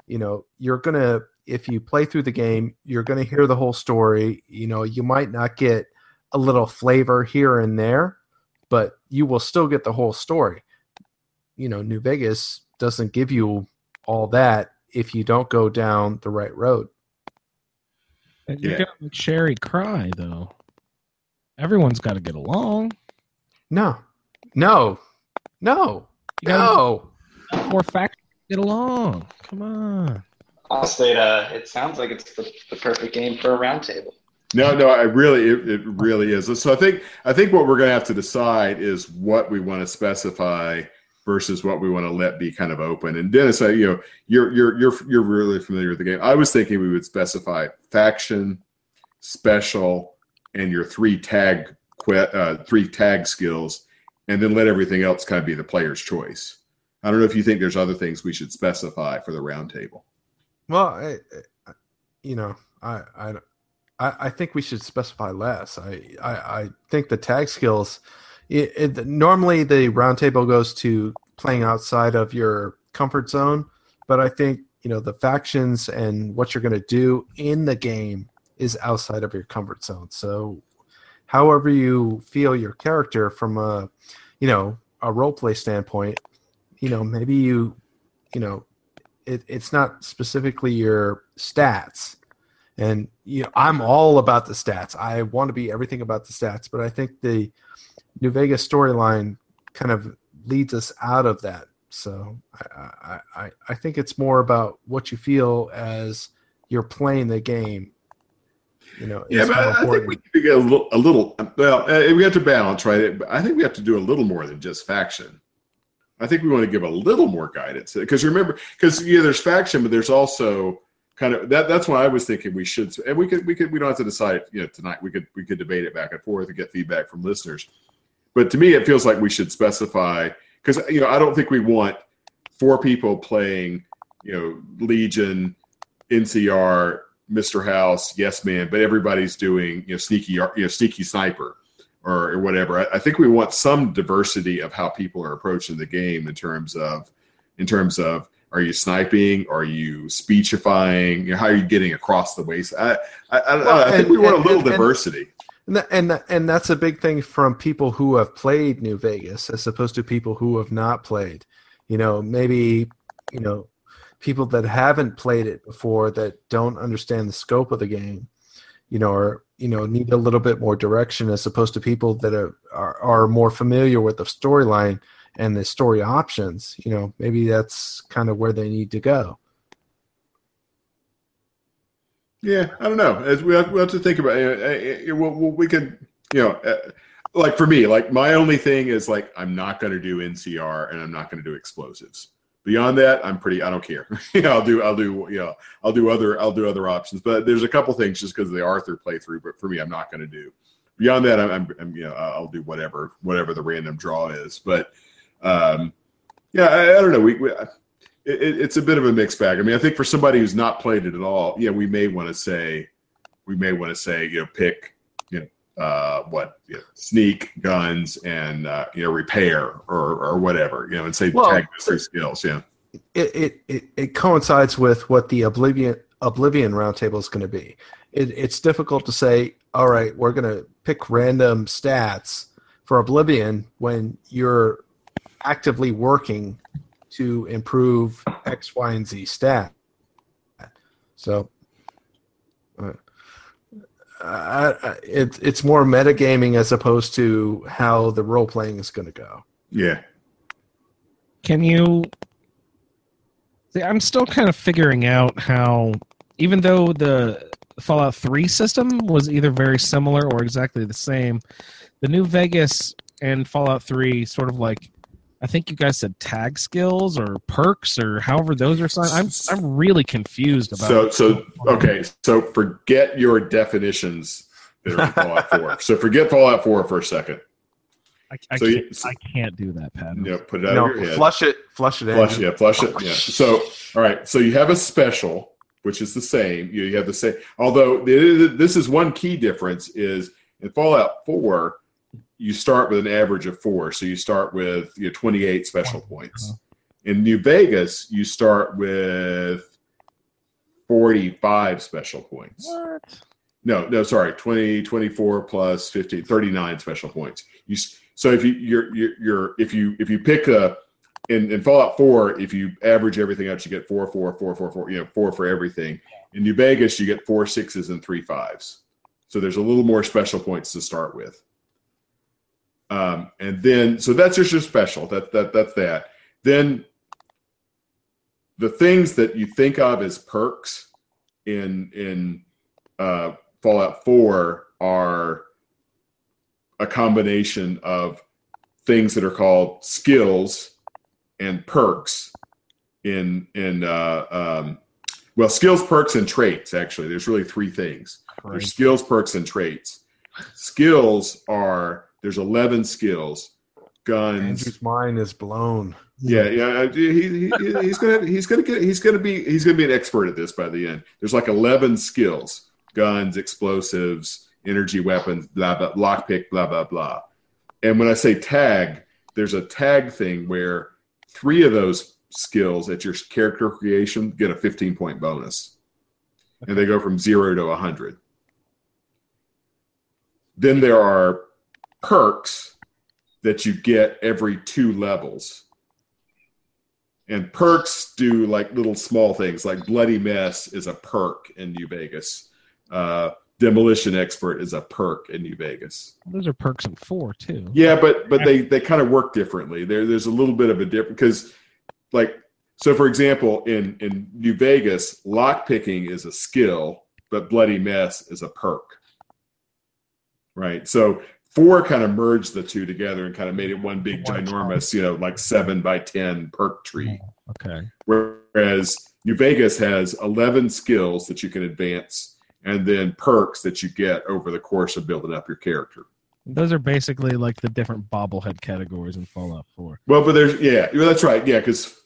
you know, you're going to, if you play through the game, you're going to hear the whole story. You know, you might not get a little flavor here and there, but you will still get the whole story. You know, New Vegas doesn't give you all that if you don't go down the right road. And You're Yeah. gonna make Sherry cry though. Everyone's got to get along. No, no, no, You no. More factions get along. Come on. Honestly, it, uh, it sounds like it's the, the perfect game for a roundtable. No, no, I really, it, it really is. So I think, I think what we're going to have to decide is what we want to specify versus what we want to let be kind of open. And Dennis, I, you know, you're you're you're you're really familiar with the game. I was thinking we would specify faction, special, and your three tag que- uh, three tag skills, and then let everything else kind of be the player's choice. I don't know if you think there's other things we should specify for the roundtable. Well, I, you know, I, I, I I think we should specify less. I, I, I think the tag skills. It, it, normally, the roundtable goes to playing outside of your comfort zone, but I think you know the factions and what you're going to do in the game is outside of your comfort zone. So, however you feel your character from a, you know, a role play standpoint, you know, maybe you, you know, it, it's not specifically your stats. And you know i'm all about the stats. I want to be everything about the stats but i think the new vegas storyline kind of leads us out of that. So i i i, I think it's more about what you feel as you're playing the game you know Yeah, but I, I think we need to get a little, a little. Well, uh, we have to balance, right? But I think we have to do a little more than just faction. I think we want to give a little more guidance because remember, because yeah, there's faction, but there's also kind of that. That's why I was thinking we should, and we could, we could, we don't have to decide, you know, tonight. We could, we could debate it back and forth and get feedback from listeners. But to me, it feels like we should specify because you know I don't think we want four people playing, you know, Legion, NCR, Mr. House, Yes Man, but everybody's doing you know sneaky you know sneaky sniper or, or whatever. I, I think we want some diversity of how people are approaching the game in terms of in terms of are you sniping? Are you speechifying? You know, how are you getting across the waist? I I, I, don't. I think and- we want a little and- diversity. And and and that's a big thing from people who have played New Vegas as opposed to people who have not played. You know, maybe you know people that haven't played it before that don't understand the scope of the game. You know, or you know need a little bit more direction as opposed to people that are are, are more familiar with the storyline and the story options. You know, maybe that's kind of where they need to go. Yeah, I don't know. As we have, we have to think about it. Well, well, we could, you know, uh, like for me, like my only thing is like I'm not going to do NCR and I'm not going to do explosives. Beyond that, I'm pretty. I don't care. I'll do. I'll do. You know, I'll do other. I'll do other options. But there's a couple things just because of the Arthur playthrough. But for me, I'm not going to do. Beyond that, I'm, I'm, I'm. You know, I'll do whatever. Whatever the random draw is. But, um, yeah, I, I don't know. We. we it, it- it's a bit of a mixed bag. I mean, I think for somebody who's not played it at all, yeah, we may want to say, we may want to say, you know, pick, uh, what, you know, sneak, guns, and uh, you know, repair or or whatever, you know, and say Well, tag those three skills. Yeah, it, it, it, it coincides with what the Oblivion Oblivion roundtable is going to be. It, it's difficult to say, all right, we're going to pick random stats for Oblivion when you're actively working to improve X, Y, and Z stat. So, uh, I, I, it, it's more metagaming as opposed to how the role playing is going to go. yeah. Can you? I'm still kind of figuring out how, even though the Fallout 3 system was either very similar or exactly the same, the New Vegas and Fallout 3 sort of like, I think you guys said tag skills or perks or however those are signed. I'm I'm really confused about. So so okay. So forget your definitions that are in Fallout Four. So forget Fallout Four for a second. I, I, So can't, you- I can't do that, Pat. You put it out No, of your head. flush it, flush it in. Flush, yeah, flush it. Yeah. Oh, so, all right. So you have a special, which is the same. You, you have the same. Although the- this is one key difference is in Fallout Four, you start with an average of four. So you start with you know, 28 special points. In New Vegas, you start with 45 special points. What? No, no, sorry, 20, 24 plus 50, 39 special points. You so if you you're you're, you're if you if you pick a in, in Fallout 4, if you average everything out, you get four, four, four, four, four, you know, four for everything. In New Vegas, you get four sixes and three fives. So there's a little more special points to start with. Um, and then so that's just your special. That that that's that. Then the things that you think of as perks in in uh, Fallout 4 are a combination of things that are called skills and perks in in uh, um, well skills perks and traits actually there's really three things there's skills perks and traits skills are there's 11 skills guns Andrew's mind is blown. yeah, yeah. He, he, he's gonna he's gonna get he's gonna be he's gonna be an expert at this by the end. There's like eleven skills: guns, explosives, energy weapons, blah blah, lockpick, blah blah blah. And when I say tag, there's a tag thing where three of those skills at your character creation get a 15 point bonus, and they go from zero to 100. Then there are perks that you get every two levels. And perks do like little small things, like Bloody Mess is a perk in New Vegas. Uh, Demolition Expert is a perk in New Vegas. Those are perks in four too. Yeah, but but they they kind of work differently. There there's a little bit of a different because like so for example in in New Vegas, lock picking is a skill, but Bloody Mess is a perk. Right. So four kind of merged the two together and kind of made it one big ginormous, you know, like seven by ten perk tree. Oh, okay. Whereas New Vegas has 11 skills that you can advance and then perks that you get over the course of building up your character. Those are basically like the different bobblehead categories in Fallout 4. Well, but there's, yeah, well, that's right. Yeah, because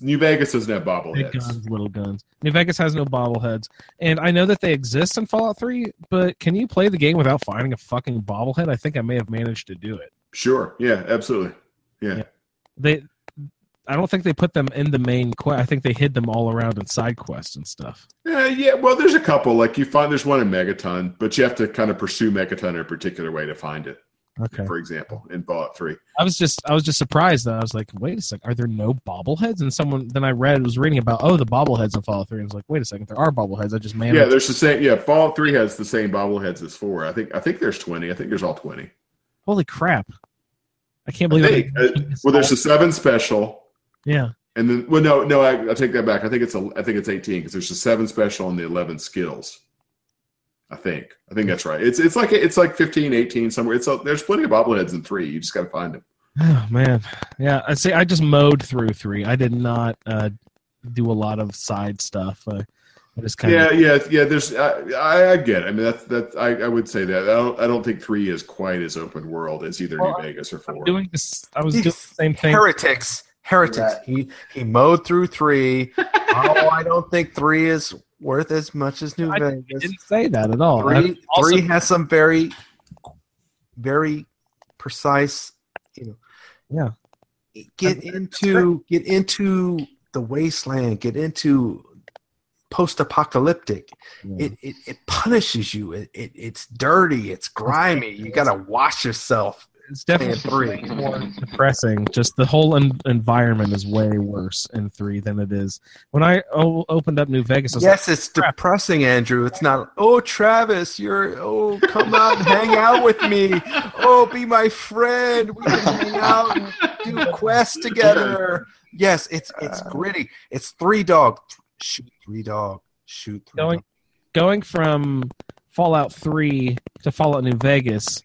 New Vegas doesn't have Big bobbleheads. guns, little guns. New Vegas has no bobbleheads. And I know that they exist in Fallout 3, but can you play the game without finding a fucking bobblehead? I think I may have managed to do it. Sure. Yeah, absolutely. Yeah. Yeah. They I don't think they put them in the main quest. I think they hid them all around in side quests and stuff. Yeah, yeah. Well, there's a couple. Like you find there's one in Megaton, but you have to kind of pursue Megaton in a particular way to find it. Okay. For example, in Fallout 3. I was just I was just surprised that I was like, wait a second, are there no bobbleheads? And someone then I read was reading about oh the bobbleheads in Fallout 3 and I was like, wait a second, there are bobbleheads. I just managed Yeah, there's the same. Yeah, Fallout 3 has the same bobbleheads as 4. I think I think there's 20. I think there's all 20. holy crap. I can't I believe think, I uh, well, there's a 7 special. Yeah. And then, well, no, no, I, I take that back. I think it's a, I think it's eighteen because there's the seven special and the eleven skills. I think, I think that's right. It's it's like it's like 15, 18 somewhere. It's a, there's plenty of bobbleheads in three. You just got to find them. Oh man, yeah. I say I just mowed through three. I did not uh, do a lot of side stuff. I, I just kind Yeah, of yeah, yeah. There's, I, I, I get. It. I mean, that's that's. I, I would say that. I don't, I don't think three is quite as open world as either Well, New Vegas or four. doing this. I was These doing the same thing. Heretics. Heretics. Right. He he mowed through three. oh, I don't think three is worth as much as New I Vegas. didn't say that at all. Three, also- three has some very, very precise. You know, Yeah. Get into get into the wasteland. Get into post-apocalyptic. It, it it punishes you. It, it it's dirty. It's grimy. You gotta wash yourself. It's definitely three. more depressing. Just the whole en- environment is way worse in three than it is. When I o- opened up New Vegas, I was Yes, it's depressing, Andrew. It's not. Oh, Travis, you're. Oh, come out and hang out with me. Oh, be my friend. We can hang out and do quests together. Yes, it's it's uh, gritty. It's three dog. Shoot three dog. Shoot three Going- dog. going from Fallout 3 to Fallout New Vegas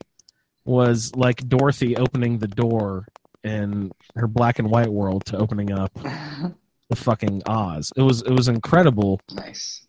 was like Dorothy opening the door in her black and white world to opening up the fucking Oz. It was it was incredible. nice.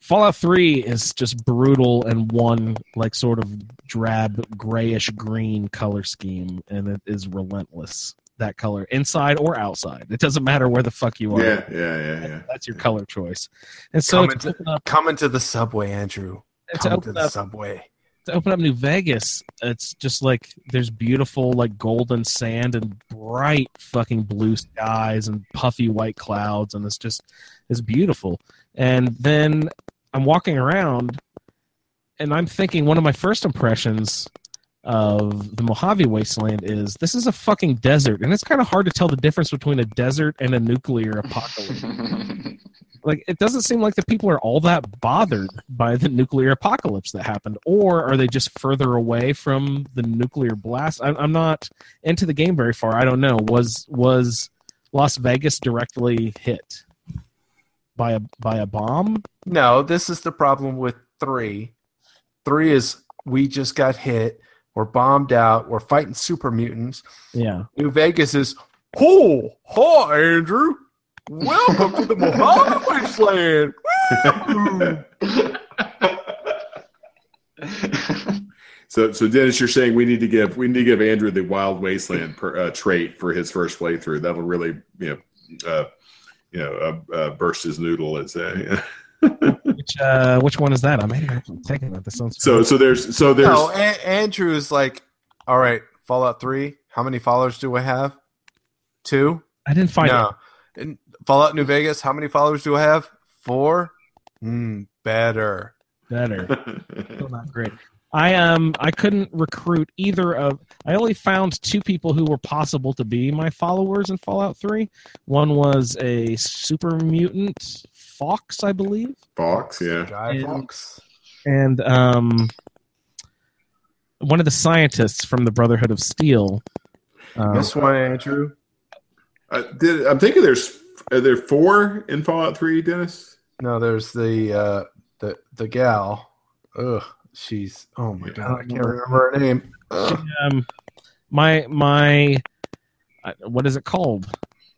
Fallout 3 is just brutal and one like sort of drab grayish green color scheme and it is relentless. That color inside or outside. It doesn't matter where the fuck you are. Yeah, yeah, yeah, yeah. That's your color choice. And so Come to into, up, come into the subway, Andrew. to Come to open the up subway. To open up New Vegas, it's just like there's beautiful like golden sand and bright fucking blue skies and puffy white clouds and it's just it's beautiful. And then I'm walking around and I'm thinking one of my first impressions of the Mojave Wasteland is this is a fucking desert, and it's kind of hard to tell the difference between a desert and a nuclear apocalypse. like it doesn't seem like the people are all that bothered by the nuclear apocalypse that happened or are they just further away from the nuclear blast I'm, I'm not into the game very far i don't know was was las vegas directly hit by a by a bomb No, this is the problem with three. Three is we just got hit. We're bombed out. We're fighting super mutants. yeah New Vegas is, oh, hi, Andrew. Welcome to the Mojave Wasteland. So, so Dennis, you're saying we need to give we need to give Andrew the Wild Wasteland per, uh, trait for his first playthrough. That'll really, you know, uh, you know, uh, uh, burst his noodle. As uh, which uh which one is that i may have actually taken that this sounds so, so there's so there's No, a- Andrew is like, all right, Fallout 3, how many followers do I have? Two? i didn't find no. In Fallout New Vegas, how many followers do I have? Four? Hmm, better. better Still not great. I um I couldn't recruit either of. I only found two people who were possible to be my followers in Fallout Three. One was a super mutant Fawkes, I believe, Fawkes, yeah. Guy And- Fawkes. and um one of the scientists from the Brotherhood of Steel. Um, This one, Andrew. Uh, did, I'm thinking there's are there four in Fallout Three, Dennis? No, there's the uh the the gal. Ugh, she's oh my Yeah. god, I can't remember her name. Ugh. um, my my uh, what is it called?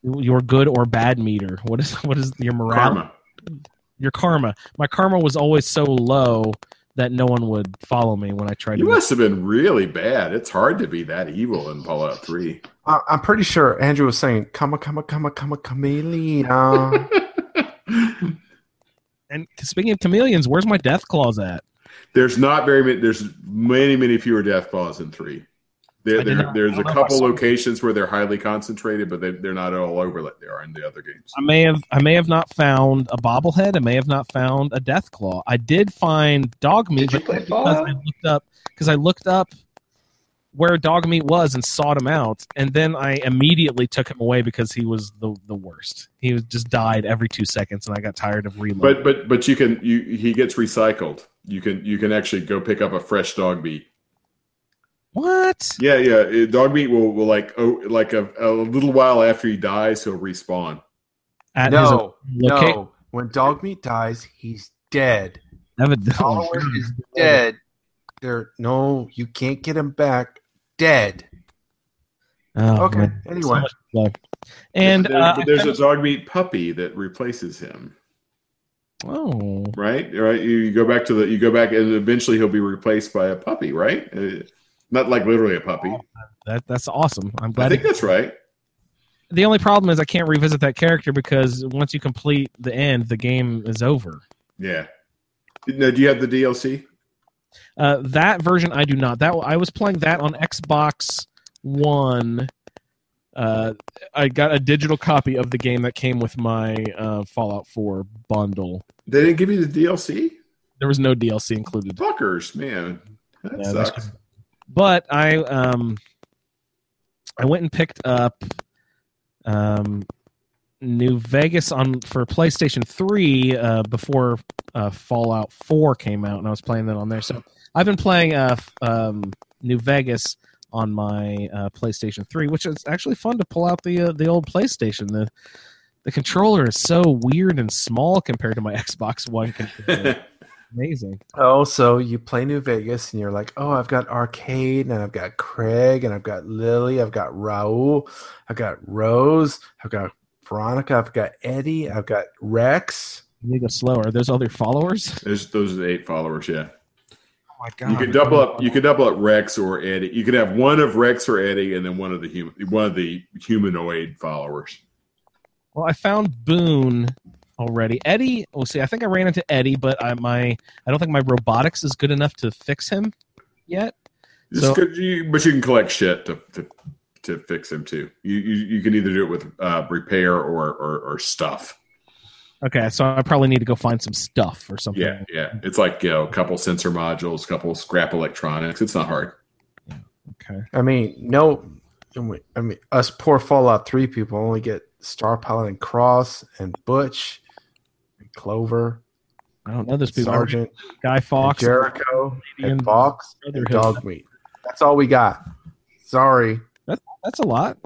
Your good or bad meter. What is what is your morale? Karma. Your karma. My karma was always so low that no one would follow me when I tried to You to. must have been really bad. It's hard to be that evil in Fallout Three. I, I'm pretty sure Andrew was saying, "Come, come, come, come, chameleon." And speaking of chameleons, where's my Deathclaws at? There's not very many. There's many, many fewer Deathclaws in three. There, there- not- there's I a don't know if couple locations where they're highly concentrated, but they, they're not all over like they are in the other games. I may have I may have not found a bobblehead. I may have not found a Deathclaw. I did find Dogmeat Did you but play because Fallout? I looked up because I looked up where Dogmeat was and sought him out, and then I immediately took him away because he was the the worst. He was just died every two seconds, and I got tired of reloading. But but but you can you he gets recycled. You can you can actually go pick up a fresh Dogmeat. What? Yeah, yeah. Dogmeat will, will like oh like a, a little while after he dies, he'll respawn. At no, no. When Dogmeat dies, he's dead. Evidently. Follower is dead. There, no, you can't get him back. Dead. Oh, Okay, man. anyway. So much blood. and There- uh, but there's a Dogmeat puppy that replaces him. oh, Right, right. You, you go back to the you go back, and eventually he'll be replaced by a puppy. Right, uh, not like literally a puppy. that that's awesome. I'm glad. I think that's right. the only problem is I can't revisit that character because once you complete the end, the game is over. Yeah. Now, do you have the DLC? Uh, that version I do not. That I was playing that on Xbox One. Uh, I got a digital copy of the game that came with my uh, Fallout 4 bundle. They didn't give you the DLC. There was no DLC included. Fuckers, man, that Yeah, sucks. But I um I went and picked up um New Vegas on for PlayStation 3 uh before uh Fallout 4 came out and I was playing that on there. So I've been playing uh um New Vegas on my uh PlayStation 3, which is actually fun to pull out the uh, the old PlayStation. The the controller is so weird and small compared to my Xbox One controller. Amazing. Oh, so you play New Vegas and you're like, oh, I've got Arcade and I've got Craig and I've got Lily, I've got Raul, I've got Rose, I've got Veronica, I've got ED-E, I've got Rex. You need to go slower. Are those other followers? There's those are the eight followers. Yeah, Oh my god! you could double up. You could double up Rex or ED-E. You could have one of Rex or ED-E, and then one of the human, one of the humanoid followers. Well, I found Boone already. ED-E, we'll see. I think I ran into ED-E, but I my I don't think my robotics is good enough to fix him yet. So- you, but you can collect shit to to, to fix him too. You, you you can either do it with uh, repair or, or or stuff. Okay, so I probably need to go find some stuff or something. Yeah, yeah. It's like you know, a couple sensor modules, a couple scrap electronics. It's not hard. Okay. I mean, no, I mean, us poor Fallout Three people only get Star Paladin Cross and Butch, and Clover, I don't know this people. Sergeant, Guy Fawkes. Jericho, and and Fawkes, and. Dogmeat. That's all we got. Sorry. That's that's a lot.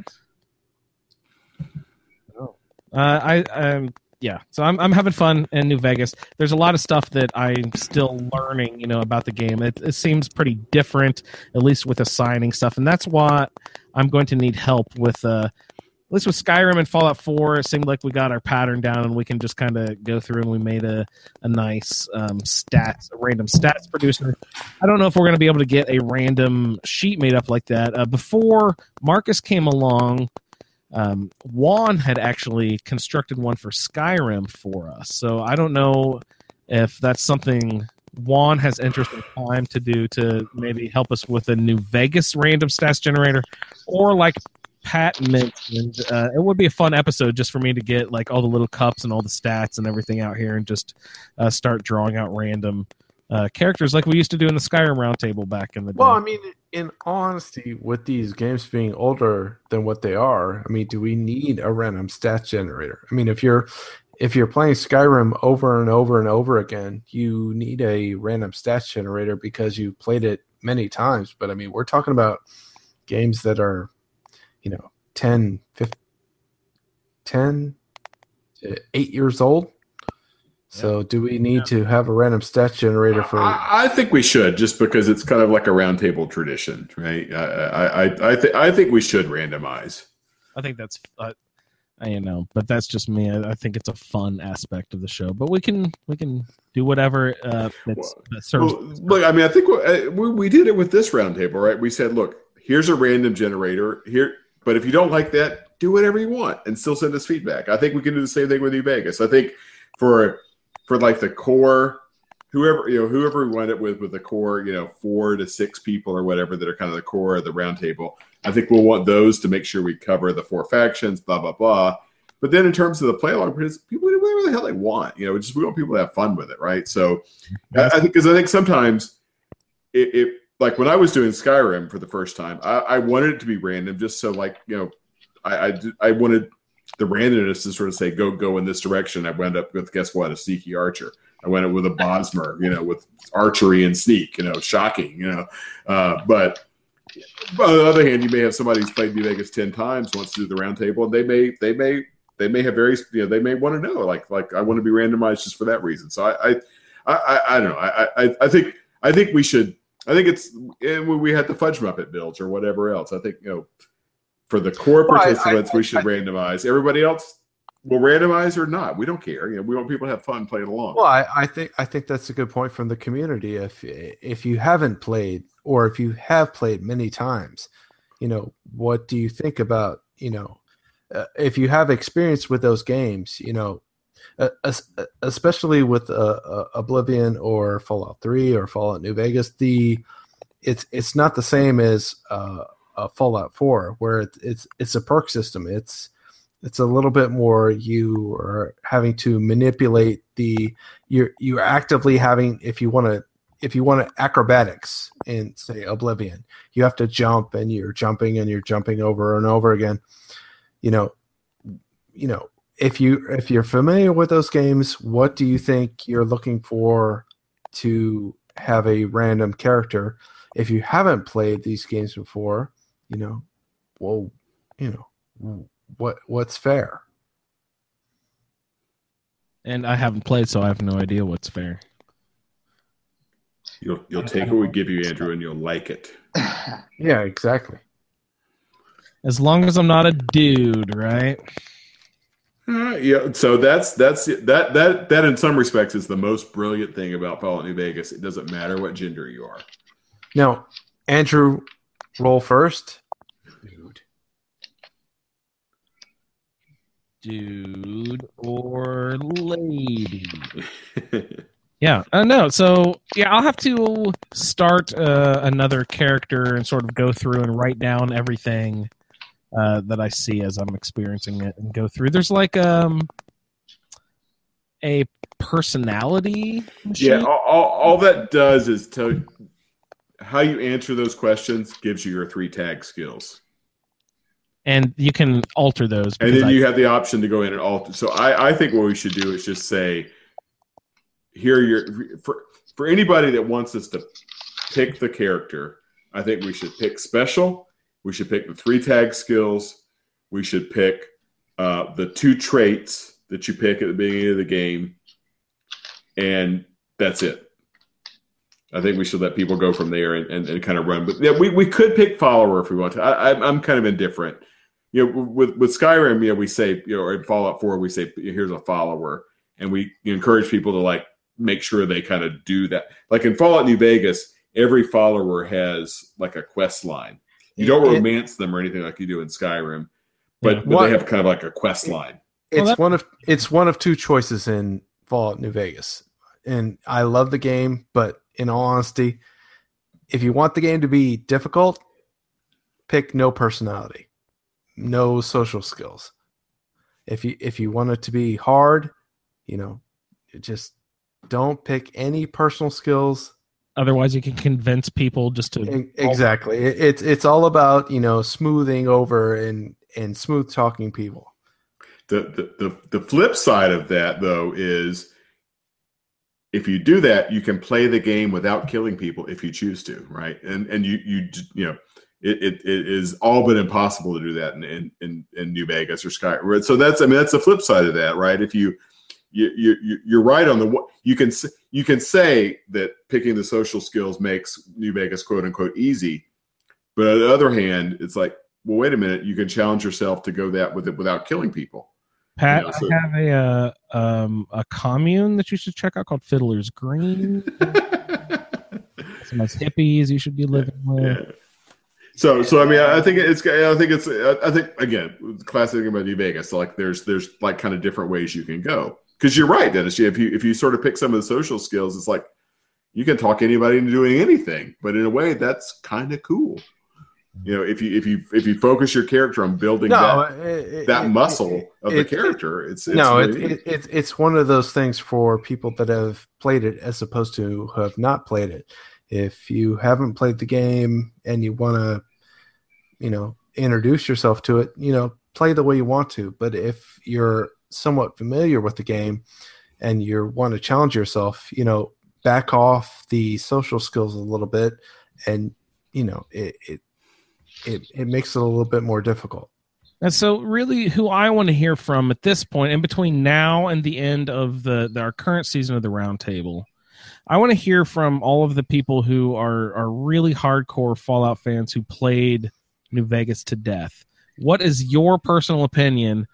Uh, I um yeah, so I'm I'm having fun in New Vegas. There's a lot of stuff that I'm still learning, you know, about the game. It, it seems pretty different, at least with assigning stuff, and that's what I'm going to need help with. Uh, at least with Skyrim and Fallout 4, it seemed like we got our pattern down, and we can just kind of go through and we made a a nice um, stats, a random stats producer. I don't know if we're going to be able to get a random sheet made up like that. Uh, before Marcus came along, um, Juan had actually constructed one for Skyrim for us. So I don't know if that's something Juan has interest in time to do to maybe help us with a New Vegas random stats generator, or like Pat mentioned, uh, it would be a fun episode just for me to get like all the little cups and all the stats and everything out here and just uh, start drawing out random uh, characters like we used to do in the Skyrim roundtable back in the day. Well, I mean, in honesty, with these games being older than what they are, I mean, do we need a random stats generator? I mean, if you're if you're playing Skyrim over and over and over again, you need a random stats generator because you played it many times. But I mean, we're talking about games that are, you know, 10, 15, 10 to 8 years old. So, do we need to have a random stats generator for? I, I think we should, just because it's kind of like a roundtable tradition, right? I I I, I, th- I think we should randomize. I think that's uh, I you know, but that's just me. I, I think it's a fun aspect of the show. But we can we can do whatever uh, that's, that serves. Well, look, I mean, I think we, uh, we, we did it with this roundtable, right? We said, look, here's a random generator here, but if you don't like that, do whatever you want and still send us feedback. I think we can do the same thing with New Vegas. I think for for like the core, whoever you know, whoever we wind up with with the core, you know, four to six people or whatever that are kind of the core of the roundtable. I think we'll want those to make sure we cover the four factions, blah blah blah. But then in terms of the play along, people do whatever the hell they want, you know, just we want people to have fun with it, right? So I, I think because I think sometimes it, it like when I was doing Skyrim for the first time, I, I wanted it to be random, just so like you know, I I, I wanted the randomness to sort of say go go in this direction. I wound up with guess what, a sneaky archer. I went up with a Bosmer, you know, with archery and sneak, you know, shocking, you know. Uh, but on the other hand, you may have somebody who's played New Vegas ten times wants to do the round table, and they may they may they may have very you know they may want to know like like I want to be randomized just for that reason. So I I I, I, I don't know. I, I I think I think we should. I think it's and we had the Fudge Muppet builds or whatever else. I think you know for the core Well, participants I- we should I- randomize. Everybody else will randomize or not. We don't care. You know, we want people to have fun playing along. Well, I, I think I think that's a good point from the community. If if you haven't played or if you have played many times, you know, what do you think about you know, uh, if you have experience with those games, you know, es- especially with uh, uh, Oblivion or Fallout Three or Fallout New Vegas, the it's it's not the same as uh, uh, Fallout Four, where it's it's it's a perk system. It's it's a little bit more you are having to manipulate the you're you're actively having if you want to if you want to acrobatics in say oblivion you have to jump and you're jumping and you're jumping over and over again you know you know if you if you're familiar with those games what do you think you're looking for to have a random character if you haven't played these games before you know well you know what what's fair and I haven't played, so I have no idea what's fair. You'll you'll take what we give you, Andrew, and you'll like it. yeah exactly As long as I'm not a dude, right? Uh, yeah, so that's that's that that that in some respects is the most brilliant thing about Fallout New Vegas. It doesn't matter what gender you are. now andrew roll first dude Dude or lady. Yeah, uh, no. So yeah, I'll have to start uh, another character and sort of go through and write down everything uh, that I see as I'm experiencing it and go through. There's like um, a personality machine? Yeah, all, all, all that does is tell how you answer those questions gives you your three tag skills. and you can alter those. And then I- you have the option to go in and alter. So I, I think what we should do is just say, here your for for anybody that wants us to pick the character, I think we should pick special. We should pick the three tag skills. We should pick uh, the two traits that you pick at the beginning of the game, and that's it. I think we should let people go from there and, and, and kind of run. But yeah, we, we could pick follower if we want to. I, I'm, kind of indifferent you know, with with Skyrim, you know, we say, you know, or in Fallout Four, we say, here's a follower, and we encourage people to like make sure they kind of do that. Like in Fallout New Vegas, every follower has like a quest line. You don't It- romance them or anything like you do in Skyrim, but, Yeah. but What- they have kind of like a quest line. Well, it's that- one of it's one of two choices in Fallout New Vegas, and I love the game. But in all honesty, if you want the game to be difficult, pick no personality, no social skills. If you if you want it to be hard, you know, just don't pick any personal skills. Otherwise, you can convince people just to. Exactly, it's it's all about you know smoothing over and and smooth talking people. The, the the the flip side of that though is if you do that, you can play the game without killing people if you choose to, right? And and you you you know it, it, it is all but impossible to do that in in, in, in New Vegas or Sky. So that's I mean that's the flip side of that, right? If you you, you you- you're right on the one- you can you can say that picking the social skills makes New Vegas quote unquote easy, but on the other hand, it's like well wait a minute, you can challenge yourself to go that with it without killing people. Pat, Yeah, so- I have a uh, um, a commune that you should check out called Fiddler's Green. Some nice hippies you should be living with. Yeah. So, so I mean, I think it's, I think it's, I think again, classic thing about New Vegas, like there's, there's like kind of different ways you can go. Because you're right, Dennis. If you, if you sort of pick some of the social skills, it's like you can talk anybody into doing anything. But in a way, that's kind of cool. You know, if you, if you, if you focus your character on building that, it- that it- muscle it- of the character, it's, it's no, really it, it, it's it's one of those things for people that have played it as opposed to who have not played it. If you haven't played the game and you want to, you know, introduce yourself to it, you know, play the way you want to. But if you're somewhat familiar with the game and you want to challenge yourself, you know, back off the social skills a little bit, and you know, it it it, it makes it a little bit more difficult. And so, really, who I want to hear from at this point, in between now and the end of the, the our current season of the Roundtable, I want to hear from all of the people who are are really hardcore Fallout fans who played New Vegas to death. What is your personal opinion?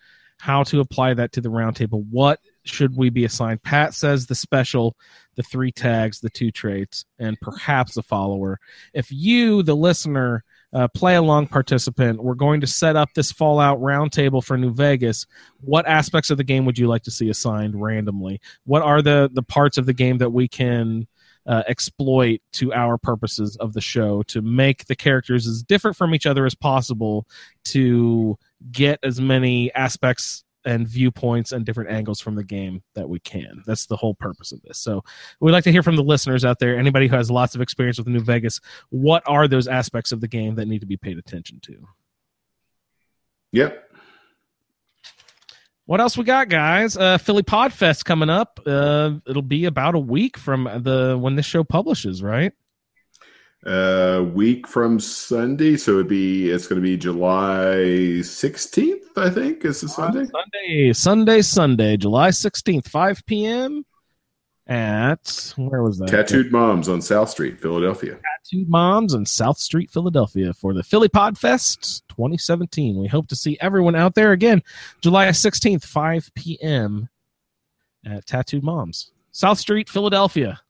How to apply that to the Roundtable? What should we be assigned? Pat says the special, the three tags, the two traits, and perhaps a follower. If you, the listener, uh, play along participant. We're going to set up this Fallout roundtable for New Vegas. What aspects of the game would you like to see assigned randomly? What are the the parts of the game that we can uh, exploit to our purposes of the show to make the characters as different from each other as possible to get as many aspects and viewpoints and different angles from the game that we can. That's the whole purpose of this. So we'd like to hear from the listeners out there, anybody who has lots of experience with New Vegas, what are those aspects of the game that need to be paid attention to? Yep. What else we got, guys? Uh, Philly Podfest coming up. Uh, it'll be about a week from the when this show publishes, right? Uh, week from Sunday, so it'd be it's going to be July sixteenth, I think, is the Sunday. Sunday, Sunday, Sunday, July sixteenth, five p.m. At where was that? Tattooed Moms on South Street, Philadelphia. Tattooed Moms on South Street, Philadelphia for the Philly Podfest 2017. We hope to see everyone out there again, July 16th, 5 p.m. at Tattooed Moms, South Street, Philadelphia.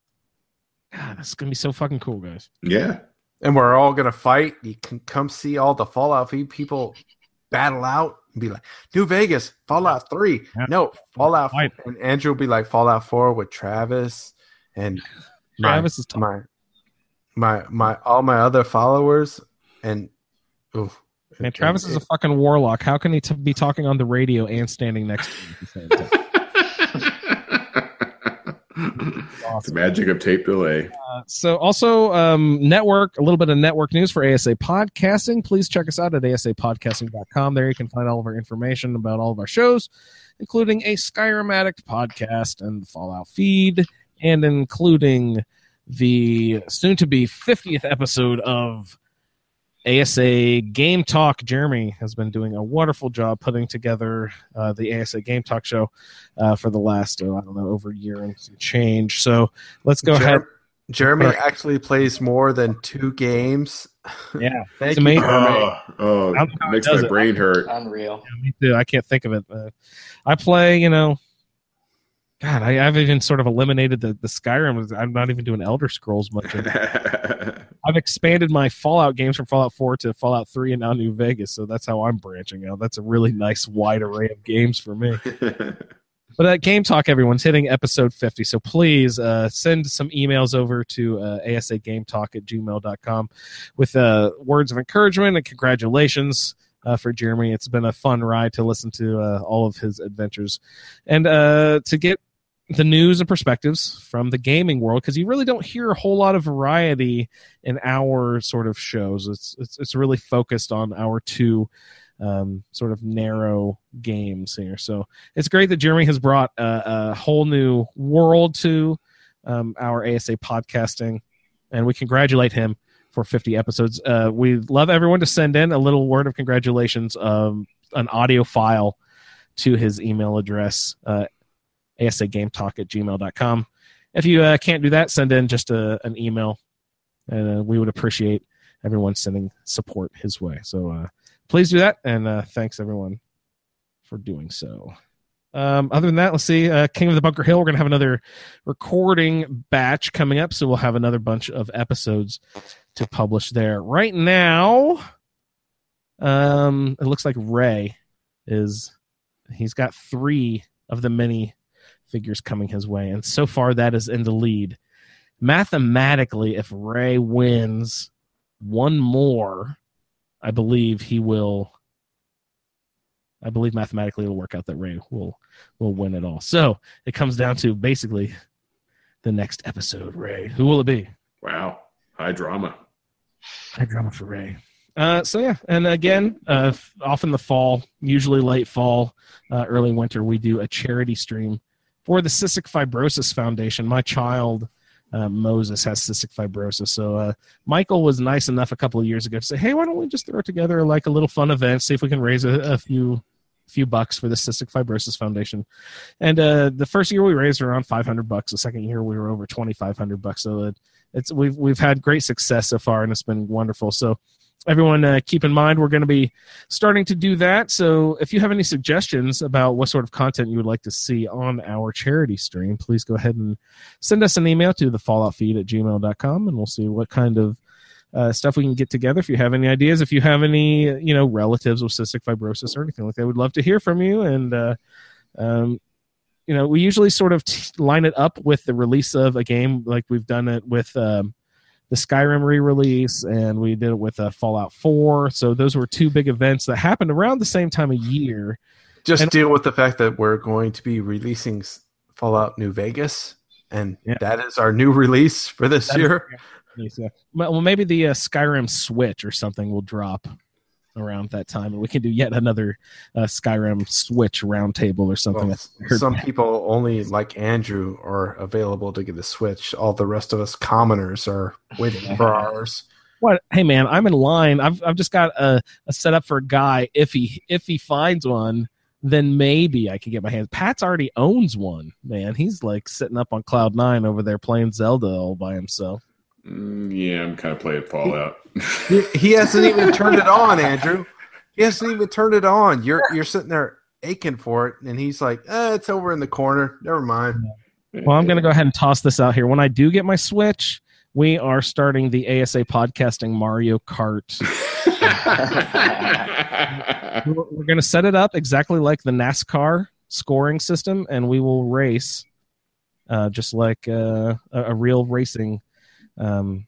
God, that's gonna be so fucking cool, guys. Yeah. and we're all gonna fight. You can come see all the Fallout feed people battle out and be like, New Vegas, Fallout Three. Yeah. No, Fallout. Fight. And Andrew will be like Fallout Four with Travis and my- Travis is tough. my my my all my other followers and oof. Man, Travis is a fucking warlock. How can he t- be talking on the radio and standing next to him at the same time? The awesome. magic of tape delay. Uh, so also um, network a little bit of network news for asa podcasting please check us out at asapodcasting.com there you can find all of our information about all of our shows including a skyrim addict podcast and fallout feed and including the soon to be 50th episode of ASA Game Talk. Jeremy has been doing a wonderful job putting together uh, the ASA Game Talk show uh, for the last, oh, I don't know, over a year and some change. So let's go Jer- ahead. Jeremy Right. actually plays more than two games. Yeah, Thank it's you, amazing. Jeremy. Oh, oh I don't know how it makes my it. brain hurt. Unreal. me too. I can't think of it. Uh, I play, you know, God, I, I've even sort of eliminated the, the Skyrim. I'm not even doing Elder Scrolls much. I've expanded my Fallout games from Fallout 4 to Fallout 3 and now New Vegas. So that's how I'm branching out. That's a really nice wide array of games for me. But at Game Talk, everyone's hitting episode 50. So please uh, send some emails over to uh, asagametalk at gmail.com with uh, words of encouragement and congratulations uh, for Jeremy. It's been a fun ride to listen to uh, all of his adventures and uh, to get the news and perspectives from the gaming world because you really don't hear a whole lot of variety in our sort of shows. It's it's, it's really focused on our two um, sort of narrow games here. So it's great that Jeremy has brought a, a whole new world to um, our ASA podcasting, and we congratulate him for 50 episodes. Uh, we love everyone to send in a little word of congratulations, um, an audio file to his email address, uh, asagametalk at gmail.com. If you uh, can't do that, send in just a, an email, and uh, we would appreciate everyone sending support his way. So uh, please do that, and uh, thanks everyone for doing so. Um, other than that, let's see. Uh, King of the Bunker Hill. We're gonna have another recording batch coming up, so we'll have another bunch of episodes to publish there. Right now, um, it looks like Ray is he's got three of the many figures coming his way, and so far that is in the lead. Mathematically, if Ray wins one more, I believe he will. I believe mathematically it'll work out that Ray will will win it all. So it comes down to basically the next episode. Ray, who will it be? wow. High drama. High drama for Ray. Uh, so yeah, and again, uh, in the fall, usually late fall, uh, early winter, we do a charity stream for the Cystic Fibrosis Foundation. My child uh, Moses has cystic fibrosis, so uh, Michael was nice enough a couple of years ago to say, "Hey, why don't we just throw together like a little fun event, see if we can raise a, a few few bucks for the Cystic Fibrosis Foundation." And uh, the first year we raised around five hundred bucks. The second year we were over twenty five hundred bucks. So it, it's we've we've had great success so far, and it's been wonderful. So everyone uh, keep in mind we're going to be starting to do that. So if you have any suggestions about what sort of content you would like to see on our charity stream please go ahead and send us an email to the fallout feed at gmail.com and we'll see what kind of uh, stuff we can get together. If you have any ideas if you have any you know relatives with cystic fibrosis or anything like that we'd love to hear from you. And uh, um, you know we usually sort of t- line it up with the release of a game like we've done it with um, the Skyrim re-release, and we did it with uh, Fallout 4. So those were two big events that happened around the same time of year. Just And- deal with the fact that we're going to be releasing Fallout New Vegas, and Yeah. that is our new release for this That is- year. So, well, maybe the uh, Skyrim Switch or something will drop around that time, and we can do yet another uh, Skyrim Switch roundtable or something. Well, some people only like Andrew are available to get a Switch. All the rest of us commoners are waiting for ours. What? Hey, man, I'm in line. I've I've just got a, a setup for a guy. If he if he finds one, then maybe I can get my hands. Pat's already owns one. Man, he's like sitting up on cloud nine over there playing Zelda all by himself. Mm, yeah, I'm kind of playing Fallout. He, he hasn't even turned it on, Andrew. He hasn't even turned it on. You're you're sitting there aching for it, and he's like, eh, "It's over in the corner. Never mind." Well, I'm going to go ahead and toss this out here. When I do get my Switch, we are starting the ASA podcasting Mario Kart. We're, we're going to set it up exactly like the NASCAR scoring system, and we will race uh, just like uh, a, a real racing um,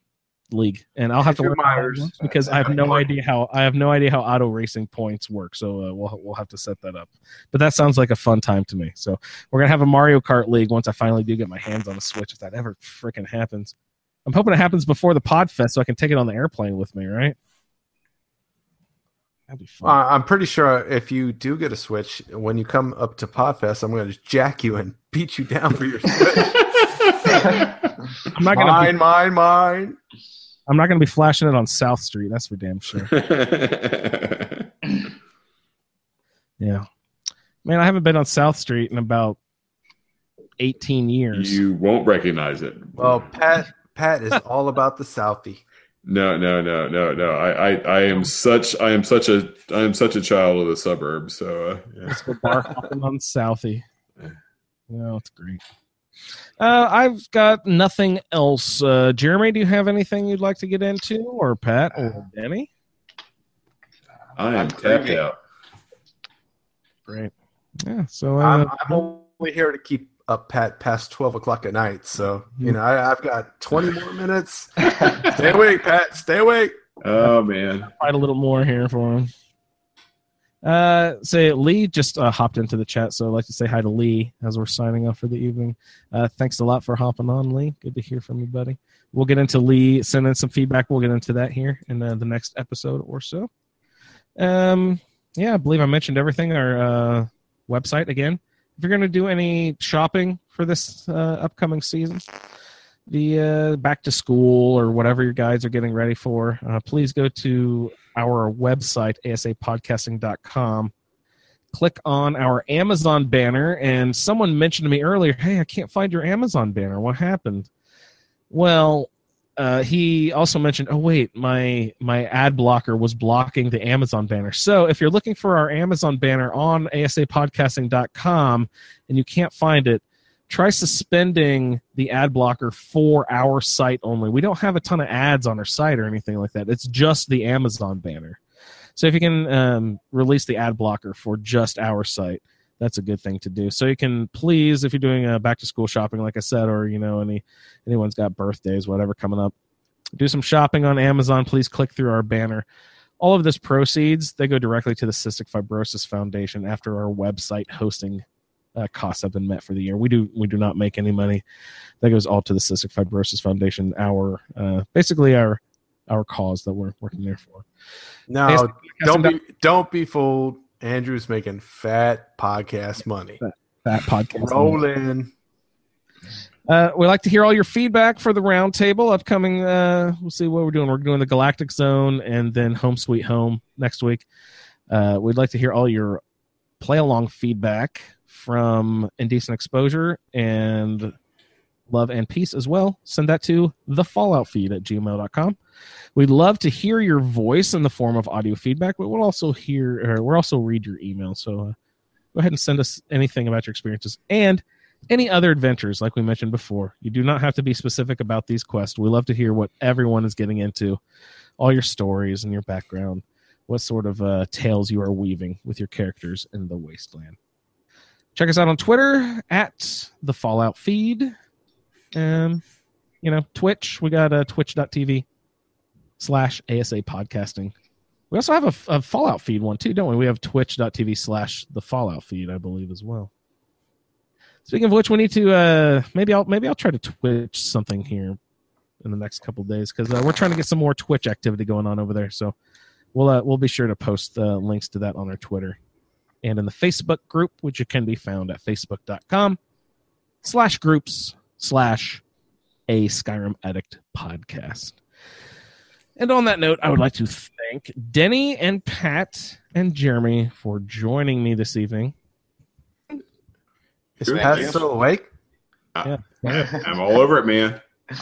league, and I'll have to Andrew Myers. because I have no idea how I have no idea how auto racing points work. So uh, we'll we'll have to set that up. But that sounds like a fun time to me. So we're gonna have a Mario Kart league once I finally do get my hands on a Switch. If that ever freaking happens, I'm hoping it happens before the Podfest so I can take it on the airplane with me. Right? That'd be fun. Uh, I'm pretty sure if you do get a Switch, when you come up to Podfest, I'm going to just jack you and beat you down for your Switch. I'm not gonna mine, be, mine, mine. I'm not gonna be flashing it on South Street. That's for damn sure. Yeah. Man, I haven't been on South Street in about 18 years. you won't recognize it. Well, Pat, Pat is all about the Southie. No, no, no, no, no. I, I, I am such, I am such a, I am such a child of the suburbs. So, uh, yeah. Let's go bar hopping on Southie. No, it's great. Uh, I've got nothing else. Uh, Jeremy, do you have anything you'd like to get into, or Pat, or Danny? I am I'm tapped out. Great. Yeah. So, uh, I'm, I'm only here to keep up Pat past 12 o'clock at night. So, you know, I, I've got 20 more minutes. Stay awake, Pat. Stay awake. Oh man, fight a little more here for him. Uh, say Lee just uh, hopped into the chat, so I'd like to say hi to Lee as we're signing off for the evening. Uh, thanks a lot for hopping on, Lee. Good to hear from you, buddy. We'll get into Lee sending some feedback. We'll get into that here in uh, the next episode or so. Um, yeah, I believe I mentioned everything. Our uh, website again. If you're going to do any shopping for this uh, upcoming season, the uh, back to school or whatever your guys are getting ready for, uh, please go to our website, asapodcasting.com. Click on our Amazon banner, and someone mentioned to me earlier, "Hey, I can't find your Amazon banner. What happened?" Well, uh, he also mentioned, "Oh wait, my my ad blocker was blocking the Amazon banner." So if you're looking for our Amazon banner on asapodcasting.com and you can't find it, try suspending the ad blocker for our site only. We don't have a ton of ads on our site or anything like that. It's just the Amazon banner. So if you can um, release the ad blocker for just our site, that's a good thing to do. So you can please, if you're doing a back to school shopping, like I said, or you know any anyone's got birthdays, whatever coming up, do some shopping on Amazon. Please click through our banner. All of this proceeds they go directly to the Cystic Fibrosis Foundation after our website hosting uh, costs have been met for the year. We do we do not make any money. That goes all to the Cystic Fibrosis Foundation. Our uh, basically our our cause that we're working there for. No, don't be don't be fooled. Andrew's making fat podcast money. Fat podcast. Rolling. Uh, we like to hear all your feedback for the roundtable upcoming. Uh, we'll see what we're doing. We're doing the Galactic Zone and then Home Sweet Home next week. Uh, we'd like to hear all your play along feedback from Indecent Exposure and Love and Peace as well. Send that to the Fallout feed at gmail.com. We'd love to hear your voice in the form of audio feedback, but we'll also hear or we'll also read your email. So uh, go ahead and send us anything about your experiences and any other adventures, like we mentioned before. You do not have to be specific about these quests. We love to hear what everyone is getting into, all your stories and your background, what sort of uh, tales you are weaving with your characters in the wasteland. Check us out on Twitter at the Fallout Feed. Um, you know, Twitch. We got uh, twitch.tv slash ASA podcasting. We also have a, a Fallout feed one too, don't we? We have twitch.tv slash the Fallout feed, I believe, as well. Speaking of which, we need to uh, maybe I'll maybe I'll try to Twitch something here in the next couple days because uh, we're trying to get some more Twitch activity going on over there. So we'll uh, we'll be sure to post uh, links to that on our Twitter and in the Facebook group, which you can be found at facebook.com slash groups slash a Skyrim Addict podcast. And on that note, I would like to thank Denny and Pat and Jeremy for joining me this evening. Is Good. Pat Thank you. still awake? I'm all over it, man. Uh,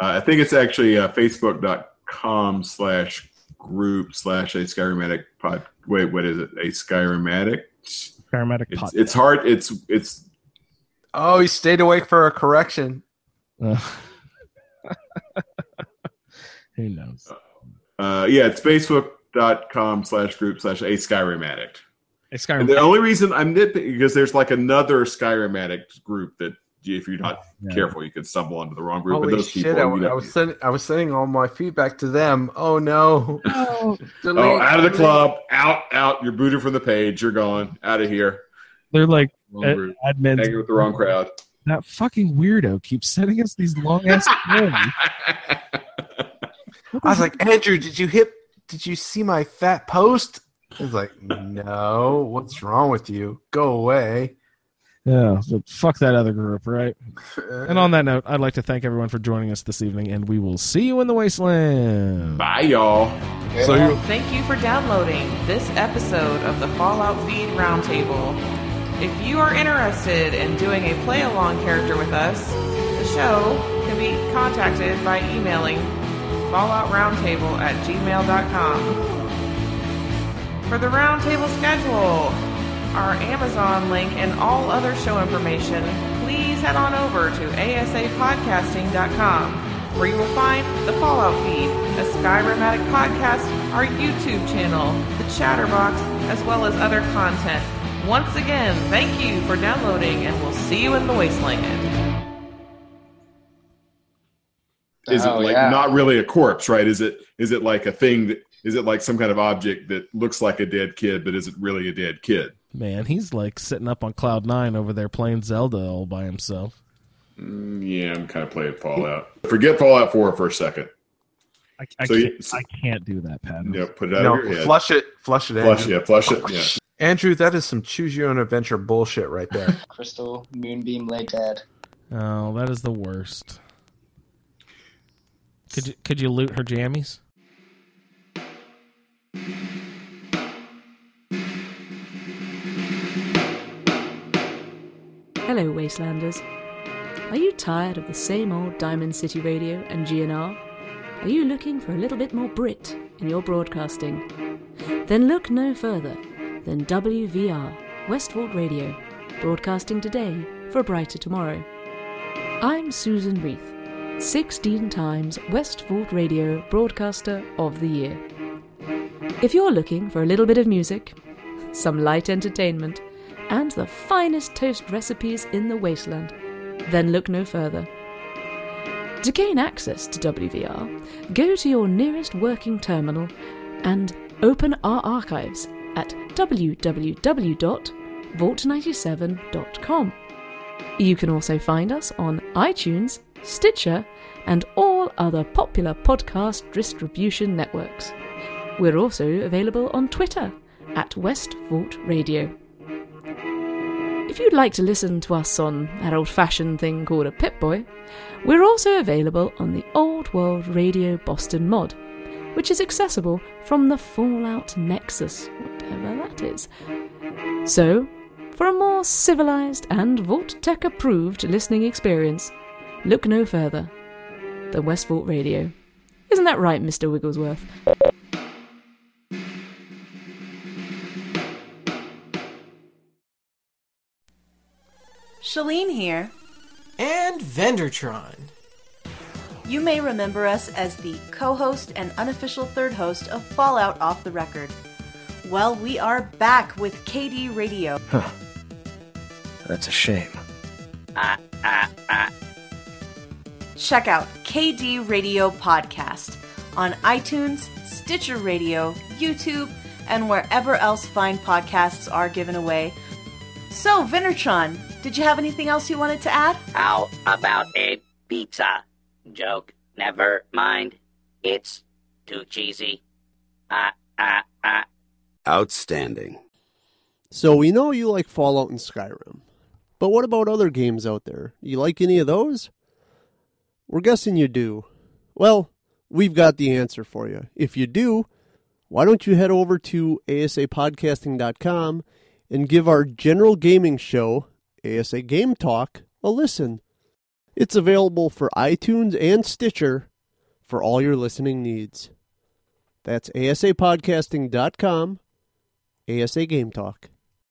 I think it's actually uh, facebook.com slash group slash a Skyrimatic pod. Wait, what is it? A Skyrimatic? Paramedic It's, podcast. it's hard. It's, it's, Oh, he stayed awake for a correction. Uh, who knows? uh, yeah, it's facebook.com slash group slash a Skyrim addict. A Skyrim And the only reason I'm nitpicking because there's like another Skyrim addict group that if you're not Yeah. careful, you could stumble onto the wrong group. Holy but those shit! people, I, you know- I was sending I was sending all my feedback to them. Oh no! oh, Delete, out of the delete. club, out, out. You're booted from the page. You're gone. Out of here. They're like Wrong uh, admins. Hanging with the wrong crowd. That fucking weirdo keeps sending us these long ass queries. I was like, Andrew, did you hit? Did you see my fat post? He's like, no. What's wrong with you? Go away. Yeah, so fuck that other group, right? And on that note, I'd like to thank everyone for joining us this evening, and we will see you in the wasteland. Bye, y'all. so you Thank you for downloading this episode of the Fallout Feed Roundtable. If you are interested in doing a play along character with us, the show can be contacted by emailing falloutroundtable at gmail.com. For the roundtable schedule, our Amazon link, and all other show information, please head on over to asapodcasting.com, where you will find the Fallout feed, a Skyrimatic podcast, our YouTube channel, the Chatterbox, as well as other content. Once again, thank you for downloading, and we'll see you in the wasteland. Is it like yeah. not really a corpse, right? Is it is it like a thing that is it like some kind of object that looks like a dead kid, but isn't really a dead kid? Man, he's like sitting up on cloud nine over there playing Zelda all by himself. Mm, yeah, I'm kind of playing Fallout. Forget Fallout 4 for a second. I, I, So can't, you- I can't do that, Pat. Yeah, put it out no, of your head. flush it, flush it, Flush, Andrew. yeah, flush it. Yeah. Andrew, that is some choose your own adventure bullshit right there. Crystal Moonbeam lay dead. Oh, that is the worst. Could you could you loot her jammies? Hello, Wastelanders. Are you tired of the same old Diamond City Radio and GNR? Are you looking for a little bit more Brit in your broadcasting? Then look no further than WVR, West Vault Radio, broadcasting today for a brighter tomorrow. I'm Susan Reith, 16 times West Vault Radio Broadcaster of the Year. If you're looking for a little bit of music, some light entertainment, and the finest toast recipes in the wasteland, then look no further. To gain access to WVR, go to your nearest working terminal and open our archives at www.vault97.com. You can also find us on iTunes, Stitcher, and all other popular podcast distribution networks. We're also available on Twitter at West Vault Radio. If you'd like to listen to us on that old fashioned thing called a Pip-Boy, we're also available on the Old World Radio Boston mod, which is accessible from the Fallout Nexus, whatever that is. So, for a more civilized and Vault-Tec approved listening experience, look no further than West Vault Radio. Isn't that right, Mr. Wigglesworth? Shalene here. And Vendertron. You may remember us as the co host and unofficial third host of Fallout Off the Record. Well, we are back with KD Radio. Huh. That's a shame. Ah, ah, ah. Check out KD Radio Podcast on iTunes, Stitcher Radio, YouTube, and wherever else fine podcasts are given away. So, Vindertron, did you have anything else you wanted to add? How about a pizza? Joke. Never mind. It's too cheesy. Ah, ah, ah. Outstanding. So we know you like Fallout and Skyrim. But what about other games out there? You like any of those? We're guessing you do. Well, we've got the answer for you. If you do, why don't you head over to asapodcasting.com and give our general gaming show, ASA Game Talk, a listen. It's available for iTunes and Stitcher for all your listening needs. That's asapodcasting.com, ASA Game Talk.